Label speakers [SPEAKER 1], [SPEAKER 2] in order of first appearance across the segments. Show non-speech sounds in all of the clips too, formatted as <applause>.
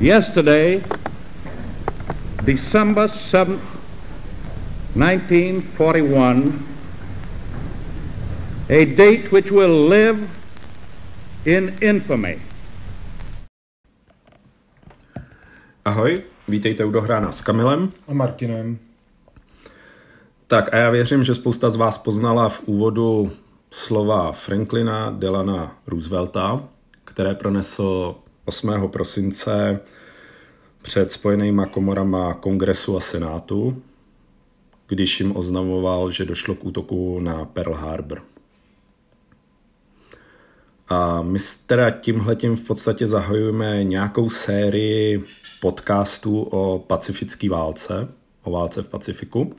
[SPEAKER 1] Yesterday, December 7th, 1941, a date which will live in infamy.
[SPEAKER 2] Ahoj, vítejte u Dohrána s Kamilem.
[SPEAKER 3] A Martinem.
[SPEAKER 2] Tak a já věřím, že spousta z vás poznala v úvodu slova Franklina Delana Roosevelta, které pronesl 8. prosince před spojenýma komorama kongresu a senátu, když jim oznamoval, že došlo k útoku na Pearl Harbor. A my teda tímhletím v podstatě zahajujeme nějakou sérii podcastů o pacifické válce, o válce v Pacifiku.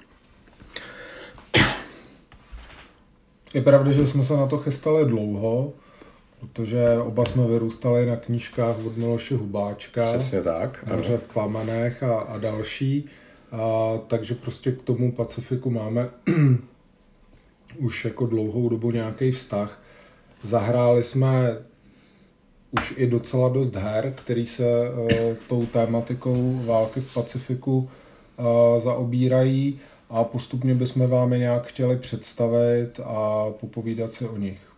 [SPEAKER 3] Je pravda, že jsme se na to chystali dlouho, protože oba jsme vyrůstali na knížkách od Miloše Hubáčka.
[SPEAKER 2] Přesně tak.
[SPEAKER 3] Moře v plamenech a, a další. A, takže prostě k tomu Pacifiku máme <clears throat> už jako dlouhou dobu nějaký vztah. Zahráli jsme už i docela dost her, který se uh, tou tématikou války v Pacifiku uh, zaobírají a postupně bychom vám je nějak chtěli představit a popovídat si o nich.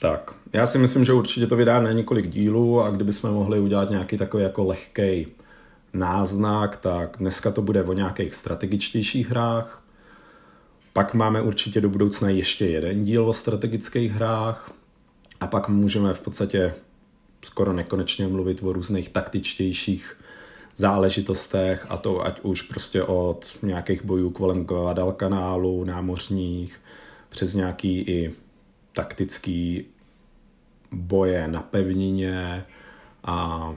[SPEAKER 2] Tak, já si myslím, že určitě to vydá na několik dílů a kdybychom mohli udělat nějaký takový jako lehký náznak, tak dneska to bude o nějakých strategičtějších hrách. Pak máme určitě do budoucna ještě jeden díl o strategických hrách a pak můžeme v podstatě skoro nekonečně mluvit o různých taktičtějších záležitostech a to ať už prostě od nějakých bojů kolem Guadalcanálu, námořních, přes nějaký i taktický boje na pevnině a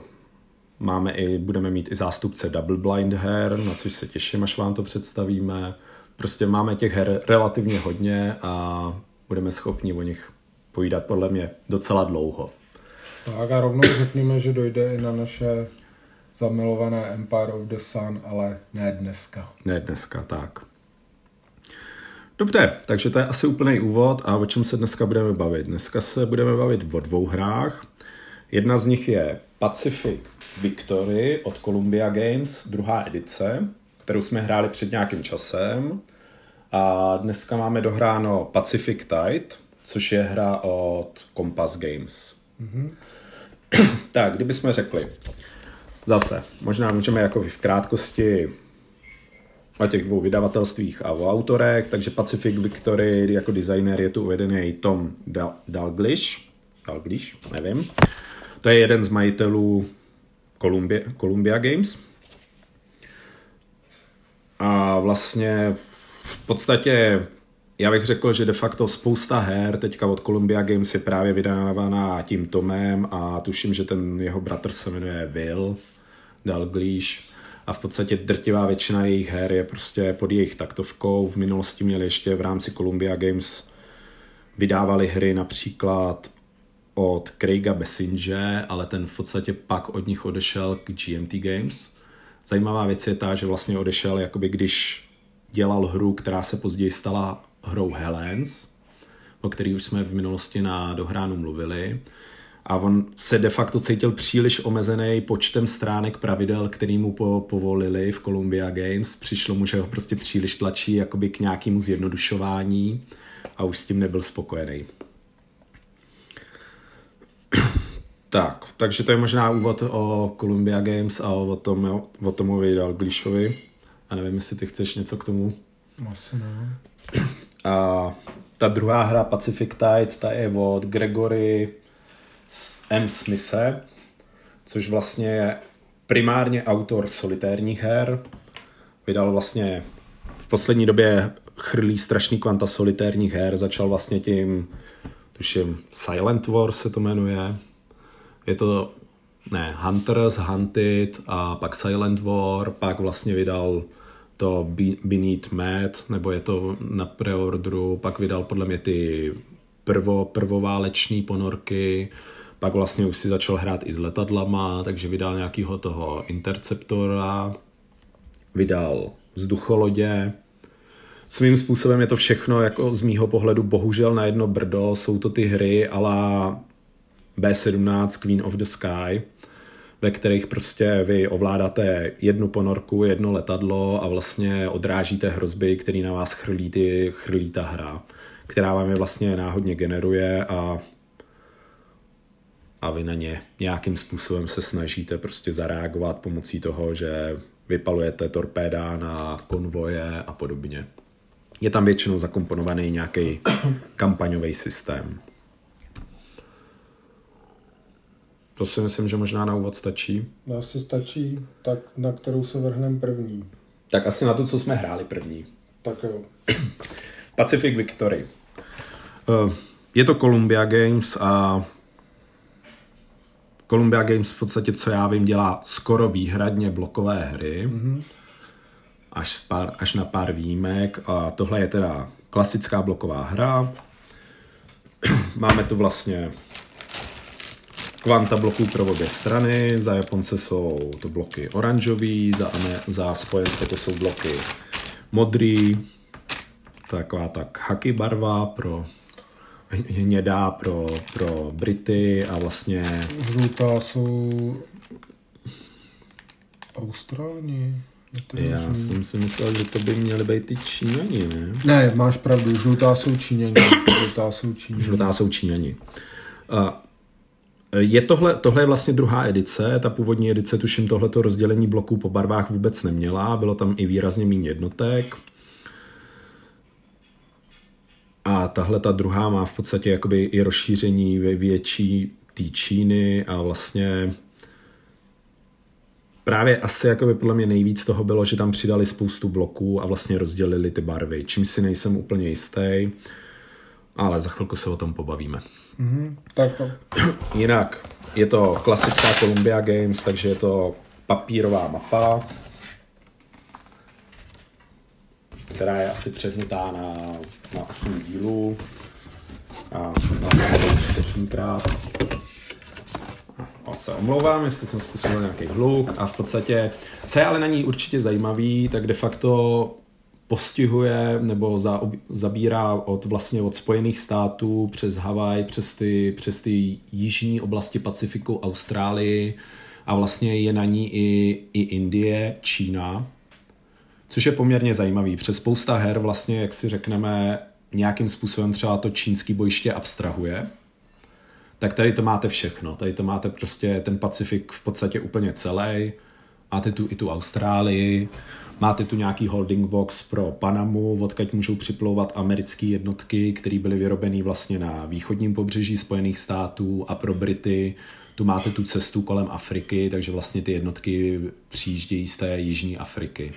[SPEAKER 2] máme i, budeme mít i zástupce Double Blind her, na což se těším, až vám to představíme. Prostě máme těch her relativně hodně a budeme schopni o nich pojídat podle mě docela dlouho.
[SPEAKER 3] Tak a rovnou řekněme, že dojde i na naše zamilované Empire of the Sun, ale ne dneska.
[SPEAKER 2] Ne dneska, tak. Dobře, takže to je asi úplný úvod a o čem se dneska budeme bavit. Dneska se budeme bavit o dvou hrách. Jedna z nich je Pacific Victory od Columbia Games, druhá edice, kterou jsme hráli před nějakým časem. A dneska máme dohráno Pacific Tide, což je hra od Compass Games. Mm-hmm. tak, kdybychom řekli, zase, možná můžeme jako v krátkosti o těch dvou vydavatelstvích a o autorech, takže Pacific Victory jako designer je tu uvedený Tom Dalglish, Dalglish, nevím. To je jeden z majitelů Columbia, Columbia Games. A vlastně v podstatě já bych řekl, že de facto spousta her teďka od Columbia Games je právě vydávána tím Tomem a tuším, že ten jeho bratr se jmenuje Will Dalglish a v podstatě drtivá většina jejich her je prostě pod jejich taktovkou. V minulosti měli ještě v rámci Columbia Games vydávali hry například od Craiga Bessinge, ale ten v podstatě pak od nich odešel k GMT Games. Zajímavá věc je ta, že vlastně odešel, jakoby když dělal hru, která se později stala hrou Helens, o který už jsme v minulosti na dohránu mluvili. A on se de facto cítil příliš omezený počtem stránek pravidel, který mu po, povolili v Columbia Games. Přišlo mu, že ho prostě příliš tlačí jakoby k nějakému zjednodušování a už s tím nebyl spokojený. <clears throat> tak, takže to je možná úvod o Columbia Games a o, tom, o Tomovi Dalglishovi. A nevím, jestli ty chceš něco k tomu.
[SPEAKER 3] Asi ne.
[SPEAKER 2] A ta druhá hra Pacific Tide, ta je od Gregory M. Smise, což vlastně je primárně autor solitérních her. Vydal vlastně v poslední době chrlí strašný kvanta solitérních her. Začal vlastně tím, tuším, Silent War se to jmenuje. Je to, ne, Hunters, Hunted a pak Silent War, pak vlastně vydal to Beneath Mad, nebo je to na preordru, pak vydal podle mě ty prvo, prvováleční ponorky, pak vlastně už si začal hrát i s letadlama, takže vydal nějakého toho Interceptora, vydal vzducholodě. Svým způsobem je to všechno jako z mýho pohledu bohužel na jedno brdo, jsou to ty hry ala B17 Queen of the Sky, ve kterých prostě vy ovládáte jednu ponorku, jedno letadlo a vlastně odrážíte hrozby, které na vás chrlí, ty, chrlí ta hra, která vám je vlastně náhodně generuje a a vy na ně nějakým způsobem se snažíte prostě zareagovat pomocí toho, že vypalujete torpéda na konvoje a podobně. Je tam většinou zakomponovaný nějaký <coughs> kampaňový systém. To si myslím, že možná na úvod stačí.
[SPEAKER 3] Asi stačí, tak na kterou se vrhneme první.
[SPEAKER 2] Tak asi na to, co jsme hráli první.
[SPEAKER 3] Tak jo. <coughs>
[SPEAKER 2] Pacific Victory. Eh, je to Columbia Games a Columbia Games v podstatě, co já vím, dělá skoro výhradně blokové hry. Mm-hmm. Až, pár, až na pár výjimek. A tohle je teda klasická bloková hra. <clears throat> Máme tu vlastně kvanta bloků pro obě strany. Za Japonce jsou to bloky oranžový, za, ne, za spojence to jsou bloky modrý. Taková tak haky barva pro hnědá pro, pro Brity a vlastně...
[SPEAKER 3] Žlutá jsou Austrální.
[SPEAKER 2] Já jsem si myslel, že to by měly být ty Číňani, ne?
[SPEAKER 3] Ne, máš pravdu, žlutá jsou Číňani. Žlutá jsou Číňani.
[SPEAKER 2] Žlutá jsou Číňani. A je tohle, tohle je vlastně druhá edice, ta původní edice, tuším, tohleto rozdělení bloků po barvách vůbec neměla, bylo tam i výrazně méně jednotek. A tahle ta druhá má v podstatě jakoby i rozšíření ve větší té Číny a vlastně právě asi jakoby podle mě nejvíc toho bylo, že tam přidali spoustu bloků a vlastně rozdělili ty barvy, čím si nejsem úplně jistý, ale za chvilku se o tom pobavíme.
[SPEAKER 3] Mm-hmm, tak to.
[SPEAKER 2] Jinak je to klasická Columbia Games, takže je to papírová mapa, která je asi předmětá na, na 8 dílů. A na 8krát. A se omlouvám, jestli jsem způsobil nějaký hluk. A v podstatě, co je ale na ní určitě zajímavý, tak de facto postihuje nebo za, zabírá od vlastně od Spojených států přes Havaj, přes ty, přes ty jižní oblasti Pacifiku, Austrálii. A vlastně je na ní i, i Indie, Čína, což je poměrně zajímavý. Přes spousta her vlastně, jak si řekneme, nějakým způsobem třeba to čínský bojiště abstrahuje, tak tady to máte všechno. Tady to máte prostě ten Pacifik v podstatě úplně celý. Máte tu i tu Austrálii, máte tu nějaký holding box pro Panamu, odkaď můžou připlouvat americké jednotky, které byly vyrobeny vlastně na východním pobřeží Spojených států a pro Brity tu máte tu cestu kolem Afriky, takže vlastně ty jednotky přijíždějí z té jižní Afriky.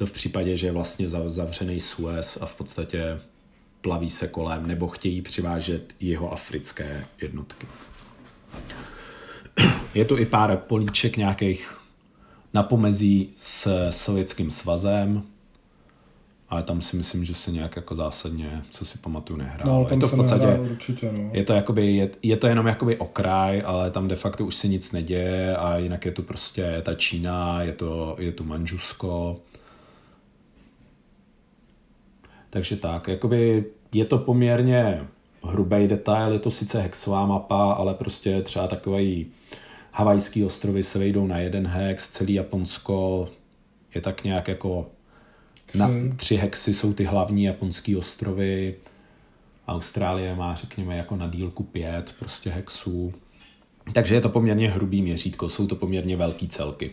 [SPEAKER 2] To v případě, že je vlastně zavřený Suez a v podstatě plaví se kolem nebo chtějí přivážet jeho africké jednotky. Je tu i pár políček nějakých na pomezí s Sovětským svazem, ale tam si myslím, že se nějak jako zásadně, co si pamatuju, nehrál.
[SPEAKER 3] No, tam
[SPEAKER 2] je to
[SPEAKER 3] v
[SPEAKER 2] podstatě,
[SPEAKER 3] určitě, no.
[SPEAKER 2] je to, jakoby, je, je, to jenom jakoby okraj, ale tam de facto už se nic neděje a jinak je tu prostě ta Čína, je, to, je tu Manžusko, takže tak, jakoby je to poměrně hrubý detail, je to sice hexová mapa, ale prostě třeba takový havajský ostrovy se vejdou na jeden hex, celý Japonsko je tak nějak jako na tři hexy jsou ty hlavní japonský ostrovy. Austrálie má, řekněme, jako na dílku pět prostě hexů. Takže je to poměrně hrubý měřítko, jsou to poměrně velký celky.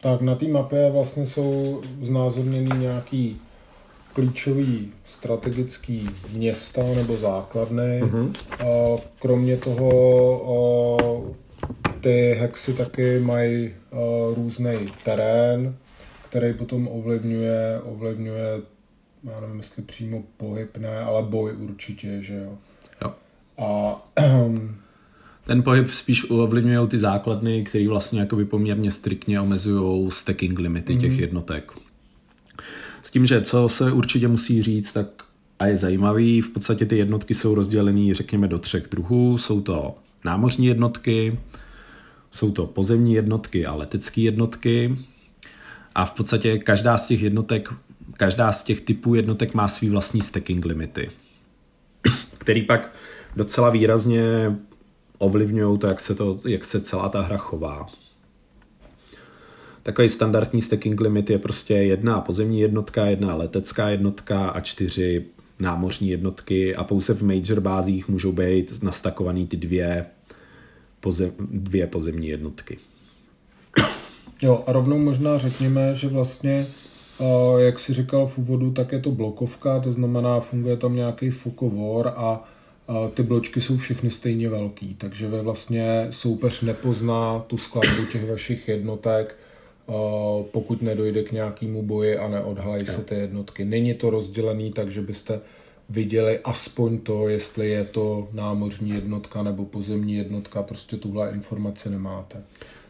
[SPEAKER 3] Tak na té mapě vlastně jsou znázorněny nějaký klíčový strategický města nebo základny. Mm-hmm. A kromě toho ty hexy taky mají různý terén, který potom ovlivňuje, ovlivňuje, já nevím, jestli přímo pohyb, ne, ale boj určitě, že jo.
[SPEAKER 2] jo.
[SPEAKER 3] A <clears throat>
[SPEAKER 2] ten pohyb spíš ovlivňují ty základny, které vlastně jakoby poměrně striktně omezují stacking limity mm-hmm. těch mhm. jednotek. S tím, že co se určitě musí říct, tak a je zajímavý, v podstatě ty jednotky jsou rozdělené, řekněme, do třech druhů. Jsou to námořní jednotky, jsou to pozemní jednotky a letecké jednotky. A v podstatě každá z těch jednotek, každá z těch typů jednotek má svý vlastní stacking limity, který pak docela výrazně ovlivňují to jak, se to, jak se celá ta hra chová. Takový standardní stacking limit je prostě jedna pozemní jednotka, jedna letecká jednotka a čtyři námořní jednotky a pouze v major bázích můžou být nastakovaný ty dvě, pozem, dvě pozemní jednotky.
[SPEAKER 3] Jo, a rovnou možná řekněme, že vlastně, jak si říkal v úvodu, tak je to blokovka, to znamená, funguje tam nějaký fokovor a ty bločky jsou všechny stejně velký, takže ve vlastně soupeř nepozná tu skladbu těch vašich jednotek, pokud nedojde k nějakému boji a neodhalají se ty jednotky. Není to rozdělený tak, že byste viděli aspoň to, jestli je to námořní jednotka nebo pozemní jednotka, prostě tuhle informaci nemáte.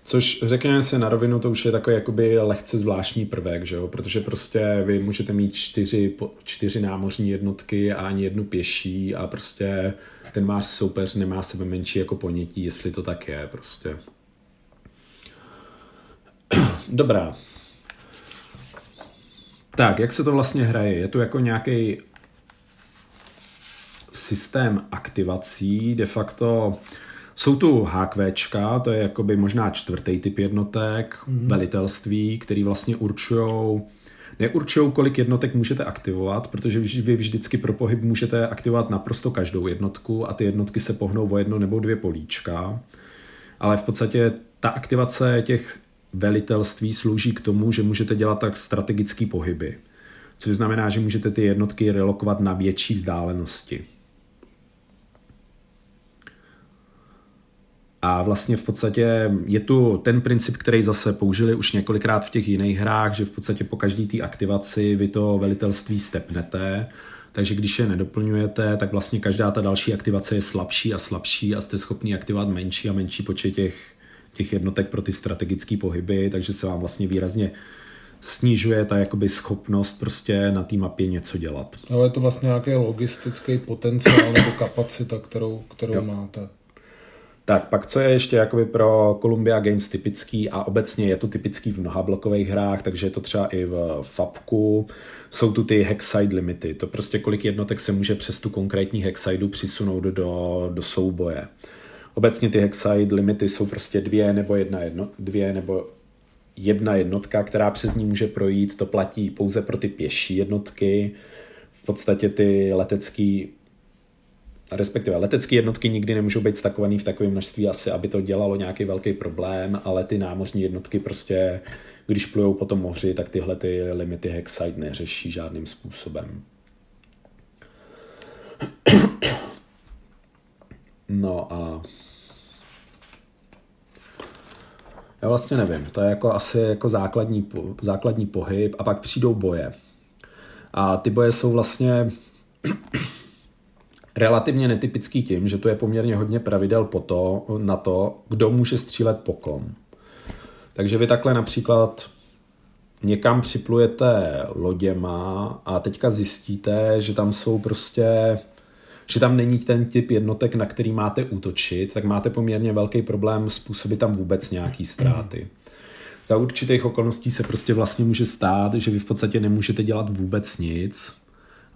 [SPEAKER 2] Což řekněme si na rovinu, to už je takový jakoby lehce zvláštní prvek, že jo? protože prostě vy můžete mít čtyři, čtyři námořní jednotky a ani jednu pěší a prostě ten váš soupeř nemá sebe menší jako ponětí, jestli to tak je prostě. <clears throat> Dobrá. Tak, jak se to vlastně hraje? Je to jako nějaký systém aktivací, de facto jsou tu HQčka, to je jakoby možná čtvrtý typ jednotek, mm-hmm. velitelství, který vlastně určují neurčují, kolik jednotek můžete aktivovat, protože vy vždycky pro pohyb můžete aktivovat naprosto každou jednotku a ty jednotky se pohnou o jedno nebo dvě políčka. Ale v podstatě ta aktivace těch velitelství slouží k tomu, že můžete dělat tak strategický pohyby. Což znamená, že můžete ty jednotky relokovat na větší vzdálenosti. A vlastně v podstatě je tu ten princip, který zase použili už několikrát v těch jiných hrách, že v podstatě po každý té aktivaci vy to velitelství stepnete, takže když je nedoplňujete, tak vlastně každá ta další aktivace je slabší a slabší a jste schopni aktivovat menší a menší počet těch, těch jednotek pro ty strategické pohyby, takže se vám vlastně výrazně snižuje ta jakoby schopnost prostě na té mapě něco dělat.
[SPEAKER 3] Ale je to vlastně nějaký logistický potenciál nebo kapacita, kterou, kterou máte.
[SPEAKER 2] Tak pak co je ještě jakoby pro Columbia Games typický a obecně je to typický v mnoha blokových hrách, takže je to třeba i v FAPku, jsou tu ty hexide limity, to prostě kolik jednotek se může přes tu konkrétní hexaidu přisunout do, do souboje. Obecně ty hexide limity jsou prostě dvě nebo jedna, jedno, dvě nebo jedna jednotka, která přes ní může projít, to platí pouze pro ty pěší jednotky, v podstatě ty letecký respektive letecké jednotky nikdy nemůžou být stakovaný v takovém množství asi, aby to dělalo nějaký velký problém, ale ty námořní jednotky prostě, když plujou po tom moři, tak tyhle ty limity Hexide neřeší žádným způsobem. No a já vlastně nevím, to je jako asi jako základní, základní pohyb a pak přijdou boje. A ty boje jsou vlastně relativně netypický tím, že tu je poměrně hodně pravidel po to, na to, kdo může střílet po kom. Takže vy takhle například někam připlujete loděma a teďka zjistíte, že tam jsou prostě že tam není ten typ jednotek, na který máte útočit, tak máte poměrně velký problém způsobit tam vůbec nějaký ztráty. Za určitých okolností se prostě vlastně může stát, že vy v podstatě nemůžete dělat vůbec nic,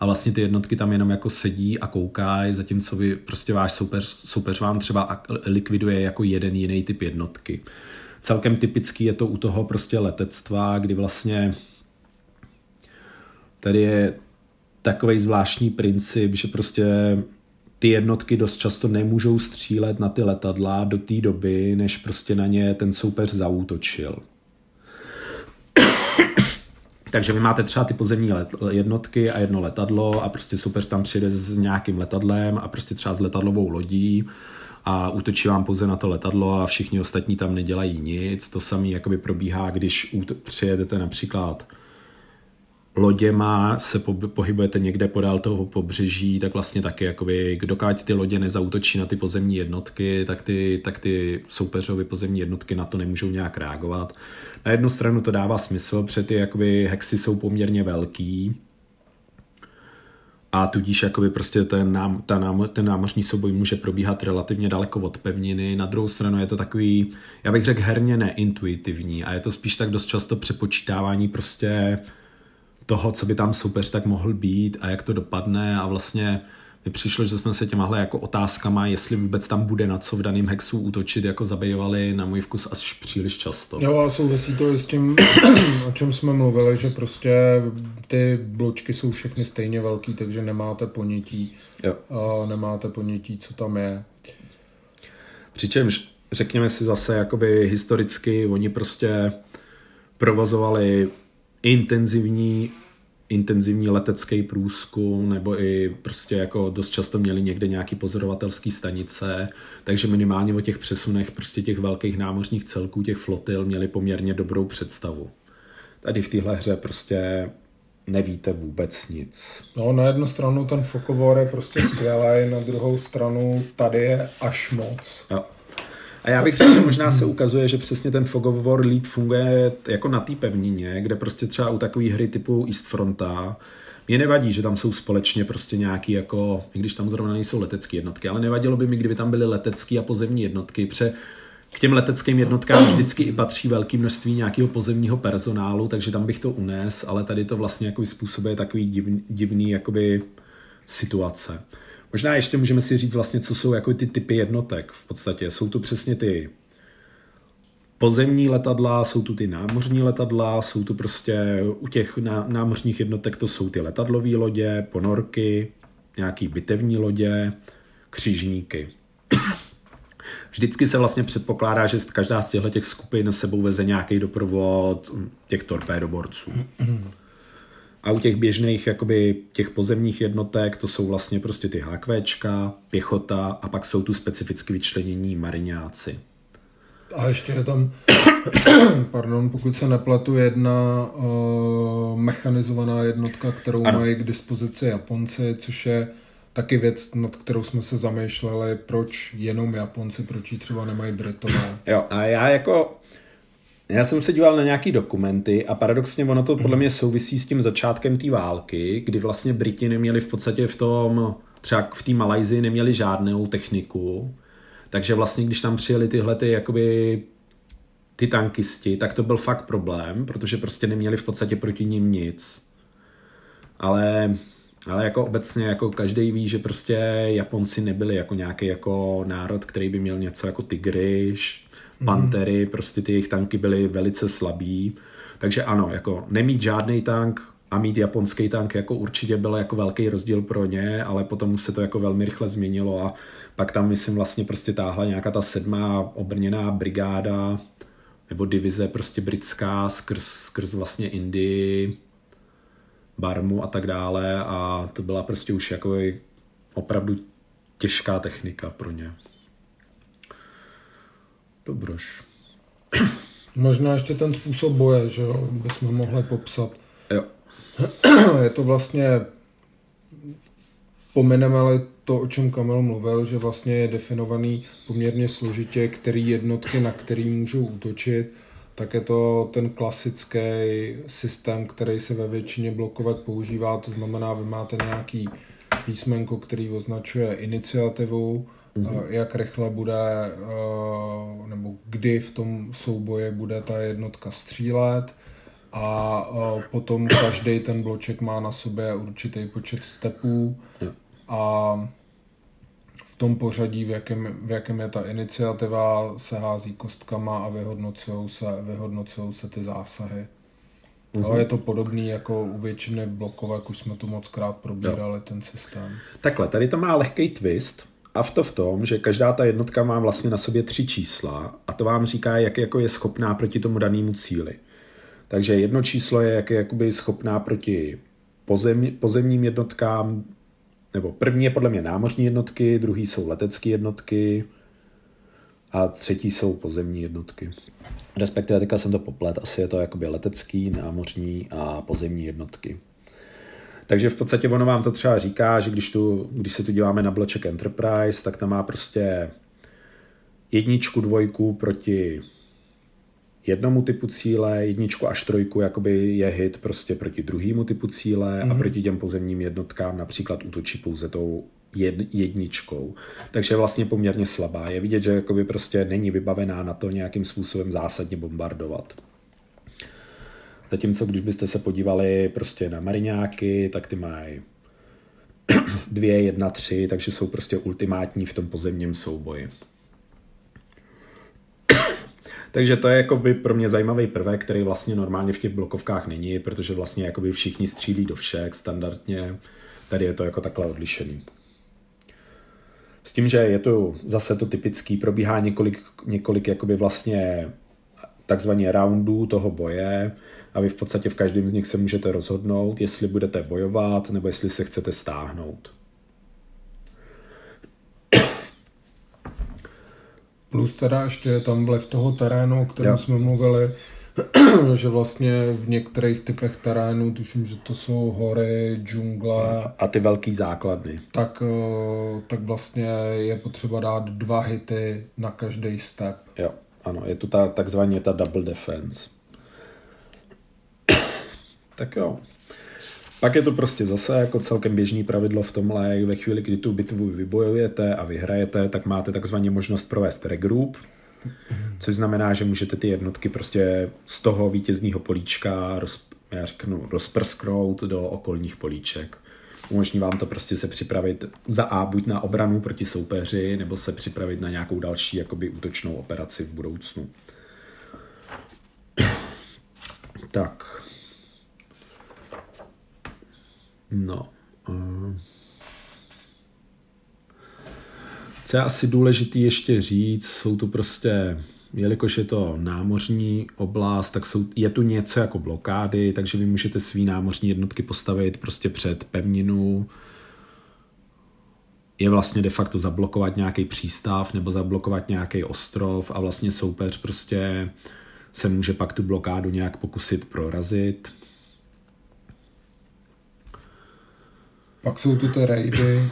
[SPEAKER 2] a vlastně ty jednotky tam jenom jako sedí a koukají, zatímco vy prostě váš soupeř, soupeř vám třeba likviduje jako jeden jiný typ jednotky. Celkem typický je to u toho prostě letectva, kdy vlastně tady je takový zvláštní princip, že prostě ty jednotky dost často nemůžou střílet na ty letadla do té doby, než prostě na ně ten soupeř zaútočil. Takže vy máte třeba ty pozemní let, jednotky a jedno letadlo a prostě super tam přijde s nějakým letadlem a prostě třeba s letadlovou lodí a útočí vám pouze na to letadlo a všichni ostatní tam nedělají nic. To samé jakoby probíhá, když přijedete například loděma se pohybujete někde podél toho pobřeží, tak vlastně taky, jakoby, dokud ty lodě nezautočí na ty pozemní jednotky, tak ty, tak ty soupeřovi pozemní jednotky na to nemůžou nějak reagovat. Na jednu stranu to dává smysl, protože ty jakoby, hexy jsou poměrně velký, a tudíž jakoby prostě ten, nám, ta nám, ten námořní souboj může probíhat relativně daleko od pevniny. Na druhou stranu je to takový, já bych řekl herně neintuitivní a je to spíš tak dost často přepočítávání prostě toho, co by tam soupeř tak mohl být a jak to dopadne a vlastně mi přišlo, že jsme se těmahle jako otázkama, jestli vůbec tam bude na co v daném hexu útočit, jako zabývali na můj vkus až příliš často.
[SPEAKER 3] Jo a souvisí to i s tím, o čem jsme mluvili, že prostě ty bločky jsou všechny stejně velký, takže nemáte ponětí,
[SPEAKER 2] Jo.
[SPEAKER 3] a nemáte ponětí, co tam je.
[SPEAKER 2] Přičemž, řekněme si zase, jakoby historicky, oni prostě provozovali intenzivní intenzivní letecký průzkum, nebo i prostě jako dost často měli někde nějaký pozorovatelský stanice, takže minimálně o těch přesunech prostě těch velkých námořních celků, těch flotil, měli poměrně dobrou představu. Tady v téhle hře prostě nevíte vůbec nic.
[SPEAKER 3] No, na jednu stranu ten Fokovor je prostě skvělý, na druhou stranu tady je až moc.
[SPEAKER 2] Jo. A já bych řekl, že možná se ukazuje, že přesně ten Fog of War líp funguje jako na té pevnině, kde prostě třeba u takové hry typu East Fronta mě nevadí, že tam jsou společně prostě nějaký jako, i když tam zrovna nejsou letecké jednotky, ale nevadilo by mi, kdyby tam byly letecké a pozemní jednotky, pře k těm leteckým jednotkám vždycky i patří velké množství nějakého pozemního personálu, takže tam bych to unes, ale tady to vlastně jako způsobuje takový divný, divný jakoby situace. Možná ještě můžeme si říct vlastně, co jsou jako ty typy jednotek v podstatě. Jsou tu přesně ty pozemní letadla, jsou tu ty námořní letadla, jsou tu prostě u těch námořních jednotek to jsou ty letadlové lodě, ponorky, nějaký bitevní lodě, křižníky. Vždycky se vlastně předpokládá, že každá z těchto těch skupin sebou veze nějaký doprovod těch torpédoborců. A u těch běžných jakoby těch pozemních jednotek to jsou vlastně prostě ty HQčka, pěchota a pak jsou tu specificky vyčlenění mariňáci.
[SPEAKER 3] A ještě je tam, <coughs> pardon, pokud se nepletu, jedna uh, mechanizovaná jednotka, kterou ano. mají k dispozici Japonci, což je taky věc, nad kterou jsme se zamýšleli, proč jenom Japonci, proč ji třeba nemají Britové.
[SPEAKER 2] Jo, a já jako já jsem se díval na nějaký dokumenty a paradoxně ono to podle mě souvisí s tím začátkem té války, kdy vlastně Briti neměli v podstatě v tom, třeba v té Malajzii neměli žádnou techniku, takže vlastně když tam přijeli tyhle ty jakoby ty tankisti, tak to byl fakt problém, protože prostě neměli v podstatě proti ním nic. Ale, ale jako obecně jako každý ví, že prostě Japonci nebyli jako nějaký jako národ, který by měl něco jako tygryš, Pantery, prostě ty jejich tanky byly velice slabý. Takže ano, jako nemít žádný tank a mít japonský tank jako určitě byl jako velký rozdíl pro ně, ale potom se to jako velmi rychle změnilo a pak tam myslím vlastně prostě táhla nějaká ta sedmá obrněná brigáda nebo divize prostě britská skrz, skrz vlastně Indii, Barmu a tak dále a to byla prostě už jako opravdu těžká technika pro ně. Dobroš.
[SPEAKER 3] Možná ještě ten způsob boje, že jo, bychom mohli popsat.
[SPEAKER 2] Jo.
[SPEAKER 3] Je to vlastně, pomineme ale to, o čem Kamil mluvil, že vlastně je definovaný poměrně složitě, který jednotky, na který můžou útočit, tak je to ten klasický systém, který se ve většině blokovek používá, to znamená, vy máte nějaký písmenko, který označuje iniciativu, mm-hmm. jak rychle bude, eh, nebo kdy v tom souboji bude ta jednotka střílet a eh, potom každý ten bloček má na sobě určitý počet stepů a v tom pořadí, v jakém, v jakém je ta iniciativa, se hází kostkama a vyhodnocují se, vyhodnocují se ty zásahy. Mm-hmm. Ale je to podobný jako u většiny blokovek, už jsme to moc krát probírali, jo. ten systém.
[SPEAKER 2] Takhle, tady to má lehký twist, a v to v tom, že každá ta jednotka má vlastně na sobě tři čísla a to vám říká, jak jako je schopná proti tomu danému cíli. Takže jedno číslo je, jak je jakoby schopná proti pozem, pozemním jednotkám, nebo první je podle mě námořní jednotky, druhý jsou letecké jednotky a třetí jsou pozemní jednotky. Respektive teďka jsem to poplet, asi je to jakoby letecký, námořní a pozemní jednotky. Takže v podstatě ono vám to třeba říká, že když, tu, když se tu díváme na bloček Enterprise, tak tam má prostě jedničku, dvojku proti jednomu typu cíle, jedničku až trojku jakoby je hit prostě proti druhému typu cíle mm-hmm. a mhm. proti těm pozemním jednotkám například útočí pouze tou jedničkou. Takže je vlastně poměrně slabá. Je vidět, že jakoby prostě není vybavená na to nějakým způsobem zásadně bombardovat. Zatímco když byste se podívali prostě na mariňáky, tak ty mají <clears throat> dvě, jedna, tři, takže jsou prostě ultimátní v tom pozemním souboji. <clears throat> Takže to je jakoby pro mě zajímavý prvek, který vlastně normálně v těch blokovkách není, protože vlastně jakoby všichni střílí do všech standardně. Tady je to jako takhle odlišený. S tím, že je to zase to typický, probíhá několik, několik jakoby vlastně takzvaně roundů toho boje a vy v podstatě v každém z nich se můžete rozhodnout, jestli budete bojovat nebo jestli se chcete stáhnout.
[SPEAKER 3] Plus teda ještě je tam vlev toho terénu, o kterém jo. jsme mluvili, <clears throat> že vlastně v některých typech terénu, tuším, že to jsou hory, džungle.
[SPEAKER 2] A ty velký základny.
[SPEAKER 3] Tak, eh, tak vlastně je potřeba dát dva hity na každý step.
[SPEAKER 2] Jo, ano, je tu ta takzvaně ta double defense. Tak jo. Pak je to prostě zase jako celkem běžný pravidlo v tomhle, ve chvíli, kdy tu bitvu vybojujete a vyhrajete, tak máte takzvaně možnost provést regroup, což znamená, že můžete ty jednotky prostě z toho vítězního políčka roz, já řeknu, rozprsknout do okolních políček. Umožní vám to prostě se připravit za A buď na obranu proti soupeři, nebo se připravit na nějakou další jakoby útočnou operaci v budoucnu. tak. No. Uh... Co je asi důležité ještě říct, jsou tu prostě, jelikož je to námořní oblast, tak jsou, je tu něco jako blokády, takže vy můžete svý námořní jednotky postavit prostě před pevninu, je vlastně de facto zablokovat nějaký přístav nebo zablokovat nějaký ostrov a vlastně soupeř prostě se může pak tu blokádu nějak pokusit prorazit.
[SPEAKER 3] Pak jsou tu ty raidy,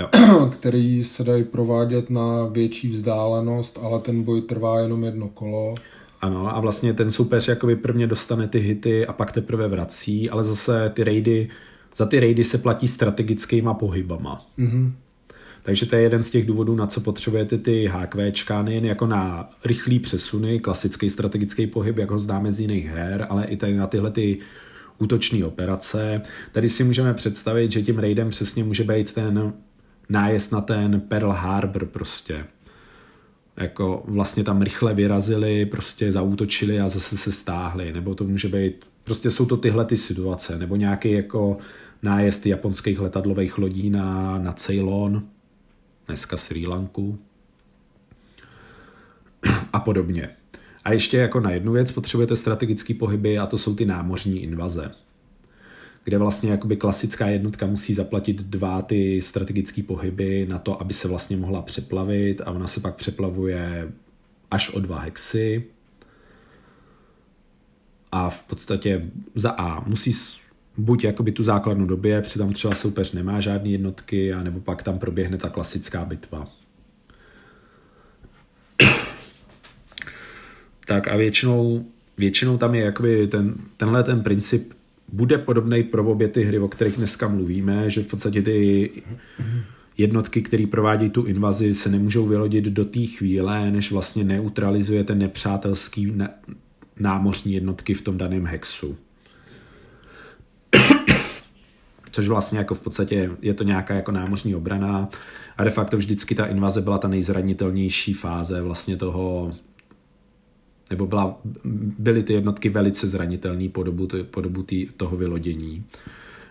[SPEAKER 3] <clears throat> který se dají provádět na větší vzdálenost, ale ten boj trvá jenom jedno kolo.
[SPEAKER 2] Ano, a vlastně ten soupeř jakoby prvně dostane ty hity a pak teprve vrací, ale zase ty raidy, za ty raidy se platí strategickýma pohybama. Mm-hmm. Takže to je jeden z těch důvodů, na co potřebujete ty HQčka, nejen jako na rychlý přesuny, klasický strategický pohyb, jak ho známe z jiných her, ale i tady na tyhle ty útoční operace. Tady si můžeme představit, že tím raidem přesně může být ten nájezd na ten Pearl Harbor prostě. Jako vlastně tam rychle vyrazili, prostě zaútočili a zase se stáhli, nebo to může být, prostě jsou to tyhle ty situace, nebo nějaký jako nájezd japonských letadlových lodí na, na Ceylon, dneska Sri Lanku <clears throat> a podobně. A ještě jako na jednu věc potřebujete strategické pohyby a to jsou ty námořní invaze kde vlastně jakoby klasická jednotka musí zaplatit dva ty strategické pohyby na to, aby se vlastně mohla přeplavit a ona se pak přeplavuje až o dva hexy. A v podstatě za A musí buď jakoby tu základnu době, přitom třeba soupeř nemá žádné jednotky, a nebo pak tam proběhne ta klasická bitva. Tak a většinou, většinou tam je jakoby ten, tenhle ten princip bude podobný pro obě ty hry, o kterých dneska mluvíme, že v podstatě ty jednotky, které provádí tu invazi, se nemůžou vylodit do té chvíle, než vlastně neutralizujete nepřátelský námořní jednotky v tom daném hexu. Což vlastně jako v podstatě je to nějaká jako námořní obrana a de facto vždycky ta invaze byla ta nejzranitelnější fáze vlastně toho nebo byla, byly ty jednotky velice zranitelné po dobu, po dobu tý, toho vylodění.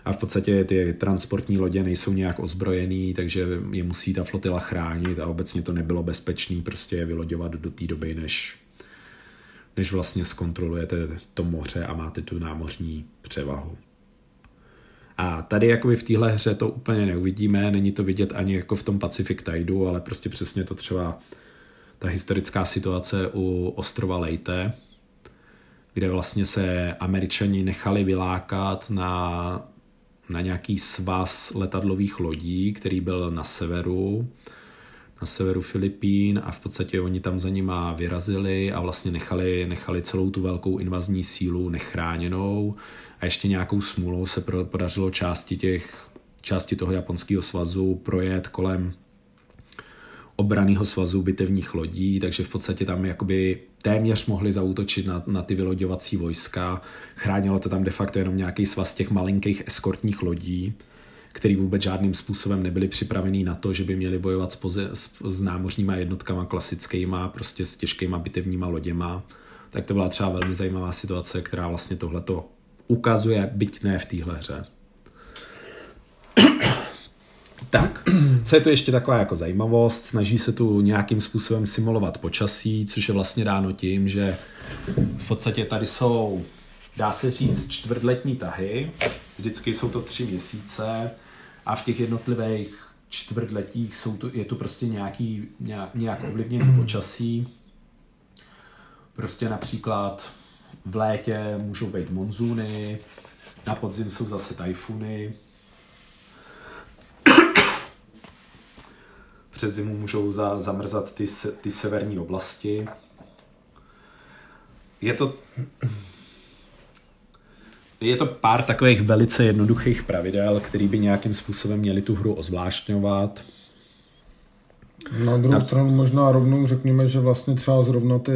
[SPEAKER 2] A v podstatě ty transportní lodě nejsou nějak ozbrojený, takže je musí ta flotila chránit a obecně to nebylo bezpečné prostě je vyloďovat do té doby, než, než vlastně zkontrolujete to moře a máte tu námořní převahu. A tady jakoby v téhle hře to úplně neuvidíme, není to vidět ani jako v tom Pacific Tideu, ale prostě přesně to třeba ta historická situace u ostrova Leyte, kde vlastně se američani nechali vylákat na, na nějaký svaz letadlových lodí, který byl na severu, na severu Filipín a v podstatě oni tam za nima vyrazili a vlastně nechali, nechali celou tu velkou invazní sílu nechráněnou a ještě nějakou smůlou se podařilo části těch části toho japonského svazu projet kolem obraného svazu bitevních lodí, takže v podstatě tam jakoby téměř mohli zautočit na, na ty vyloďovací vojska. Chránilo to tam de facto jenom nějaký svaz těch malinkých eskortních lodí, který vůbec žádným způsobem nebyli připravený na to, že by měli bojovat s, poze, s, s námořníma jednotkama klasickýma, prostě s těžkýma bitevníma loděma. Tak to byla třeba velmi zajímavá situace, která vlastně tohleto ukazuje, byť ne v téhle hře. Tak, <clears throat> co je to ještě taková jako zajímavost, snaží se tu nějakým způsobem simulovat počasí, což je vlastně dáno tím, že v podstatě tady jsou, dá se říct, čtvrtletní tahy, vždycky jsou to tři měsíce a v těch jednotlivých čtvrtletích jsou tu, je tu prostě nějaký, nějak, nějak ovlivněný <clears throat> počasí. Prostě například v létě můžou být monzuny, na podzim jsou zase tajfuny, přes zimu můžou za, zamrzat ty, ty severní oblasti. Je to, je to pár takových velice jednoduchých pravidel, který by nějakým způsobem měli tu hru ozvláštňovat.
[SPEAKER 3] Na druhou Na... stranu možná rovnou řekněme, že vlastně třeba zrovna ty,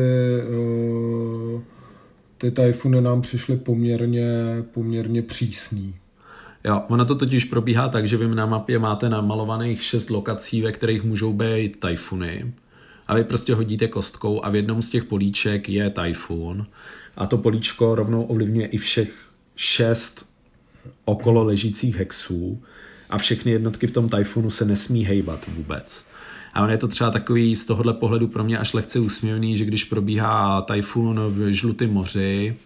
[SPEAKER 3] uh, ty tajfuny nám přišly poměrně, poměrně přísný.
[SPEAKER 2] Jo, ono to totiž probíhá tak, že vy na mapě máte namalovaných šest lokací, ve kterých můžou být tajfuny. A vy prostě hodíte kostkou a v jednom z těch políček je tajfun. A to políčko rovnou ovlivňuje i všech šest okolo ležících hexů a všechny jednotky v tom tajfunu se nesmí hejbat vůbec. A on je to třeba takový z tohohle pohledu pro mě až lehce úsměvný, že když probíhá tajfun v žlutém moři,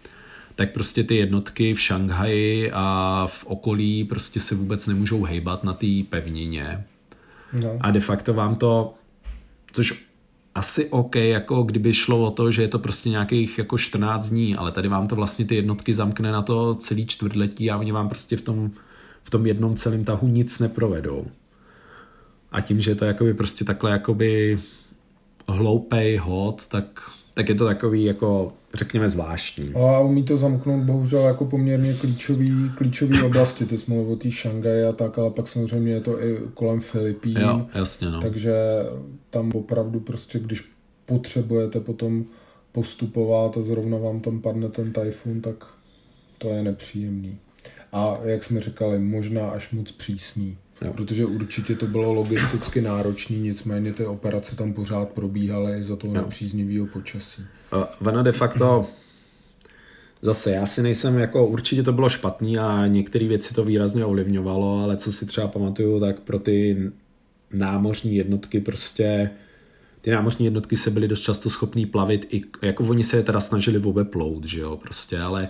[SPEAKER 2] tak prostě ty jednotky v Šanghaji a v okolí prostě se vůbec nemůžou hejbat na té pevnině. No. A de facto vám to, což asi OK, jako kdyby šlo o to, že je to prostě nějakých jako 14 dní, ale tady vám to vlastně ty jednotky zamkne na to celý čtvrtletí a oni vám prostě v tom, v tom jednom celém tahu nic neprovedou. A tím, že je to jakoby prostě takhle jakoby hloupej hod, tak, tak je to takový jako řekněme zvláštní.
[SPEAKER 3] A umí to zamknout bohužel jako poměrně klíčový, klíčový oblasti, ty jsme o té Šangaji a tak, ale pak samozřejmě je to i kolem Filipín.
[SPEAKER 2] Jo, jasně, no.
[SPEAKER 3] Takže tam opravdu prostě, když potřebujete potom postupovat a zrovna vám tam padne ten tajfun, tak to je nepříjemný. A jak jsme říkali, možná až moc přísný. Jo. Protože určitě to bylo logisticky náročné, nicméně ty operace tam pořád probíhaly i za toho nepříznivého počasí.
[SPEAKER 2] Vana de facto Zase, já si nejsem jako, určitě to bylo špatný a některé věci to výrazně ovlivňovalo, ale co si třeba pamatuju, tak pro ty námořní jednotky prostě ty námořní jednotky se byly dost často schopný plavit, i, jako oni se je teda snažili obeplout, že jo, prostě, ale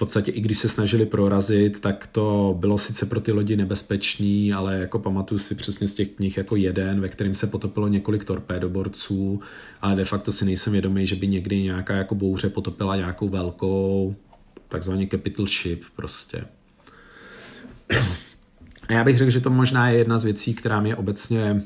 [SPEAKER 2] podstatě i když se snažili prorazit, tak to bylo sice pro ty lodi nebezpečný, ale jako pamatuju si přesně z těch knih jako jeden, ve kterým se potopilo několik torpédoborců, ale de facto si nejsem vědomý, že by někdy nějaká jako bouře potopila nějakou velkou takzvaný capital ship prostě. A já bych řekl, že to možná je jedna z věcí, která mě obecně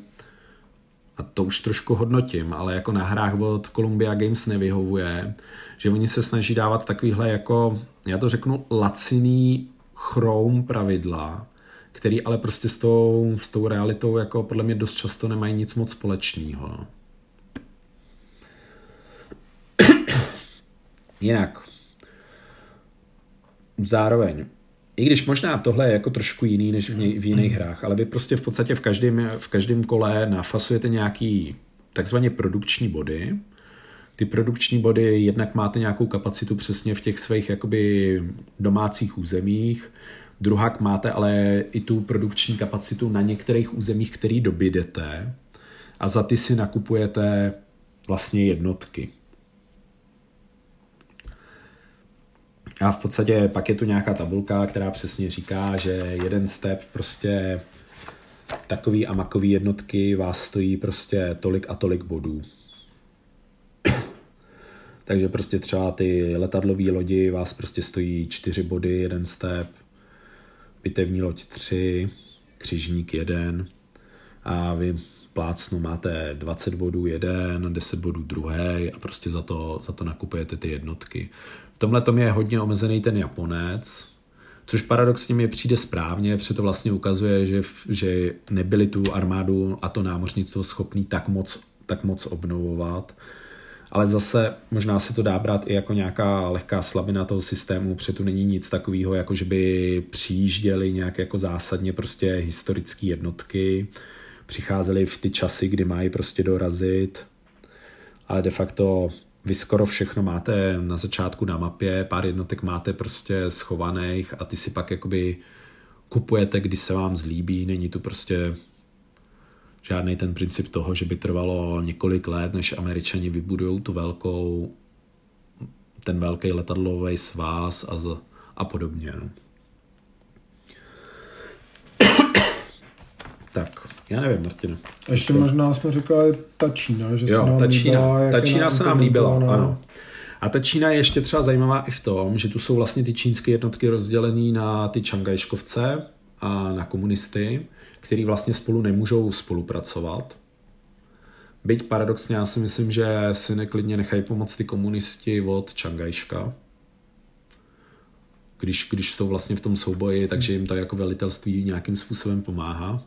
[SPEAKER 2] a to už trošku hodnotím, ale jako na hrách od Columbia Games nevyhovuje, že oni se snaží dávat takovýhle jako, já to řeknu, laciný chroum pravidla, který ale prostě s tou, s tou realitou jako podle mě dost často nemají nic moc společného. Jinak, zároveň, i když možná tohle je jako trošku jiný než v, ně, v jiných hrách, ale vy prostě v podstatě v každém, v každém kole nafasujete nějaký takzvaně produkční body, ty produkční body jednak máte nějakou kapacitu přesně v těch svých jakoby domácích územích, druhak máte ale i tu produkční kapacitu na některých územích, který dobydete. A za ty si nakupujete vlastně jednotky. A v podstatě pak je tu nějaká tabulka, která přesně říká, že jeden step prostě takový a makový jednotky vás stojí prostě tolik a tolik bodů. <coughs> Takže prostě třeba ty letadlové lodi vás prostě stojí čtyři body, jeden step, bitevní loď tři, křižník jeden a vy plácnu máte 20 bodů jeden, 10 bodů druhý a prostě za to, za to nakupujete ty jednotky. V tomhle tom je hodně omezený ten Japonec, což paradoxně mi přijde správně, protože to vlastně ukazuje, že, že nebyli tu armádu a to námořnictvo schopný tak moc, tak moc obnovovat. Ale zase možná se to dá brát i jako nějaká lehká slabina toho systému, protože tu není nic takového, jako že by přijížděly nějak jako zásadně prostě historické jednotky, přicházely v ty časy, kdy mají prostě dorazit, ale de facto vy skoro všechno máte na začátku na mapě, pár jednotek máte prostě schovaných a ty si pak jakoby kupujete, když se vám zlíbí, není tu prostě žádný ten princip toho, že by trvalo několik let, než američani vybudují tu velkou, ten velký letadlový svaz a, z, a podobně. No. tak, já nevím, Martina.
[SPEAKER 3] Ještě to... možná jsme říkali ta Čína, že
[SPEAKER 2] jo,
[SPEAKER 3] se nám
[SPEAKER 2] ta Čína,
[SPEAKER 3] líbila,
[SPEAKER 2] ta Čína se nám líbila, ano. A ta Čína je ještě třeba zajímavá i v tom, že tu jsou vlastně ty čínské jednotky rozdělené na ty čangajškovce a na komunisty, který vlastně spolu nemůžou spolupracovat. Byť paradoxně já si myslím, že si neklidně nechají pomoct ty komunisti od Čangajška. Když, když jsou vlastně v tom souboji, takže jim to jako velitelství nějakým způsobem pomáhá.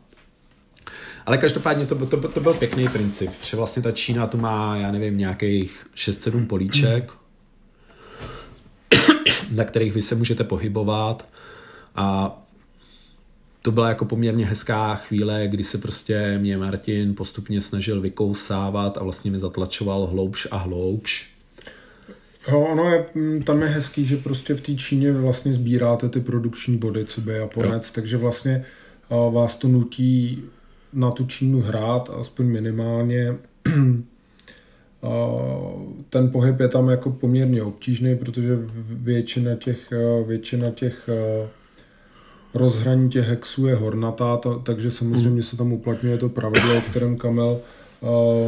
[SPEAKER 2] Ale každopádně to, to, to byl pěkný princip, že vlastně ta Čína tu má, já nevím, nějakých 6-7 políček, na kterých vy se můžete pohybovat a to byla jako poměrně hezká chvíle, kdy se prostě mě Martin postupně snažil vykousávat a vlastně mi zatlačoval hloubš a hloubš.
[SPEAKER 3] Jo, ono je, mm, tam je hezký, že prostě v té Číně vlastně sbíráte ty produkční body, co by Japonec, jo. takže vlastně a, vás to nutí na tu Čínu hrát, aspoň minimálně. <clears throat> Ten pohyb je tam jako poměrně obtížný, protože většina těch, většina těch rozhraní těch hexů je hornatá, ta, takže samozřejmě se tam uplatňuje to pravidlo, o kterém Kamel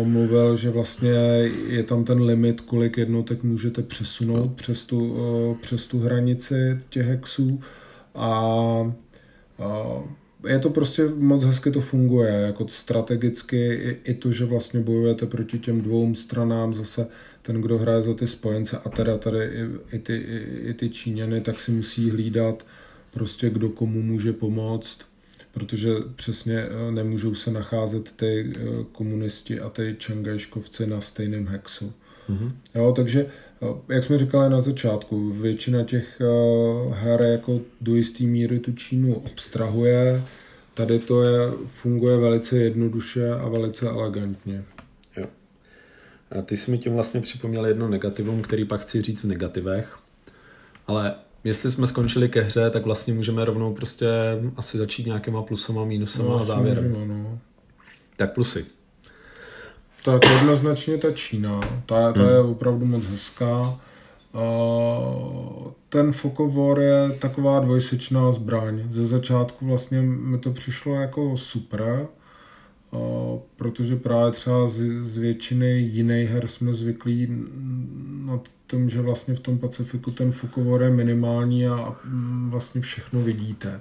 [SPEAKER 3] mluvil, že vlastně je tam ten limit, kolik jednotek můžete přesunout no. přes, tu, přes tu hranici těch hexů a je to prostě moc hezky to funguje, jako strategicky i, i to, že vlastně bojujete proti těm dvou stranám, zase ten, kdo hraje za ty spojence a teda tady i, i, ty, i, i ty Číňany, tak si musí hlídat prostě kdo komu může pomoct, protože přesně eh, nemůžou se nacházet ty eh, komunisti a ty čangajškovci na stejném hexu. Mm-hmm. Jo, takže, eh, jak jsme říkali na začátku, většina těch her jako do jisté míry tu Čínu abstrahuje, tady to je, funguje velice jednoduše a velice elegantně.
[SPEAKER 2] Jo. A ty jsi mi tím vlastně připomněl jedno negativum, který pak chci říct v negativech, ale jestli jsme skončili ke hře, tak vlastně můžeme rovnou prostě asi začít nějakýma plusama, mínusama
[SPEAKER 3] No,
[SPEAKER 2] a závěrem.
[SPEAKER 3] můžeme, no.
[SPEAKER 2] Tak plusy.
[SPEAKER 3] Tak jednoznačně ta Čína, ta, ta
[SPEAKER 2] Hmm.
[SPEAKER 3] je opravdu moc hezká. Uh, ten Fokovor je taková dvojsečná zbraň. Ze začátku vlastně mi to přišlo jako super, uh, protože právě třeba z, z většiny jiných her jsme zvyklí na tom, že vlastně v tom Pacifiku ten Fokovor je minimální a mm, vlastně všechno vidíte.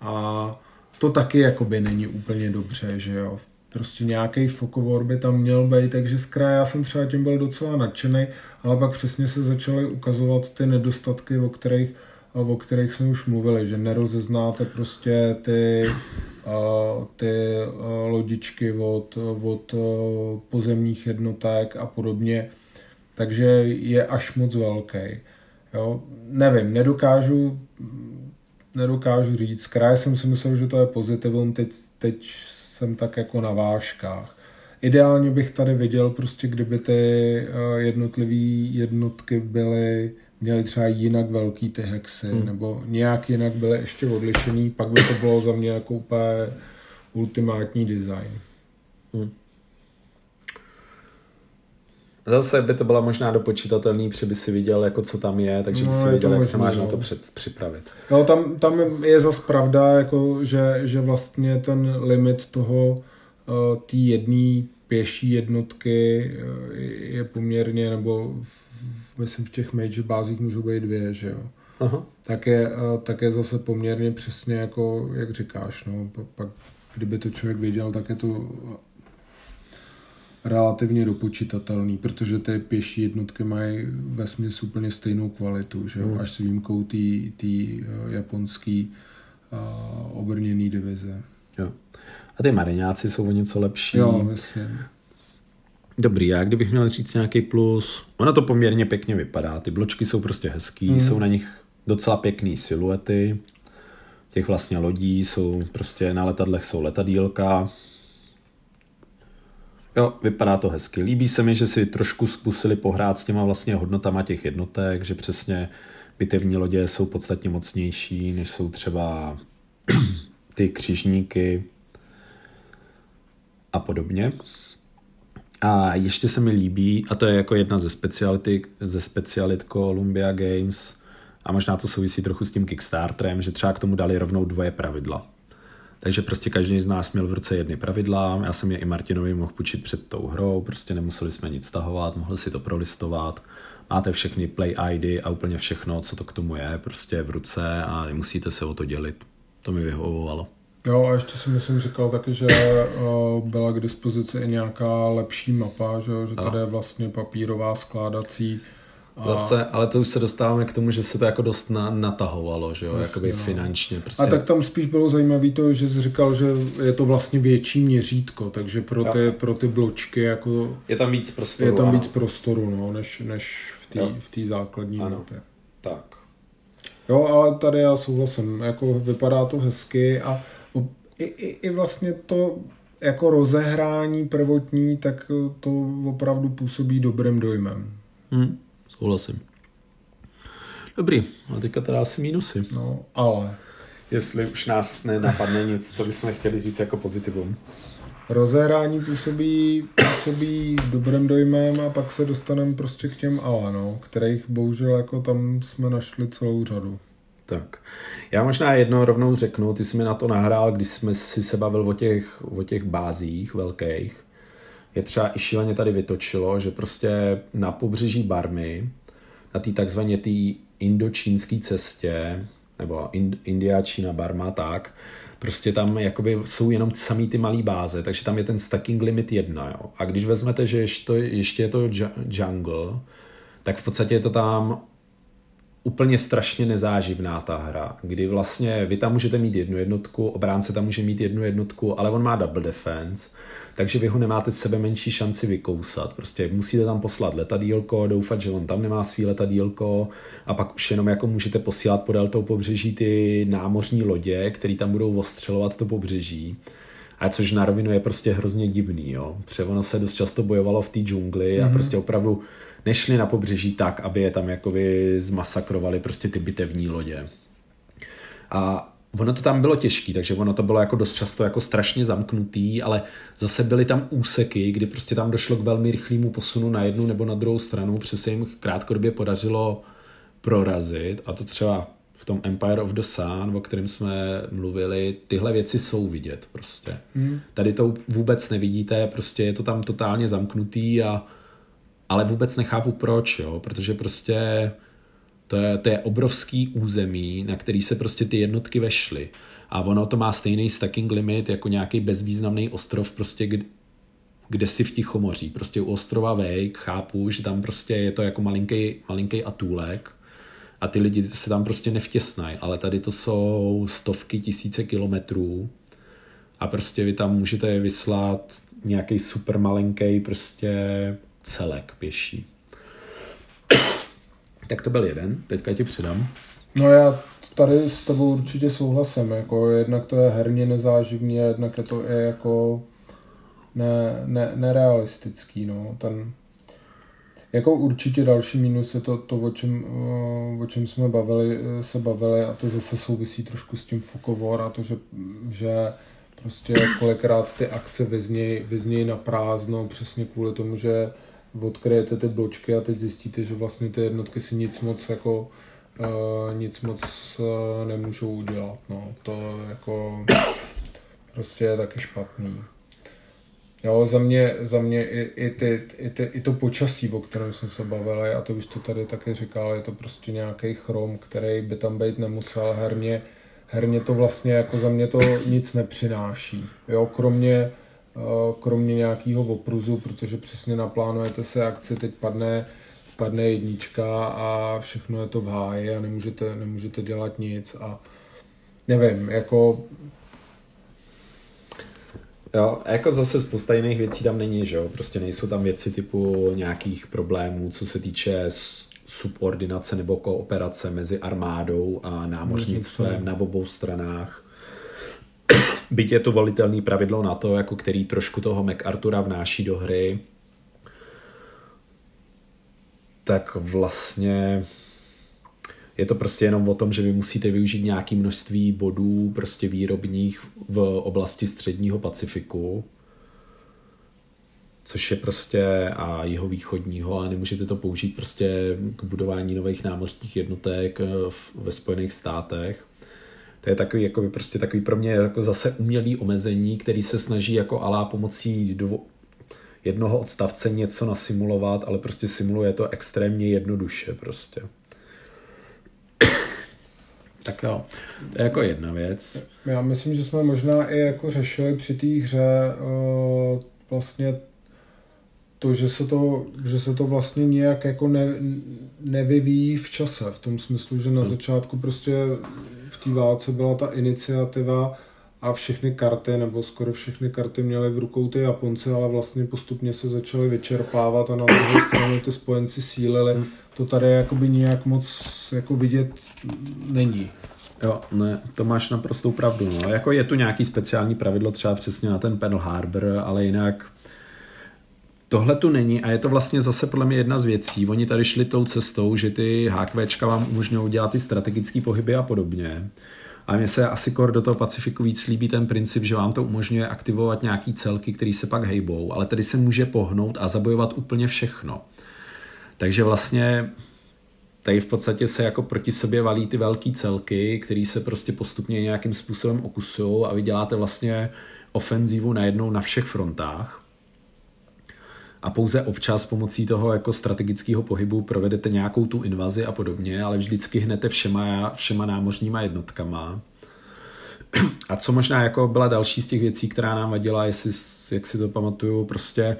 [SPEAKER 3] A to taky jakoby není úplně dobře, že jo. Prostě nějaký fokovor by tam měl být, takže z kraje já jsem třeba tím byl docela nadšený, ale pak přesně se začaly ukazovat ty nedostatky, o kterých, o kterých jsme už mluvili, že nerozeznáte prostě ty, ty lodičky od, od pozemních jednotek a podobně, takže je až moc velký. Jo? Nevím, nedokážu nedokážu říct. Kraj jsem si myslel, že to je pozitivum, teď, teď jsem tak jako na vážkách. Ideálně bych tady viděl prostě, kdyby ty jednotlivé jednotky byly, měly třeba jinak velký ty hexy, hmm. nebo nějak jinak byly ještě odlišený, pak by to bylo za mě jako úplně ultimátní design.
[SPEAKER 2] Hmm. Zase by to byla možná dopočítatelný, protože by si viděl, jako co tam je, takže by
[SPEAKER 3] No,
[SPEAKER 2] si věděl, jak
[SPEAKER 3] možný,
[SPEAKER 2] se máš
[SPEAKER 3] no.
[SPEAKER 2] na to před, připravit.
[SPEAKER 3] No tam, tam je zas pravda, jako, že, že vlastně ten limit toho uh, té jedné pěší jednotky uh, je poměrně, nebo v, myslím v těch major bázích můžou být dvě, že jo.
[SPEAKER 2] Aha.
[SPEAKER 3] Tak je, uh, tak je zase poměrně přesně jako, jak říkáš, no, pa- pak kdyby to člověk věděl, tak je to relativně dopočítatelný, protože ty pěší jednotky mají ve smyslu úplně stejnou kvalitu, že jo?
[SPEAKER 2] Hmm.
[SPEAKER 3] až s výjimkou té japonský uh, obrněný divize.
[SPEAKER 2] Jo. A ty mariňáci jsou o něco lepší.
[SPEAKER 3] Jo, vlastně.
[SPEAKER 2] Dobrý, já kdybych měl říct nějaký plus, ono to poměrně pěkně vypadá, ty bločky jsou prostě hezký, hmm. jsou na nich docela pěkný siluety, těch vlastně lodí jsou prostě na letadlech jsou letadílka, Jo, vypadá to hezky. Líbí se mi, že si trošku zkusili pohrát s těma vlastně hodnotama těch jednotek, že přesně bitevní lodě jsou podstatně mocnější, než jsou třeba <clears throat> ty křižníky a podobně. A ještě se mi líbí, a to je jako jedna ze speciality, ze specialit Columbia Games, a možná to souvisí trochu s tím Kickstarterem, že třeba k tomu dali rovnou dvoje pravidla. Takže prostě každý z nás měl v ruce jedny pravidla, já jsem je i Martinovi mohl půjčit před tou hrou, prostě nemuseli jsme nic stahovat, mohli si to prolistovat, máte všechny play ID a úplně všechno, co to k tomu je, prostě v ruce a nemusíte se o to dělit. To mi vyhovovalo.
[SPEAKER 3] Jo, a ještě si myslím říkal taky, že uh, byla k dispozici i nějaká lepší mapa, že, že tady je vlastně papírová skládací.
[SPEAKER 2] Zase, ale to už se dostáváme k tomu, že se to jako dost na, natahovalo, že jo, Jasně, jakoby no. finančně. Prostě.
[SPEAKER 3] A tak tam spíš bylo zajímavé to, že jsi říkal, že je to vlastně větší měřítko, takže pro ty, pro ty bločky jako...
[SPEAKER 2] Je tam víc prostoru.
[SPEAKER 3] Je tam víc prostoru, no, než, než v té základní mapě.
[SPEAKER 2] Tak.
[SPEAKER 3] Jo, ale tady já souhlasím, jako vypadá to hezky a i, i, i vlastně to jako rozehrání prvotní, tak to opravdu působí dobrým dojmem.
[SPEAKER 2] Hmm, souhlasím. Dobrý, a teďka teda asi mínusy.
[SPEAKER 3] No, ale...
[SPEAKER 2] Jestli už nás nenapadne nic, co bychom chtěli říct jako pozitivum.
[SPEAKER 3] Rozehrání působí, působí dobrým dojmem a pak se dostaneme prostě k těm ale, no, kterých bohužel jako tam jsme našli celou řadu.
[SPEAKER 2] Tak. Já možná jedno rovnou řeknu, ty jsi mi na to nahrál, když jsme si se bavil o těch, o těch bázích velkých. Je třeba i šíleně tady vytočilo, že prostě na pobřeží Barmy, na té takzvaně té indočínské cestě, nebo India, Čína, Barma, tak, prostě tam jakoby jsou jenom samý ty malé báze, takže tam je ten stacking limit jedna, jo. A když vezmete, že ještě, ještě je to jungle, tak v podstatě je to tam úplně strašně nezáživná ta hra, kdy vlastně vy tam můžete mít jednu jednotku, obránce tam může mít jednu jednotku, ale on má double defense, takže vy ho nemáte sebe menší šanci vykousat. Prostě musíte tam poslat letadílko, doufat, že on tam nemá svý letadílko a pak už jenom jako můžete posílat podél toho pobřeží ty námořní lodě, které tam budou ostřelovat to pobřeží. A což na rovinu je prostě hrozně divný, jo. Protože ono se dost často bojovalo v té džungli mm-hmm. a mhm. prostě opravdu nešli na pobřeží tak, aby je tam jakoby zmasakrovali prostě ty bitevní lodě. A ono to tam bylo těžké, takže ono to bylo jako dost často jako strašně zamknutý, ale zase byly tam úseky, kdy prostě tam došlo k velmi rychlému posunu na jednu nebo na druhou stranu, přes se jim krátkodobě podařilo prorazit a to třeba v tom Empire of the Sun, o kterém jsme mluvili, tyhle věci jsou vidět prostě. Hmm. Tady to vůbec nevidíte, prostě je to tam totálně zamknutý a ale vůbec nechápu proč, jo, protože prostě to je, to je obrovský území, na který se prostě ty jednotky vešly. A ono to má stejný stacking limit jako nějaký bezvýznamný ostrov, prostě kde, kde si v Tichomoří. Prostě u ostrova Wake chápu, že tam prostě je to jako malinký, malinký atůlek a ty lidi se tam prostě nevtěsnají, ale tady to jsou stovky tisíce kilometrů a prostě vy tam můžete vyslat nějaký super malinký prostě celek pěší. Tak to byl jeden, teďka ti předám.
[SPEAKER 3] No já tady s tebou určitě souhlasím, jako jednak to je herně nezáživný a jednak je to i jako ne, ne, nerealistický, no, ten jako určitě další minus je to, to o, čem, o čem jsme bavili, se bavili a to zase souvisí trošku s tím Fukovor a to, že, že prostě kolikrát ty akce vyznějí, vyznějí na prázdno přesně kvůli tomu, že odkryjete ty bločky a teď zjistíte, že vlastně ty jednotky si nic moc jako uh, nic moc uh, nemůžou udělat. No. To jako <clears throat> prostě je taky špatný. Jo, za mě, za mě i, i, ty, i, ty, i to počasí, o kterém jsme se bavili, a to už to tady taky říkal, je to prostě nějaký chrom, který by tam být nemusel herně. Herně to vlastně jako za mě to nic nepřináší. Jo, kromě kromě nějakého opruzu, protože přesně naplánujete se akci, teď padne, padne jednička a všechno je to v háji a nemůžete, nemůžete dělat nic a nevím, jako
[SPEAKER 2] Jo, a jako zase spousta jiných věcí tam není, že jo? Prostě nejsou tam věci typu nějakých problémů, co se týče subordinace nebo kooperace mezi armádou a námořnictvem na obou stranách. <coughs> Byť je to volitelný pravidlo na to, jako který trošku toho MacArthura vnáší do hry, tak vlastně je to prostě jenom o tom, že vy musíte využít nějaké množství bodů prostě výrobních v oblasti středního Pacifiku, což je prostě a jeho východního a nemůžete to použít prostě k budování nových námořních jednotek eh, ve Spojených státech. To je takový, jako prostě takový pro mě jako zase umělý omezení, který se snaží jako alá pomocí dvo, jednoho odstavce něco nasimulovat, ale prostě simuluje to extrémně jednoduše prostě. <coughs> Tak jo, to je jako jedna věc.
[SPEAKER 3] Já myslím, že jsme možná i jako řešili při té hře uh, vlastně to, že se to, že se to vlastně nějak jako ne, nevyvíjí v čase, v tom smyslu, že na hmm. začátku prostě v té válce byla ta iniciativa a všechny karty, nebo skoro všechny karty měly v rukou ty Japonci, ale vlastně postupně se začaly vyčerpávat a na druhou stranu ty spojenci sílili. Hmm. To tady jakoby nějak moc jako vidět není.
[SPEAKER 2] Jo, ne, to máš naprostou pravdu. No. Jako je tu nějaký speciální pravidlo třeba přesně na ten Pearl Harbor, ale jinak tohle tu není a je to vlastně zase podle mě jedna z věcí. Oni tady šli tou cestou, že ty HQčka vám umožňují dělat ty strategické pohyby a podobně. A mně se asi kor do toho Pacifiku víc líbí ten princip, že vám to umožňuje aktivovat nějaký celky, které se pak hejbou, ale tady se může pohnout a zabojovat úplně všechno. Takže vlastně tady v podstatě se jako proti sobě valí ty velké celky, které se prostě postupně nějakým způsobem okusují a vy děláte vlastně ofenzívu najednou na všech frontách a pouze občas pomocí toho jako strategického pohybu provedete nějakou tu invazi a podobně, ale vždycky hnete všema, všema námořníma jednotkama. A co možná jako byla další z těch věcí, která nám vadila, jestli, jak si to pamatuju, prostě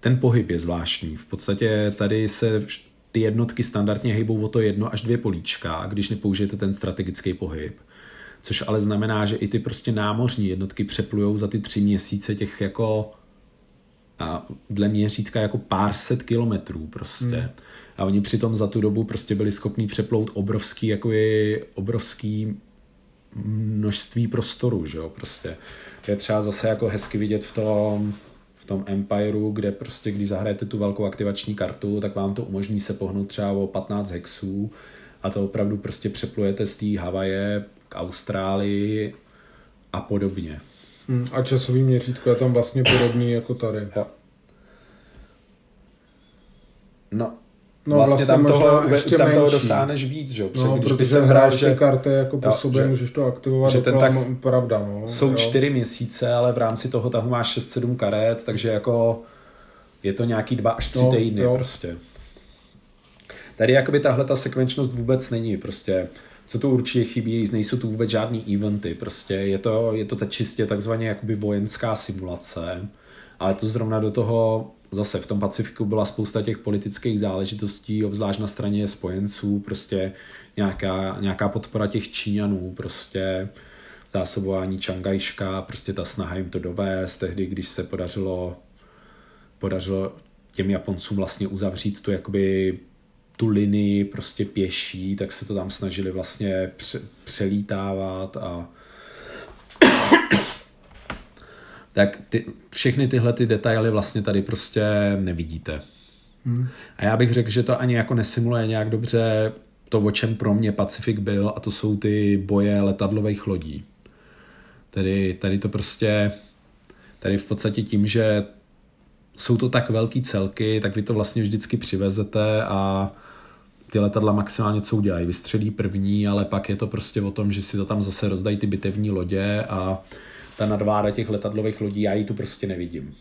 [SPEAKER 2] ten pohyb je zvláštní. V podstatě tady se ty jednotky standardně hejbou o to jedno až dvě políčka, když nepoužijete ten strategický pohyb. Což ale znamená, že i ty prostě námořní jednotky přeplujou za ty tři měsíce těch jako a dle měřítka jako pár set kilometrů prostě. Hmm. A oni přitom za tu dobu prostě byli schopni přeplout obrovský, jako je obrovský množství prostoru, že jo, prostě. To je třeba zase jako hezky vidět v tom, v tom Empireu, kde prostě, když zahrajete tu velkou aktivační kartu, tak vám to umožní se pohnout třeba o 15 hexů a to opravdu prostě přeplujete z té Havaje k Austrálii a podobně.
[SPEAKER 3] Hmm, a časový měřítko je tam vlastně podobný jako tady.
[SPEAKER 2] Jo. No, No, vlastně, vlastně tam, toho, ještě tam toho dosáhneš víc, že?
[SPEAKER 3] No, když protože se hráš ty karty jako po jo, sobě, že, můžeš to aktivovat, že ten tak, pravda, no.
[SPEAKER 2] Jsou jo. čtyři měsíce, ale v rámci toho tahu máš 6-7 karet, takže jako je to nějaký dva až tři no, týdny jo. prostě. Tady jakoby tahle ta sekvenčnost vůbec není, prostě co tu určitě chybí, nejsou tu vůbec žádný eventy, prostě je to, je to ta čistě takzvaně jakoby vojenská simulace, ale to zrovna do toho zase v tom Pacifiku byla spousta těch politických záležitostí, obzvlášť na straně spojenců, prostě nějaká, nějaká podpora těch Číňanů, prostě zásobování Čangajška, prostě ta snaha jim to dovést, tehdy, když se podařilo, podařilo těm Japoncům vlastně uzavřít tu jakoby tu linii prostě pěší, tak se to tam snažili vlastně pře- přelítávat a tak ty, všechny tyhle ty detaily vlastně tady prostě nevidíte. Hmm. A já bych řekl, že to ani jako nesimuluje nějak dobře to, o čem pro mě Pacifik byl, a to jsou ty boje letadlových lodí. Tedy tady to prostě, tady v podstatě tím, že jsou to tak velký celky, tak vy to vlastně vždycky přivezete a ty letadla maximálně co udělají. Vystřelí první, ale pak je to prostě o tom, že si to tam zase rozdají ty bitevní lodě a ta nadváda těch letadlových lodí, já ji tu prostě nevidím.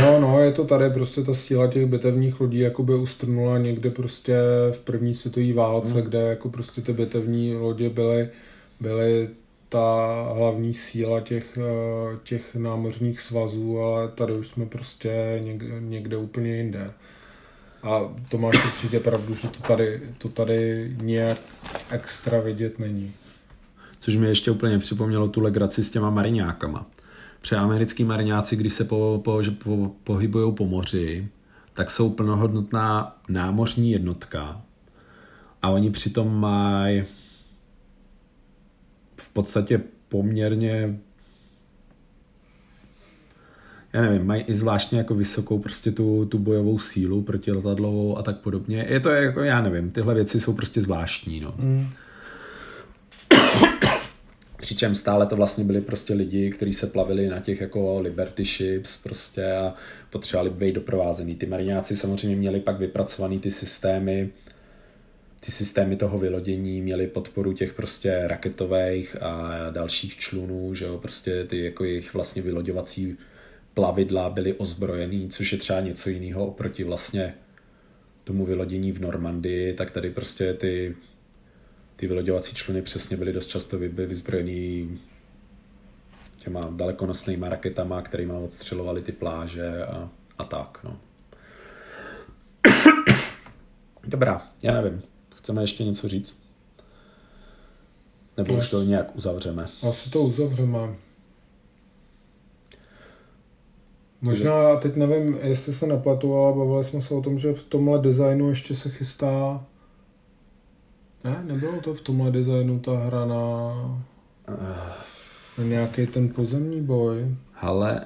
[SPEAKER 3] No, no, je to tady prostě ta síla těch bitevních lodí jako by ustrnula někde prostě v první světové válce, hmm. kde jako prostě ty bitevní lodě byly, byly ta hlavní síla těch, eh, těch námořních svazů, ale tady už jsme prostě někde, někde úplně jinde. A to máš určitě pravdu, že to tady, to tady nějak extra vidět není
[SPEAKER 2] což mi ještě úplně připomnělo tu legraci s těma mariňákama. Pře americký mariňáci, když se po, po, po, pohybují po moři, tak jsou plnohodnotná námořní jednotka a oni přitom mají v podstatě poměrně já nevím, mají i zvláštně jako vysokou prostě tu, tu bojovou sílu protiletadlovou a tak podobně. Je to jako, já nevím, tyhle věci jsou prostě zvláštní, no. Mm. <coughs> Přičem stále to vlastně byli prostě lidi, kteří se plavili na těch jako Liberty ships prostě a potřebovali být doprovázený. Ty mariňáci samozřejmě měli pak vypracovaný ty systémy, ty systémy toho vylodění měly podporu těch prostě raketových a dalších člunů, že jo, prostě ty jako jejich vlastně vyloďovací plavidla byly ozbrojený, což je třeba něco jiného oproti vlastně tomu vylodění v Normandii, tak tady prostě ty, ty vyloďovací čluny přesně byly dost často vyzbrojený těma dalekonosnýma raketama, kterými odstřelovali ty pláže a, a tak, no. <coughs> Dobrá, já nevím. Chceme ještě něco říct? Nebo už to nějak uzavřeme?
[SPEAKER 3] Asi to uzavřeme. Možná, teď nevím, jestli se nepletu, ale bavili jsme se o tom, že v tomhle designu ještě se chystá... Ne, nebylo to v tomhle designu ta hra na... na nějaký ten pozemní boj.
[SPEAKER 2] Ale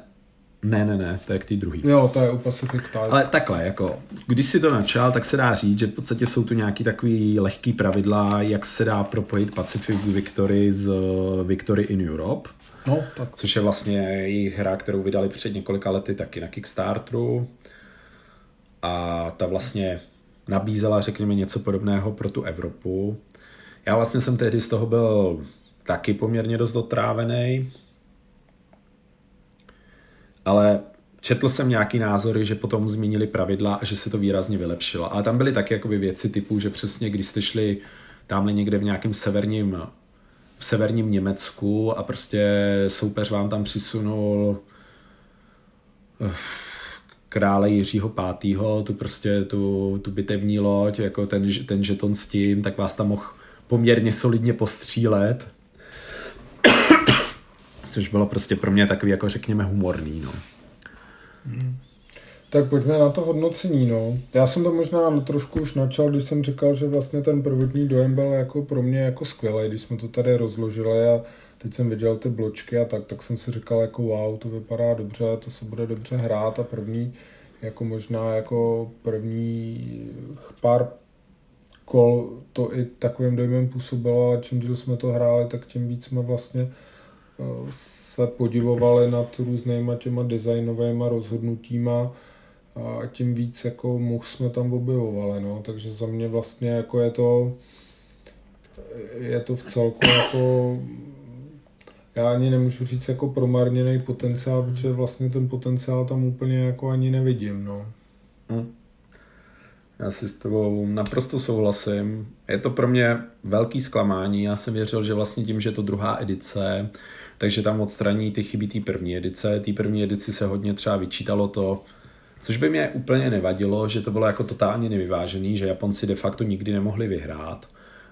[SPEAKER 2] ne, ne, ne, to je k té druhý.
[SPEAKER 3] Jo, to je u Pacific Tide.
[SPEAKER 2] Ale takhle, jako, když si to načal, tak se dá říct, že v podstatě jsou tu nějaký takový lehký pravidla, jak se dá propojit Pacific Victory z Victory in Europe.
[SPEAKER 3] No, tak.
[SPEAKER 2] Což je vlastně jejich hra, kterou vydali před několika lety taky na Kickstarteru. A ta vlastně nabízela, řekněme, něco podobného pro tu Evropu. Já vlastně jsem tehdy z toho byl taky poměrně dost otrávený, ale četl jsem nějaký názory, že potom změnili pravidla a že se to výrazně vylepšilo. Ale tam byly taky jakoby věci typu, že přesně když jste šli tamhle někde v nějakém severním v severním Německu a prostě soupeř vám tam přisunul eh, krále Jiřího pátýho, tu prostě tu, tu bitevní loď, jako ten, ten žeton s tím, tak vás tam mohl poměrně solidně postřílet. Což bylo prostě pro mě takový, jako řekněme, humorný, no.
[SPEAKER 3] Hmm. Tak pojďme na to hodnocení, no. Já jsem to možná trošku už načal, když jsem říkal, že vlastně ten prvotní dojem byl jako pro mě jako skvělý, když jsme to tady rozložili a teď jsem viděl ty bločky a tak, tak jsem si říkal jako wow, to vypadá dobře, to se bude dobře hrát a první, jako možná jako první pár kol to i takovým dojmem působilo, ale čím díl jsme to hráli, tak tím víc jsme vlastně se podivovali nad různýma těma designovými rozhodnutíma, a tím víc jako much jsme tam objevovali, no. takže za mě vlastně jako je to je to v celku jako já ani nemůžu říct jako promarněný potenciál, protože vlastně ten potenciál tam úplně jako ani nevidím, no. Hmm.
[SPEAKER 2] Já si s tebou naprosto souhlasím. Je to pro mě velký zklamání. Já jsem věřil, že vlastně tím, že je to druhá edice, takže tam odstraní ty chyby té první edice. Té první edici se hodně třeba vyčítalo to, Což by mě úplně nevadilo, že to bylo jako totálně nevyvážený, že Japonci de facto nikdy nemohli vyhrát.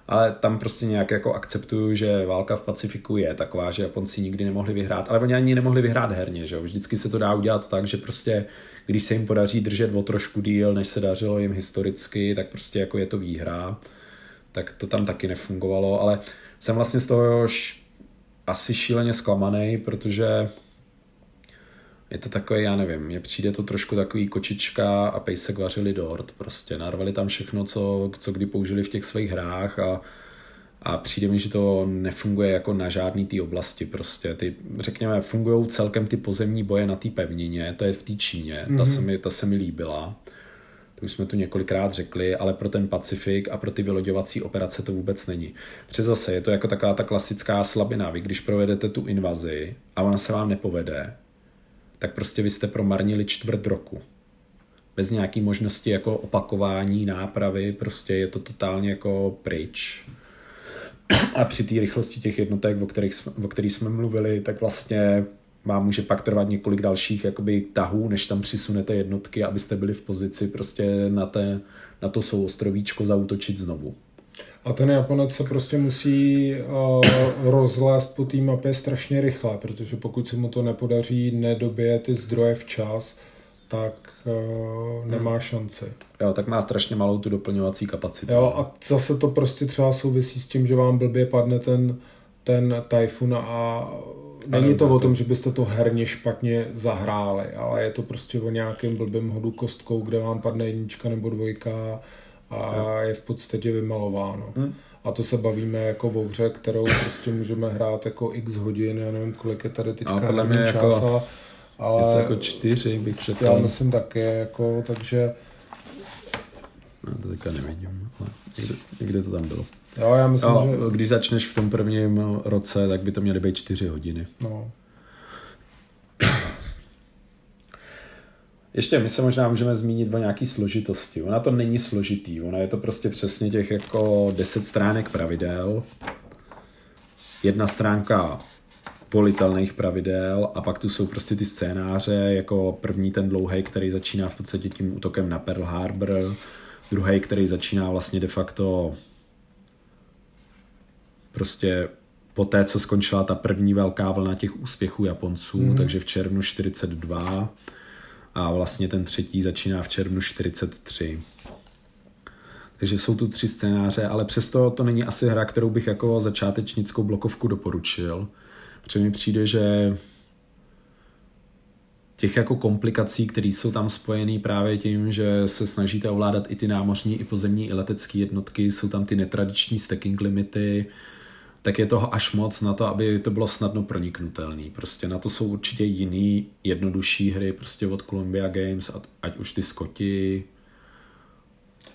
[SPEAKER 2] Ale tam prostě nějak jako akceptuju, že válka v Pacifiku je taková, že Japonci nikdy nemohli vyhrát, ale oni ani nemohli vyhrát herně, že jo? Vždycky se to dá udělat tak, že prostě když se jim podaří držet o trošku díl, než se dařilo jim historicky, tak prostě jako je to výhra. Tak to tam taky nefungovalo, ale jsem vlastně z toho asi šíleně zklamaný, protože je to takový, já nevím, mně přijde to trošku takový kočička a pejsek vařili dort, prostě narvali tam všechno, co, co kdy použili v těch svých hrách a, a přijde mi, že to nefunguje jako na žádný té oblasti prostě. Ty, řekněme, fungují celkem ty pozemní boje na té pevnině, to je v té Číně, mm-hmm. ta, se mi, ta se mi líbila. To už jsme tu několikrát řekli, ale pro ten Pacifik a pro ty vyloďovací operace to vůbec není. Přes zase je to jako taková ta klasická slabina. Vy když provedete tu invazi a ona se vám nepovede, tak prostě vy jste promarnili čtvrt roku. Bez nějaký možnosti jako opakování, nápravy, prostě je to totálně jako pryč. A při té rychlosti těch jednotek, o kterých, jsme, o kterých jsme mluvili, tak vlastně vám může pak trvat několik dalších jakoby tahů, než tam přisunete jednotky, abyste byli v pozici prostě na, té, na to souostrovíčko zautočit znovu.
[SPEAKER 3] A ten Japonec se prostě musí uh, rozlézt po té mapě strašně rychle, protože pokud se mu to nepodaří, nedobije ty zdroje včas, tak uh, nemá hmm. šanci.
[SPEAKER 2] Jo, tak má strašně malou tu doplňovací kapacitu.
[SPEAKER 3] Jo, a zase to prostě třeba souvisí s tím, že vám blbě padne ten, ten Typhoon a není to o tom, že byste to herně špatně zahráli, ale je to prostě o nějakém blbém hodu kostkou, kde vám padne jednička nebo dvojka a je v podstatě vymalováno. Hmm. A to se bavíme jako o hře, kterou prostě můžeme hrát jako x hodin, já nevím, kolik je tady teďka
[SPEAKER 2] no, herní čas, jako, ale něco jako čtyři bych předtím.
[SPEAKER 3] Já myslím také, jako, takže...
[SPEAKER 2] No, to teďka nevidím, ale někde, někde to tam bylo.
[SPEAKER 3] Jo, já myslím, jo, že...
[SPEAKER 2] Když začneš v tom prvním roce, tak by to měly být čtyři hodiny.
[SPEAKER 3] No.
[SPEAKER 2] Ještě my se možná můžeme zmínit o nějaký složitosti. Ona to není složitý, ona je to prostě přesně těch jako 10 stránek pravidel, jedna stránka volitelných pravidel a pak tu jsou prostě ty scénáře, jako první ten dlouhý, který začíná v podstatě tím útokem na Pearl Harbor, druhý, který začíná vlastně de facto prostě po té, co skončila ta první velká vlna těch úspěchů Japonců, mm. takže v červnu 42 a vlastně ten třetí začíná v červnu 43. Takže jsou tu tři scénáře, ale přesto to není asi hra, kterou bych jako začátečnickou blokovku doporučil. Protože mi přijde, že těch jako komplikací, které jsou tam spojené právě tím, že se snažíte ovládat i ty námořní, i pozemní, i letecké jednotky, jsou tam ty netradiční stacking limity, tak je toho až moc na to, aby to bylo snadno proniknutelný. Prostě na to jsou určitě jiný, jednodušší hry, prostě od Columbia Games, ať už ty Scotty,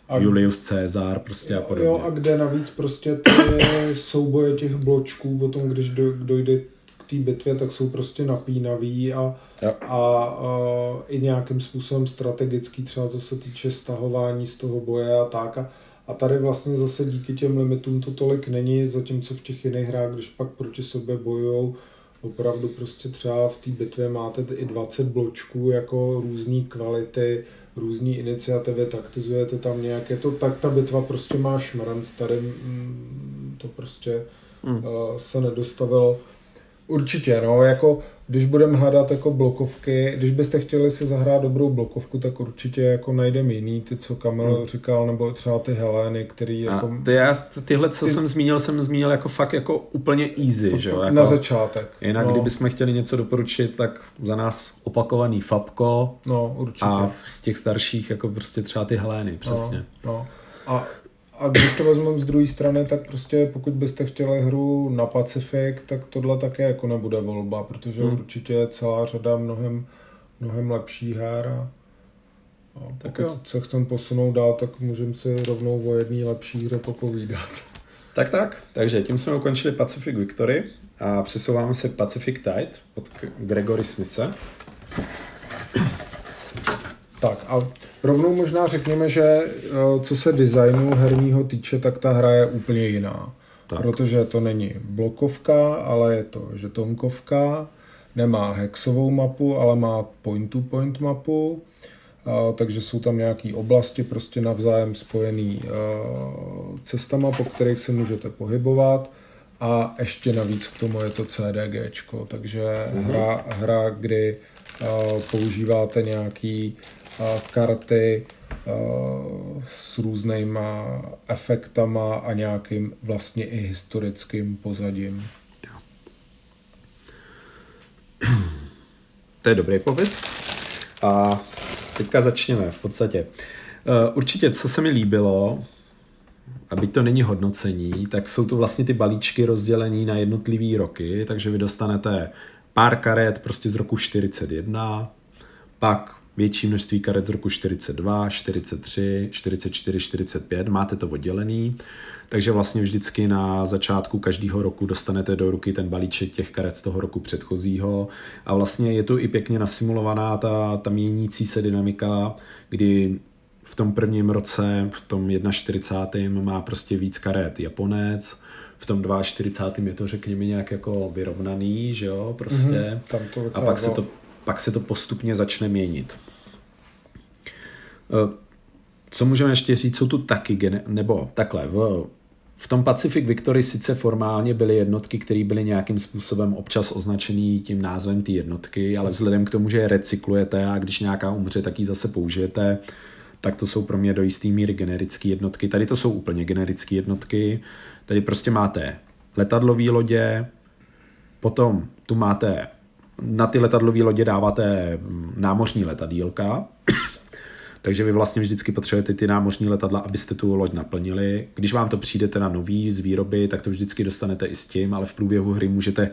[SPEAKER 2] a, Julius Caesar prostě a podobně.
[SPEAKER 3] Jo, a kde navíc prostě ty <coughs> souboje těch bločků, potom když dojde k té bitvě, tak jsou prostě napínavý a, a, a, i nějakým způsobem strategický, třeba co se týče stahování z toho boje a tak. A, a tady vlastně zase díky těm limitům to tolik není, zatímco v těch jiných hrách, když pak proti sobě bojujou, opravdu prostě třeba v té bitvě máte i 20 bločků jako různé kvality, různé iniciativy, taktizujete tam nějak, je to tak, ta bitva prostě má šmrnc, tady mm, to prostě mm. uh, se nedostavilo. Určitě, no, jako když budeme hledat jako blokovky, když byste chtěli si zahrát dobrou blokovku, tak určitě jako najdeme jiný, ty, co Kamil hmm. říkal, nebo třeba ty Heleny, který jako...
[SPEAKER 2] A ty, já, tyhle, co ty... jsem zmínil, jsem zmínil jako fakt jako úplně easy, to, že jo? Jako,
[SPEAKER 3] na začátek.
[SPEAKER 2] Jinak, no. kdybychom chtěli něco doporučit, tak za nás opakovaný Fabko.
[SPEAKER 3] No, určitě.
[SPEAKER 2] A z těch starších jako prostě třeba ty Heleny, přesně.
[SPEAKER 3] No, no. A a když to vezmeme z druhé strany, tak prostě pokud byste chtěli hru na Pacific, tak tohle také jako nebude volba, protože hmm. určitě je celá řada mnohem, mnohem lepší her a, a pokud tak se chcem posunout dál, tak můžeme si rovnou o jedné lepší hře popovídat.
[SPEAKER 2] Tak tak, takže tím jsme ukončili Pacific Victory a přesouváme se Pacific Tide od Gregory Smise.
[SPEAKER 3] Tak a rovnou možná řekněme, že eh, co se designu herního týče, tak ta hra je úplně jiná. Tak. Protože to není blokovka, ale je to žetonkovka, nemá hexovou mapu, ale má point-to-point mapu, a, takže jsou tam nějaké oblasti prostě navzájem spojené eh, cestama, po kterých se můžete pohybovat a ještě navíc k tomu je to CDG, takže mm-hmm. hra, hra, kdy eh, používáte nějaký karty s různýma efektama a nějakým vlastně i historickým pozadím.
[SPEAKER 2] To je dobrý popis. A teďka začněme v podstatě. E, určitě, co se mi líbilo, aby to není hodnocení, tak jsou to vlastně ty balíčky rozdělení na jednotlivý roky, takže vy dostanete pár karet prostě z roku 41, pak větší množství karet z roku 42, 43, 44, 45, máte to oddělený, takže vlastně vždycky na začátku každého roku dostanete do ruky ten balíček těch karet z toho roku předchozího a vlastně je tu i pěkně nasimulovaná ta, ta měnící se dynamika, kdy v tom prvním roce, v tom 41. má prostě víc karet Japonec, v tom 42. je to řekněme nějak jako vyrovnaný, že jo, prostě. Mm-hmm,
[SPEAKER 3] tam to
[SPEAKER 2] a pak se to pak se to postupně začne měnit. E, co můžeme ještě říct, jsou tu taky, nebo takhle, v, v tom Pacific Victory sice formálně byly jednotky, které byly nějakým způsobem občas označený tím názvem té jednotky, ale vzhledem k tomu, že je recyklujete a když nějaká umře, tak ji zase použijete, tak to jsou pro mě do jisté míry generické jednotky. Tady to jsou úplně generické jednotky. Tady prostě máte letadlové lodě, potom tu máte, na ty letadlové lodě dáváte námořní letadílka, <coughs> takže vy vlastně vždycky potřebujete ty námořní letadla, abyste tu loď naplnili. Když vám to přijdete na nový z výroby, tak to vždycky dostanete i s tím, ale v průběhu hry můžete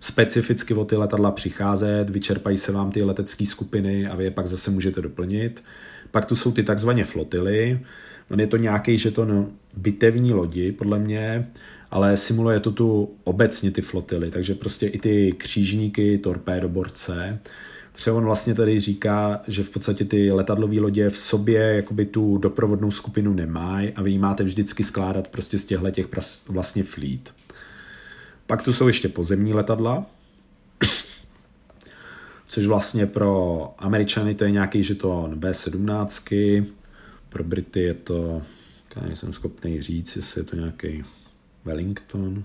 [SPEAKER 2] specificky o ty letadla přicházet, vyčerpají se vám ty letecké skupiny a vy je pak zase můžete doplnit. Pak tu jsou ty takzvané flotily, On je to nějaký žeton bitevní lodi, podle mě, ale simuluje to tu obecně ty flotily, takže prostě i ty křížníky, torpédoborce, Protože on vlastně tady říká, že v podstatě ty letadlové lodě v sobě jakoby tu doprovodnou skupinu nemají a vy ji máte vždycky skládat prostě z těchto těch vlastně fleet. Pak tu jsou ještě pozemní letadla, což vlastně pro Američany to je nějaký žeton B-17, pro Brity je to, já nejsem schopný říct, jestli je to nějaký Wellington,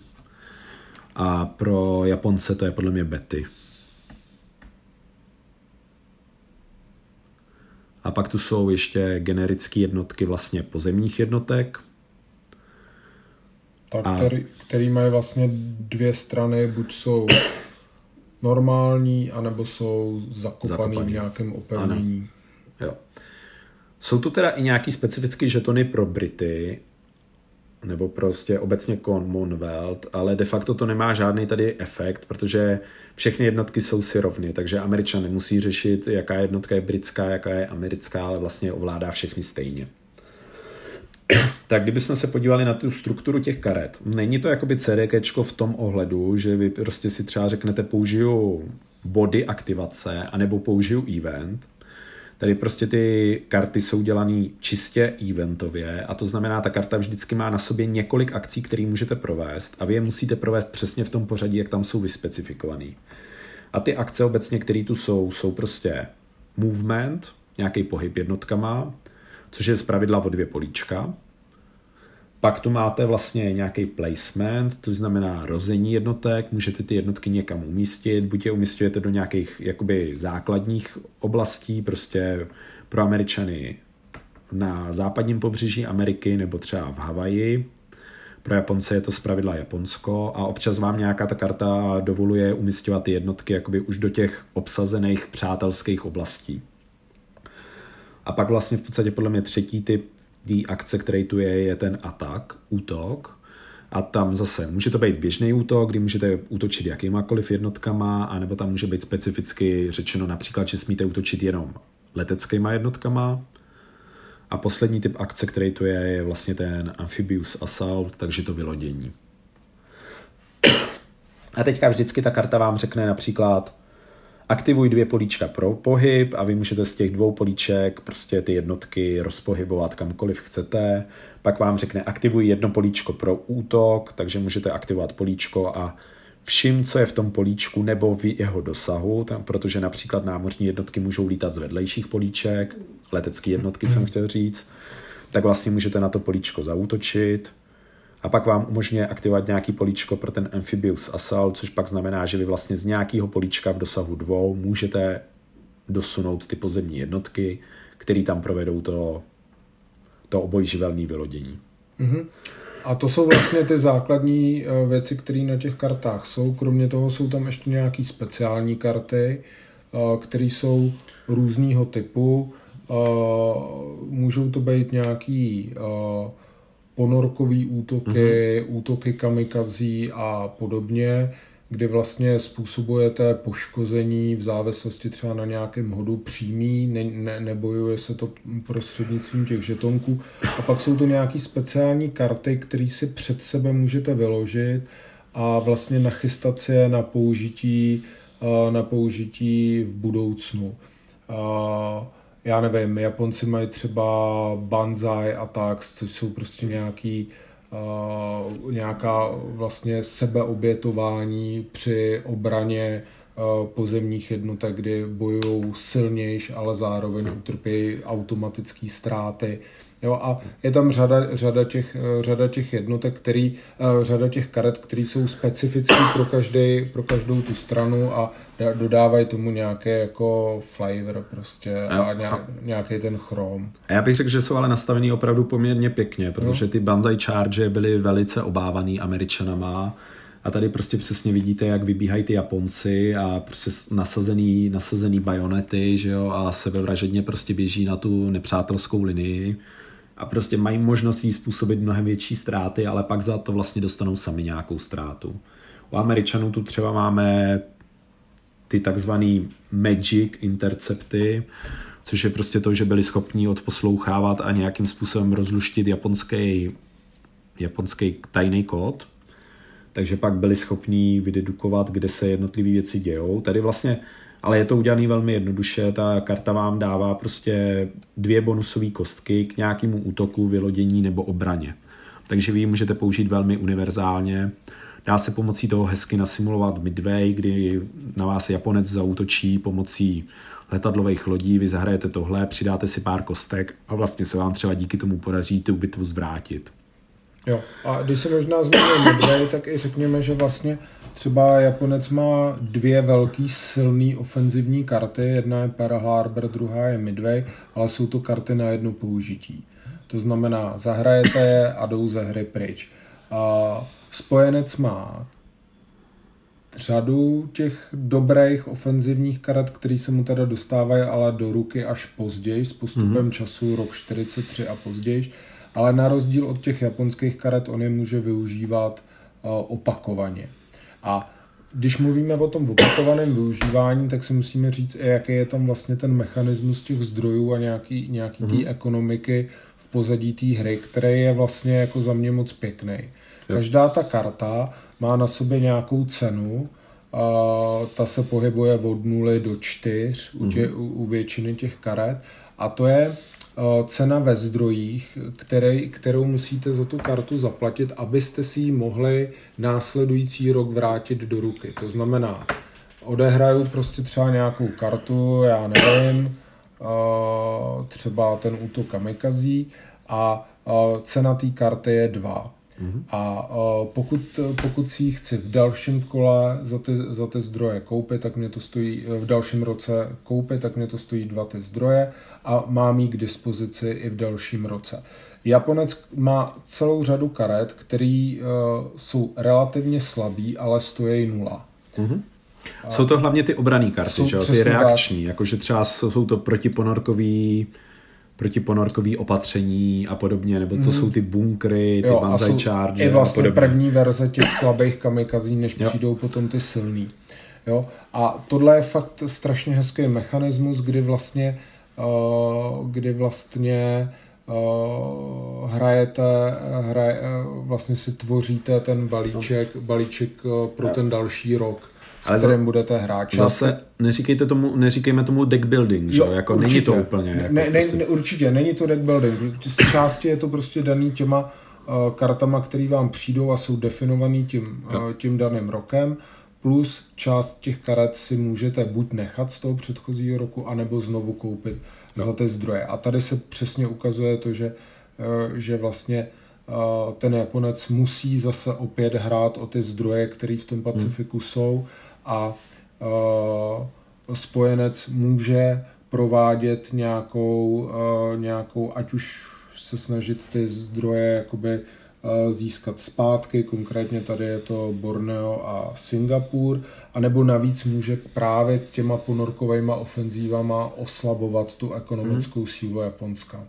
[SPEAKER 2] a pro Japonce to je podle mě Betty. A pak tu jsou ještě generické jednotky vlastně pozemních jednotek.
[SPEAKER 3] Tak, a... který, který mají vlastně dvě strany, buď jsou normální, anebo jsou zakopaný, zakopaný. v nějakém opevnění.
[SPEAKER 2] Jo. Jsou tu teda i nějaký specifické žetony pro Brity, nebo prostě obecně Commonwealth, ale de facto to nemá žádný tady efekt, protože všechny jednotky jsou si rovny, takže Američan nemusí řešit, jaká jednotka je britská, jaká je americká, ale vlastně ovládá všechny stejně. <clears throat> tak kdybychom se podívali na tu strukturu těch karet, není to jakoby CDK v tom ohledu, že vy prostě si třeba řeknete použiju body aktivace, anebo použiju event, Tady prostě ty karty jsou dělané čistě eventově a to znamená, ta karta vždycky má na sobě několik akcí, které můžete provést a vy je musíte provést přesně v tom pořadí, jak tam jsou vyspecifikované. A ty akce obecně, které tu jsou, jsou prostě movement, nějaký pohyb jednotkama, což je zpravidla o dvě políčka, pak tu máte vlastně nějaký placement, to znamená rození jednotek, můžete ty jednotky někam umístit, buď je umístujete do nějakých jakoby základních oblastí, prostě pro Američany na západním pobřeží Ameriky nebo třeba v Havaji. Pro Japonce je to zpravidla Japonsko a občas vám nějaká ta karta dovoluje umístěvat ty jednotky jakoby už do těch obsazených přátelských oblastí. A pak vlastně v podstatě podle mě třetí typ té akce, který tu je, je ten atak, útok. A tam zase může to být běžný útok, kdy můžete útočit jakýmakoliv jednotkama, anebo tam může být specificky řečeno například, že smíte útočit jenom leteckýma jednotkama. A poslední typ akce, který tu je, je vlastně ten Amphibious Assault, takže to vylodění. A teďka vždycky ta karta vám řekne například, aktivuj dvě políčka pro pohyb a vy můžete z těch dvou políček prostě ty jednotky rozpohybovat kamkoliv chcete. Pak vám řekne aktivuj jedno políčko pro útok, takže můžete aktivovat políčko a všim, co je v tom políčku nebo v jeho dosahu, tam, protože například námořní jednotky můžou lítat z vedlejších políček, letecké jednotky jsem chtěl říct, tak vlastně můžete na to políčko zaútočit a pak vám umožňuje aktivovat nějaký políčko pro ten Amphibious Assault, což pak znamená, že vy vlastně z nějakého políčka v dosahu dvou můžete dosunout ty pozemní jednotky, které tam provedou to, to obojživelné vylodění.
[SPEAKER 3] Mm-hmm. A to jsou vlastně ty základní eh, věci, které na těch kartách jsou. Kromě toho jsou tam ještě nějaké speciální karty, eh, které jsou různého typu. Eh, můžou to být nějaký ponorkový útoky, mm-hmm. útoky kamikazí a podobně, kdy vlastně způsobujete poškození v závislosti třeba na nějakém hodu přímý, ne, ne, nebojuje se to prostřednictvím těch žetonků. A pak jsou to nějaké speciální karty, které si před sebe můžete vyložit a vlastně nachystat si je na použití, na použití v budoucnu já nevím, Japonci mají třeba banzai attacks, což jsou prostě nějaký uh, nějaká vlastně sebeobětování při obraně pozemních jednotek, kdy bojují silnější, ale zároveň utrpějí automatické ztráty. Jo, a je tam řada, řada, těch, řada těch jednotek, který, řada těch karet, které jsou specifické pro, každý, pro každou tu stranu a dodávají tomu nějaký jako flavor prostě a, a nějaký ten chrom.
[SPEAKER 2] A já bych řekl, že jsou ale nastavený opravdu poměrně pěkně, protože no. ty Banzai Charge byly velice obávaný američanama a tady prostě přesně vidíte, jak vybíhají ty Japonci a prostě nasazený, nasazený bajonety, že jo, a sebevražedně prostě běží na tu nepřátelskou linii a prostě mají možnost jí způsobit mnohem větší ztráty, ale pak za to vlastně dostanou sami nějakou ztrátu. U Američanů tu třeba máme ty takzvaný magic intercepty, což je prostě to, že byli schopni odposlouchávat a nějakým způsobem rozluštit japonský, japonský tajný kód, takže pak byli schopni vydedukovat, kde se jednotlivé věci dějou. Tady vlastně, ale je to udělané velmi jednoduše, ta karta vám dává prostě dvě bonusové kostky k nějakému útoku, vylodění nebo obraně. Takže vy ji můžete použít velmi univerzálně. Dá se pomocí toho hezky nasimulovat midway, kdy na vás Japonec zautočí pomocí letadlových lodí, vy zahrajete tohle, přidáte si pár kostek a vlastně se vám třeba díky tomu podaří tu bitvu zvrátit.
[SPEAKER 3] Jo, a když se možná zmínil Midway, tak i řekněme, že vlastně třeba Japonec má dvě velký silný ofenzivní karty, jedna je Pearl Harbor, druhá je Midway, ale jsou to karty na jedno použití. To znamená, zahrajete je a jdou ze hry pryč. A spojenec má řadu těch dobrých ofenzivních karet, které se mu teda dostávají ale do ruky až později, s postupem mm-hmm. času rok 43 a později ale na rozdíl od těch japonských karet on je může využívat uh, opakovaně. A když mluvíme o tom opakovaném využívání, tak si musíme říct, jaký je tam vlastně ten mechanismus těch zdrojů a nějaký, nějaký mm-hmm. té mhm. ekonomiky v pozadí té hry, který je vlastně jako za mě moc pěkný. Každá ta karta má na sobě nějakou cenu, a ta se pohybuje od 0 do 4 mm-hmm. u, tě, u, u většiny těch karet a to je cena ve zdrojích, který, kterou musíte za tu kartu zaplatit, abyste si ji mohli následující rok vrátit do ruky. To znamená, odehraju prostě třeba nějakou kartu, já nevím, eh, třeba ten útok kamikazí a eh, cena té karty je 2. Mm-hmm. A pokud, pokud si ji chci v dalším kole za ty, za ty zdroje koupit, tak mě to stojí v dalším roce koupit, tak mě to stojí dva ty zdroje a mám ji k dispozici i v dalším roce. Japonec má celou řadu karet, které uh, jsou relativně slabý, ale stojí nula. Mm-hmm.
[SPEAKER 2] Jsou to hlavně ty obrané karty, že? ty reakční, tak. jakože třeba jsou to protiponorkový protiponorkový opatření a podobně, nebo to mm. jsou ty bunkry, ty jo, banzai charge
[SPEAKER 3] I vlastně první verze těch slabých kamikazí, než jo. přijdou potom ty silný. Jo? A tohle je fakt strašně hezký mechanismus, kdy vlastně uh, kdy vlastně uh, hrajete, hraje, uh, vlastně si tvoříte ten balíček, balíček uh, pro ten další rok ale kterým budete hrát.
[SPEAKER 2] Zase neříkejte tomu, neříkejme tomu deck building, jo, že? Jako určitě. není to úplně.
[SPEAKER 3] Jako ne, ne, prostě... ne, určitě, není to deck building. Z části je to prostě daný těma uh, kartama, které vám přijdou a jsou definovaný tím, uh, tím daným rokem. Plus část těch karet si můžete buď nechat z toho předchozího roku, anebo znovu koupit jo. za ty zdroje. A tady se přesně ukazuje to, že, uh, že vlastně ten Japonec musí zase opět hrát o ty zdroje, které v tom Pacifiku hmm. jsou a uh, spojenec může provádět nějakou, nějakou, ať už se snažit ty zdroje jakoby uh, získat zpátky, konkrétně tady je to Borneo a Singapur, anebo navíc může právě těma ponorkovými ofenzívama oslabovat tu ekonomickou hmm. sílu Japonska.